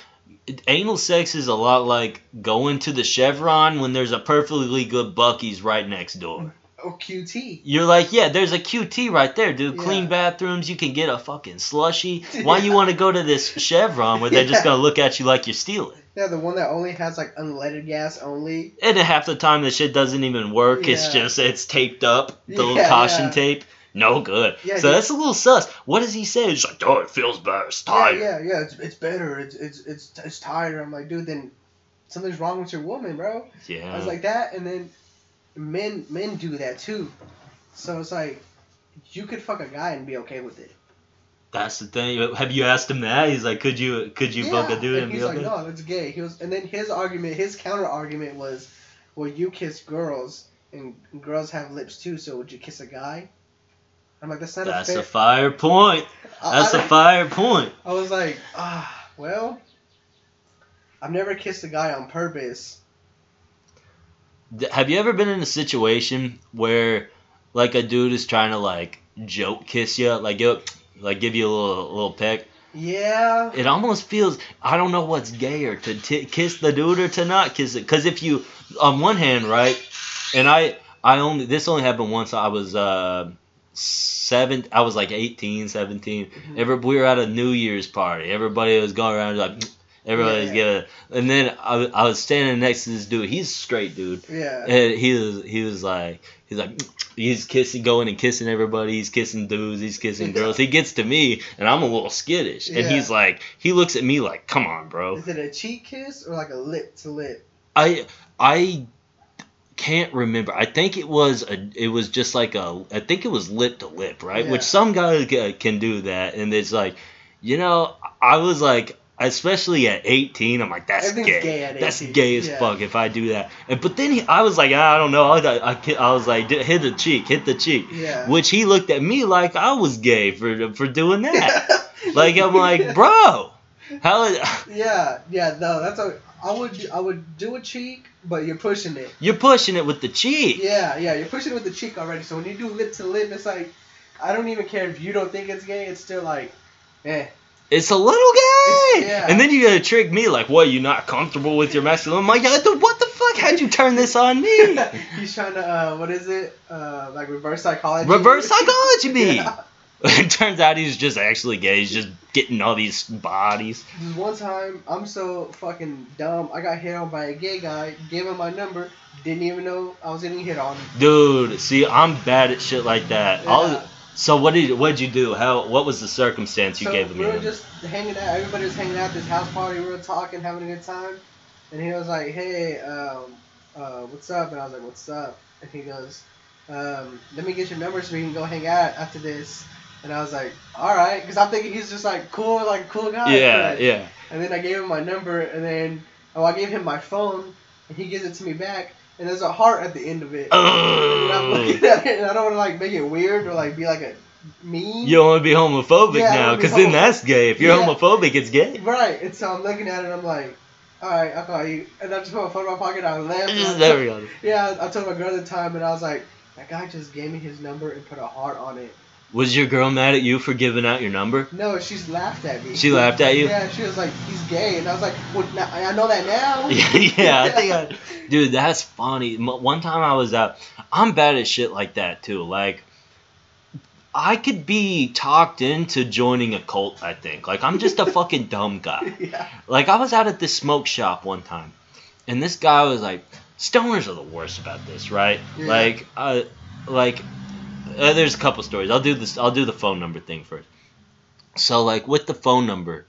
Anal sex is a lot like going to the Chevron when there's a perfectly good Buc-ee's right next door. Oh, or QT. You're like, yeah, there's a QT right there, dude. Yeah. Clean bathrooms. You can get a fucking slushy. Why you want to go to this Chevron where they're just gonna look at you like you're stealing? Yeah, the one that only has like unleaded gas only. And half the time the shit doesn't even work. It's just it's taped up, the little caution yeah. tape. No good. Yeah, so he- that's a little sus. What does he say? He's like, oh, it feels better. It's Yeah, tighter. yeah, yeah. It's, it's better. It's it's it's it's tighter. I'm like, dude, then something's wrong with your woman, bro. Yeah. I was like that, and then men men do that too. So it's like you could fuck a guy and be okay with it. That's the thing. Have you asked him that? He's like, could you could you fuck a dude and and he's be like, okay? no, that's gay. He was, and then his argument, his counter argument was, well, you kiss girls, and girls have lips too. So would you kiss a guy? I'm like, that's not That's a fair. a fire point. That's I, a fire point. I was like, ah, well, I've never kissed a guy on purpose. Have you ever been in a situation where, like, a dude is trying to like joke kiss you, like, yo, like give you a little little peck? Yeah. It almost feels I don't know what's gayer to t- kiss the dude or to not kiss it. Cause if you, on one hand, right, and I I only this only happened once. I was uh seven. I was like 18, 17. Mhm. Every, we were at a New Year's party. Everybody was going around like. Everybody was Yeah. and then I, was- I was standing next to this dude. He's a straight dude, Yeah. and he was he was like he's like he's kissing going and kissing everybody he's kissing dudes he's kissing girls he gets to me and i'm a little skittish yeah. and he's like he looks at me like come on bro Is it a cheek kiss or like a lip to lip? i i can't remember i think it was a it was just like a i think it was lip to lip right Yeah. which some guys can do that and it's like you know i was like especially at 18 i'm like that's gay, gay at that's gay as Yeah. fuck if i do that and but then he, i was like i don't know I, I, I was like hit the cheek hit the cheek Yeah. which he looked at me like i was gay for for doing that like i'm like bro how Yeah, yeah, no, that's a. I would, I would do a cheek, but you're pushing it. you're pushing it with the cheek Yeah, yeah, you're pushing it with the cheek already. So when you do lip to lip, it's like, I don't even care if you don't think it's gay. It's still like, eh. It's a little gay. It's- yeah. And then you gotta trick me like, what? You not comfortable with your masculine? I'm like, what the fuck? How'd you turn this on me? He's trying to, uh, what is it? Uh, like reverse psychology. Reverse psychology me. Yeah. it turns out he's just actually gay. He's just getting all these bodies. This one time, I'm so fucking dumb. I got hit on by a gay guy. Gave him my number. Didn't even know I was getting hit on. Dude, see, I'm bad at shit like that. Yeah. I'll, so what did what'd you do? How what was the circumstance you so gave him? we were just hanging out. Everybody was hanging out at this house party. We were talking, having a good time. And he was like, "Hey, um, uh, what's up?" And I was like, "What's up?" And he goes, um, "Let me get your number so we can go hang out after this." And I was like, "All right," because I'm thinking he's just like cool, like cool guy. yeah, But- yeah. And then I gave him my number, and then oh, I gave him my phone, and he gives it to me back, and there's a heart at the end of it. And I'm looking at it, and I don't want to like make it weird or like be like a mean. You don't want to be homophobic Yeah, now, because then that's gay. If you're Yeah. homophobic, it's gay. Right, and so I'm looking at it, I'm like, all right, I'll call you. And I just put my phone in my pocket, I left. and I there told- we go. Yeah, I told my girl at the time, and I was like, that guy just gave me his number and put a heart on it. Was your girl mad at you for giving out your number? No, she's laughed at me. She laughed at you? Yeah, she was like, he's gay, and I was like, well, I know that now. yeah, I think I, dude, that's funny. One time I was out, I'm bad at shit like that too. Like, I could be talked into joining a cult. I think like I'm just a fucking dumb guy. yeah. Like I was out at this smoke shop one time, and this guy was like, "Stoners are the worst about this, right?" Yeah. Like, uh, like, uh, there's a couple stories. I'll do this. I'll do the phone number thing first. So like with the phone number,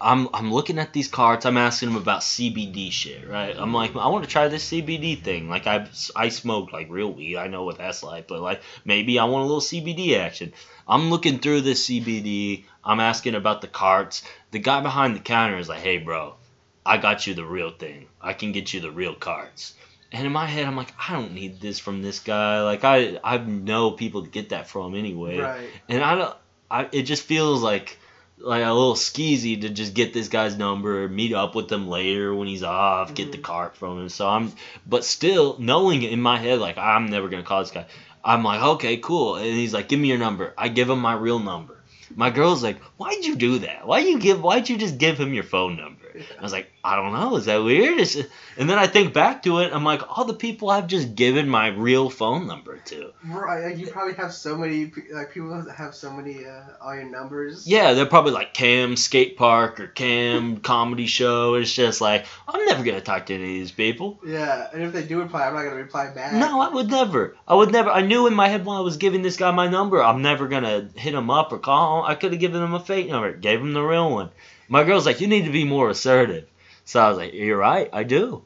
I'm I'm looking at these cards. I'm asking him about CBD shit, right? I'm like, I want to try this CBD thing. Like I I smoke like real weed. I know what that's like, but like maybe I want a little CBD action. I'm looking through this CBD. I'm asking about the carts. The guy behind the counter is like, hey bro, I got you the real thing. I can get you the real carts. And in my head, I'm like, I don't need this from this guy. Like I I know people to get that from anyway. Right. And I don't. I it just feels like like a little skeezy to just get this guy's number, meet up with him later when he's off, get the Mhm. cart from him. So I'm, but still knowing in my head like I'm never gonna call this guy. I'm like, okay, cool. And he's like, give me your number. I give him my real number. My girl's like, why'd you do that? Why you give? Why'd you just give him your phone number? I was like, I don't know. Is that weird? It's, and then I think back to it. I'm like, all the people I've just given my real phone number to. Right. Like you probably have so many like people that have so many uh, all your numbers. Yeah, they're probably like Cam Skate Park or Cam Comedy Show. It's just like I'm never gonna talk to any of these people. Yeah. And if they do reply, I'm not gonna reply back. No, I would never. I would never. I knew in my head when I was giving this guy my number, I'm never gonna hit him up or call him. I could have given him a fake number, gave him the real one. My girl's like, you need to be more assertive. So I was like, you're right, I do.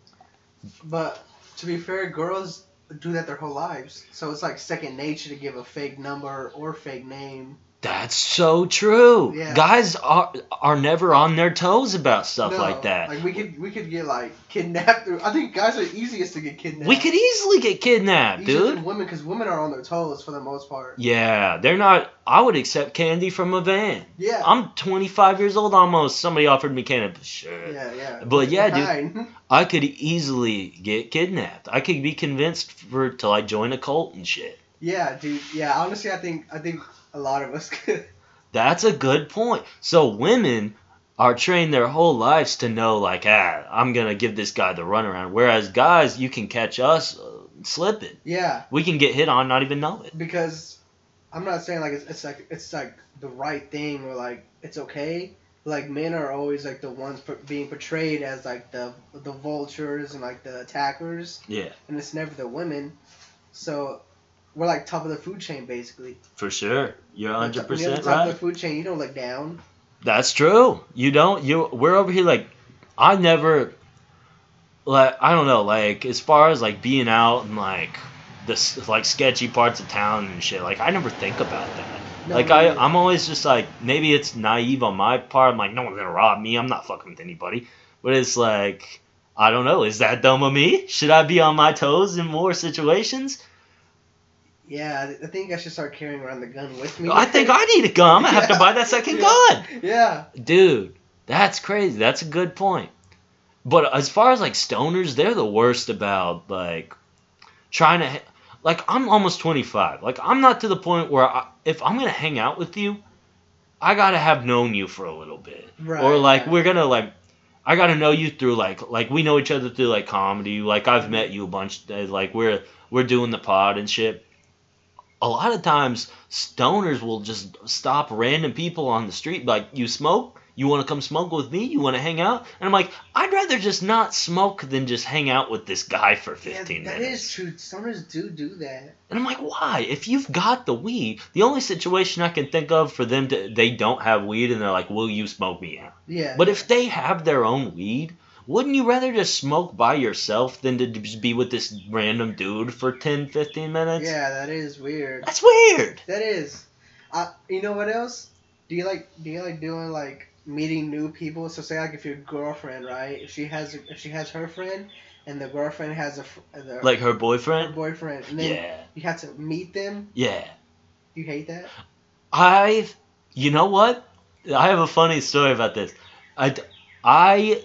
But to be fair, girls do that their whole lives. So it's like second nature to give a fake number or fake name. That's so true. Yeah. Guys are are never on their toes about stuff No, like that. Like we could we could get like kidnapped. I think guys are easiest to get kidnapped. we could easily get kidnapped, Easier dude. than women because women are on their toes for the most part. Yeah, they're not. I would accept candy from a van. Yeah. I'm 25 years old almost. Somebody offered me candy. Sure. yeah, yeah. But yeah, dude. I could easily get kidnapped. I could be convinced for to like join a cult and shit. Yeah, dude. Yeah, honestly, I think I think a lot of us could. That's a good point. So women are trained their whole lives to know like, ah, I'm gonna give this guy the runaround. Whereas guys, you can catch us uh, slipping. Yeah, We can get hit on, not even know it. because I'm not saying like it's, it's like it's like the right thing or like it's okay. Like men are always like the ones per- being portrayed as like the the vultures and like the attackers, Yeah, and it's never the women. So we're like top of the food chain basically. for sure. You're When 100 you're at the percent top of the food chain, you don't look down. That's true. You don't. You. We're over here like, I never. Like I don't know. Like as far as like being out and like this like sketchy parts of town and shit. Like I never think about that. No, like I, neither. I'm always just like maybe it's naive on my part. I'm like no one's gonna rob me. I'm not fucking with anybody. But it's like I don't know. Is that dumb of me? Should I be on my toes in more situations? Yeah, I think I should start carrying around the gun with me. I think I need a gun. I'm gonna have to buy that second Yeah. gun. Yeah. Dude, that's crazy. That's a good point. But as far as like stoners, they're the worst about like trying to like I'm almost 25. Like I'm not to the point where I, if I'm going to hang out with you, I got to have known you for a little bit. Right. or like right. we're going to like I got to know you through like like we know each other through like comedy. Like I've met you a bunch uh, like we're we're doing the pod and shit. A lot of times stoners will just stop random people on the street like you smoke you want to come smoke with me you want to hang out and i'm like i'd rather just not smoke than just hang out with this guy for Yeah, 15 that minutes is true. Stoners do do that. and i'm like why if you've got the weed the only situation i can think of for them to they don't have weed and they're like will you smoke me out Yeah. but if they have their own weed wouldn't you rather just smoke by yourself than to just be with this random dude for 10 15 minutes yeah, that is weird. that's weird That is. I. You know what else? Do you like? Do you like doing like meeting new people? So say like if your girlfriend, right? If she has if she has her friend, and the girlfriend has a fr- the, like her boyfriend. her boyfriend boyfriend, and then yeah you have to meet them. yeah You hate that? I've, you know what? I have a funny story about this. I, I,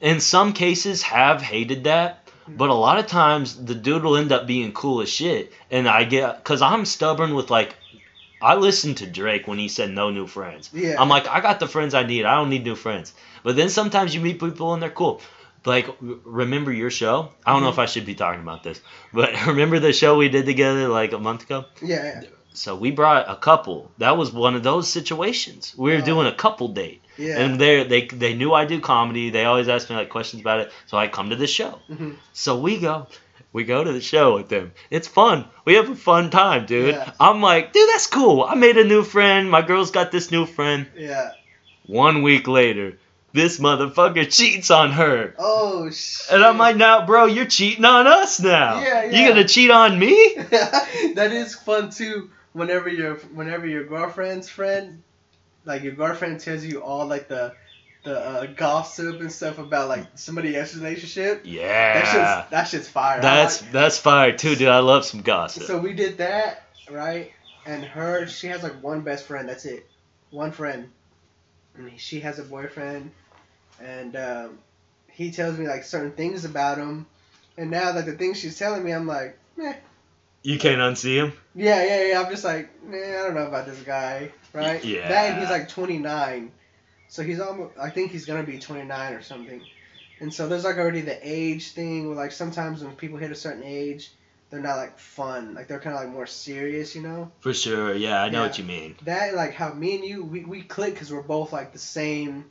in some cases, have hated that, but a lot of times the dude will end up being cool as shit, and I get, cause I'm stubborn with like, I listened to Drake when he said no new friends. Yeah. I'm like, I got the friends I need. I don't need new friends. But then sometimes you meet people and they're cool. Like, remember your show? I don't know Mhm. if I should be talking about this, but remember the show we did together like a month ago? Yeah. yeah. So we brought a couple. That was one of those situations. We were Oh. doing a couple date, Yeah. and they they they knew I do comedy. They always ask me like questions about it, so I come to the show. Mhm. So we go. We go to the show with them. It's fun. We have a fun time, dude. Yeah. I'm like, dude, that's cool. I made a new friend. My girl's got this new friend. Yeah. One week later, this motherfucker cheats on her. Oh shit. And I'm like, now, bro, you're cheating on us now. Yeah, yeah. You gonna cheat on me? that is fun too. Whenever your whenever your girlfriend's friend, like your girlfriend tells you all like the the uh, gossip and stuff about like somebody else's relationship. That Yeah. shit's that shit's fire. That's like- that's fire too, dude. I love some gossip. so we did that right, and her she has like one best friend. That's it, one friend. And she has a boyfriend, and um, he tells me like certain things about him, and now that the things she's telling me, I'm like, eh. You can't unsee him. Yeah, yeah, yeah. I'm just like, man, I don't know about this guy, right? Yeah. That he's like 29, so he's almost. I think he's gonna be 29 or something. And so there's like already the age thing where like sometimes when people hit a certain age, they're not like fun. Like they're kind of like more serious, you know. For sure. Yeah, I know Yeah. what you mean. That like how me and you we we click because we're both like the same.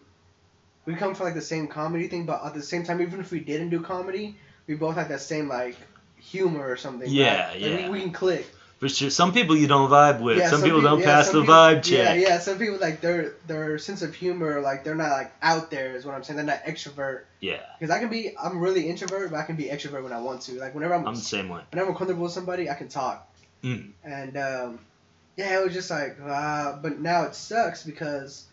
We come from like the same comedy thing, but at the same time, even if we didn't do comedy, we both had that same like humor or something. right? Yeah, Like, yeah. we, we can click. For sure. Some people you don't vibe with. Yeah, some, people don't yeah, pass the people- vibe check. Yeah, yeah. Some people like their their sense of humor, like they're not like out there, is what I'm saying. They're not extrovert. Yeah. Because I can be, I'm really introvert, but I can be extrovert when I want to. Like whenever I'm, I'm the same way. whenever I'm comfortable with somebody, I can talk. Mm. And um, yeah, it was just like, uh, but now it sucks because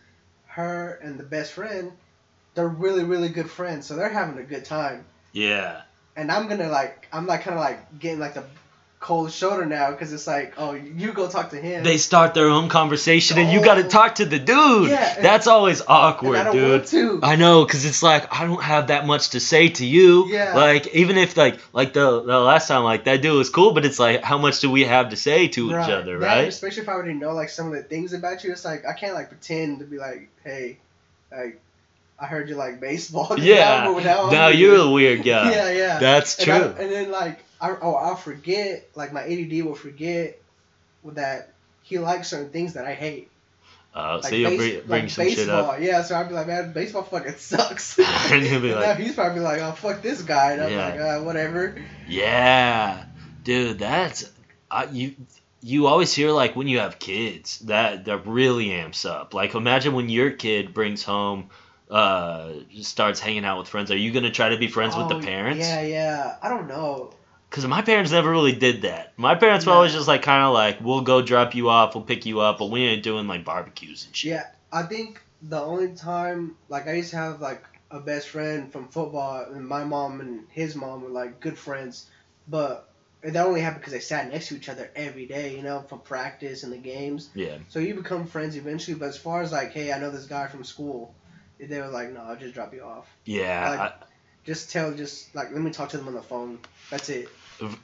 her and the best friend, they're really really good friends, so they're having a good time. Yeah. And I'm gonna like, I'm like kind of like getting like the cold shoulder now because it's like, oh, you go talk to him. They start their own conversation and you Oh. got to talk to the dude. Yeah, and- That's always awkward, I don't dude. want to. I know, cause it's like I don't have that much to say to you. Yeah. Like even if like like the the last time like that dude was cool, but it's like how much do we have to say to each other, right? Especially if I already know like some of the things about you, it's like I can't like pretend to be like, hey, like I heard you like baseball. Yeah. Now, now, I'm Now weird. you're a weird guy. Yeah, yeah. That's and true. I, and then like I oh I'll forget like my ADD will forget that he likes certain things that I hate. uh, Like so you'll base- bring, bring like some shit baseball. up. Yeah, so I'd be like, man, baseball fucking sucks. And he'll be like- he's probably like, oh fuck this guy. And I'm Yeah. like, uh, whatever. Yeah, dude, that's I you. You always hear like when you have kids that that really amps up. Like imagine when your kid brings home, uh, starts hanging out with friends. Are you gonna try to be friends with Oh, the parents? Yeah, yeah. I don't know. Because my parents never really did that. My parents were always just like kind of like, we'll go drop you off, we'll pick you up, but we ain't doing like barbecues and shit. Yeah, I think the only time like I used to have like a best friend from football, and my mom and his mom were like good friends, but that only happened because they sat next to each other every day, you know, from practice and the games. Yeah. So you become friends eventually. But as far as like, hey, I know this guy from school, they were like, no, I'll just drop you off. Yeah, Like- Just tell, just like let me talk to them on the phone. That's it.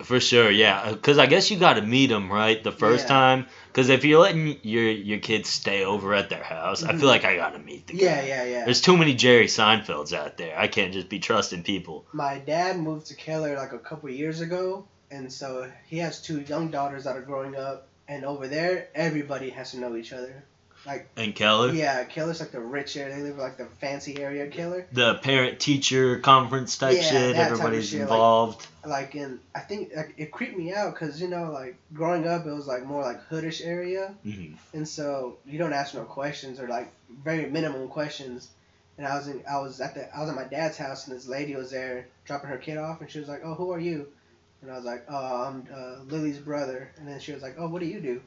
For sure. Yeah, because I guess you got to meet them right the first Yeah. time. Because if you're letting your your kids stay over at their house, I Mhm. feel like I gotta meet the Yeah, guy. yeah, yeah. There's too many Jerry Seinfelds out there. I can't just be trusting people. my dad moved to Keller like a couple years ago, and so he has two young daughters that are growing up, and over there, everybody has to know each other. And Keller, Yeah, Keller's like the rich area. They live like the fancy area, Keller. the parent teacher conference type Yeah, shit. that type Everybody's shit, involved. Like, and I think like, it creeped me out because you know, like growing up, it was like more like hoodish area, Mhm. and so you don't ask no questions or like very minimum questions. And I was in, I was at the, I was at my dad's house, and this lady was there dropping her kid off, and she was like, "Oh, who are you?" And I was like, "Oh, I'm uh, Lily's brother." And then she was like, "Oh, what do you do?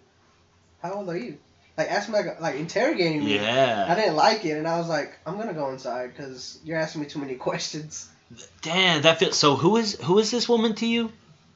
How old are you?" Like asking me like, like interrogating me. I didn't like it, and I was like, "I'm gonna go inside because you're asking me too many questions." Damn, that feels. So who is who is this woman to you?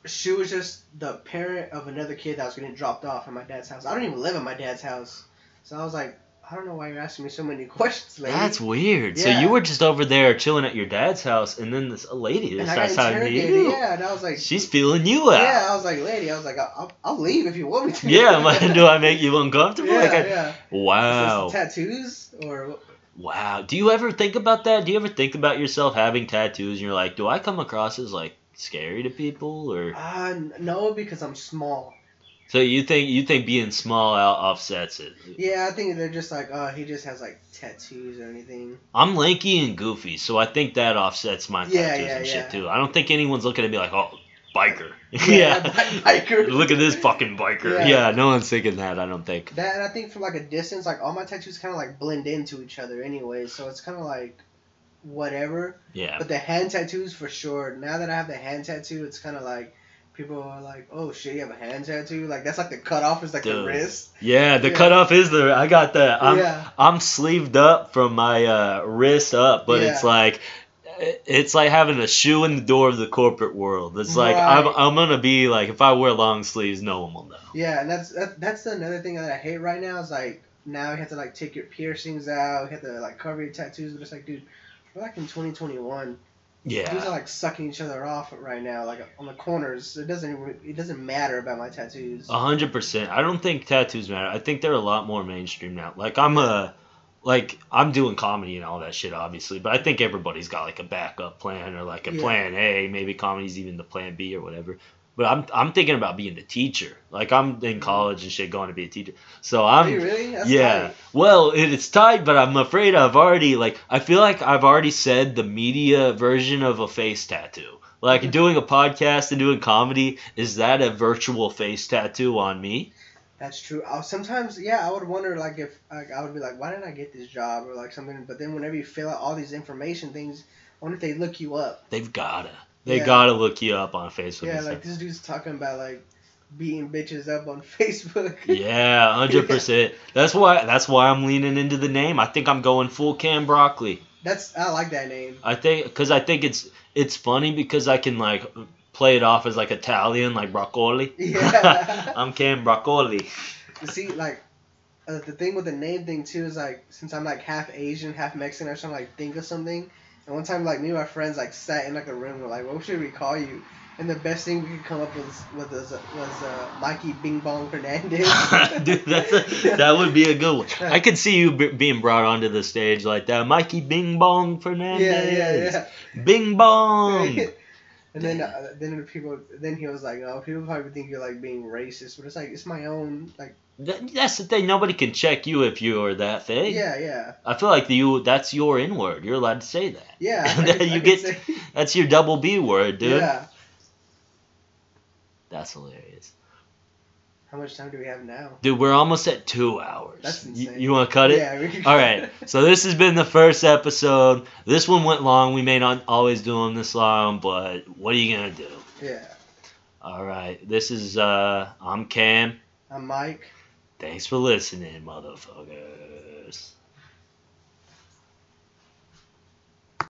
She was just the parent of another kid that was getting dropped off at my dad's house. I don't even live at my dad's house, so I was like, "I don't know why you're asking me so many questions, lady." That's weird. So you were just over there chilling at your dad's house, and then this lady and just I got starts talking to you. Yeah, and I was like, She's feeling you out. Yeah, I was like, lady, I was like, I'll, I'll leave if you want me to. Yeah, do I make you uncomfortable? Yeah, like I, yeah. Wow. Is this tattoos or Wow. Do you ever think about that? Do you ever think about yourself having tattoos and you're like, do I come across as like scary to people or uh, no, because I'm small. So you think you think being small out offsets it? Yeah, I think they're just like, oh, he just has like tattoos or anything. I'm lanky and goofy, so I think that offsets my tattoos Yeah, yeah, and shit too. I don't think anyone's looking at me like, oh, biker. Yeah, bi- biker. Look at this fucking biker. Yeah. Yeah. no one's thinking that. I don't think. That and I think from like a distance, like all my tattoos kind of like blend into each other anyway, so it's kind of like whatever. Yeah. But the hand tattoos for sure. Now that I have the hand tattoo, it's kind of like people are like, "Oh shit, you have a hand tattoo?" Like that's like the cutoff is like the wrist. Yeah, the Yeah. cutoff is the. I got that. I'm yeah. I'm sleeved up from my uh, wrist up, but it's like it's like having a shoe in the door of the corporate world. It's like I'm I'm gonna be like if I wear long sleeves, no one will know. Yeah, and that's that, that's another thing that I hate right now is like now you have to like take your piercings out, you have to like cover your tattoos, but it's like, dude, we're like in 2021. Dudes are like sucking each other off right now, like on the corners. It doesn't it doesn't matter about my tattoos. A hundred percent. I don't think tattoos matter. I think they're a lot more mainstream now. Like I'm a, like I'm doing comedy and all that shit, obviously. But I think everybody's got like a backup plan or like a Yeah. plan A. Maybe comedy's even the plan B or whatever. But I'm I'm thinking about being a teacher. Like I'm in college and shit, going to be a teacher. So I'm you really? Yeah. tight. Well, it, it's tight, but I'm afraid I've already like I feel like I've already said the media version of a face tattoo. Like doing a podcast and doing comedy, is that a virtual face tattoo on me? That's true. i sometimes, yeah, I would wonder like if like, I would be like, why didn't I get this job or like something? But then whenever you fill out all these information things, I wonder if they look you up. They've gotta. They Yeah. gotta look you up on Facebook. yeah, like stuff. this dude's talking about like beating bitches up on Facebook. Yeah, hundred percent. That's why. That's why I'm leaning into the name. I think I'm going full cam broccoli. That's I like that name. I think because I think it's it's funny because I can like play it off as like Italian, like broccoli. Yeah. I'm Cam Broccoli. You see, like uh, the thing with the name thing too is like since I'm like half Asian, half Mexican, trying to like think of something. And one time, like me and my friends like sat in like a room. We're like, what should we call you? And the best thing we could come up with was was, uh, was uh, Mikey Bing Bong Fernandez. Dude, that's a, that would be a good one. I could see you b- being brought onto the stage like that. Mikey Bing Bong Fernandez. yeah, yeah, yeah. Bing Bong. and then uh, then people then he was like, oh, people probably think you're like being racist, but it's like it's my own like That- that's the thing. Nobody can check you if you're that thing. yeah yeah I feel like you. That's your N word. You're allowed to say that. yeah. I And then I you get- say- That's your double B word, dude. yeah. That's hilarious. How much time do we have now? Dude, we're almost at two hours. That's You, insane. you want to cut it? Yeah. We could All right. So this has been the first episode. This one went long. We may not always do them this long, but what are you gonna do? yeah. All right. This is uh, I'm Cam. I'm Mike. Thanks for listening, motherfucker.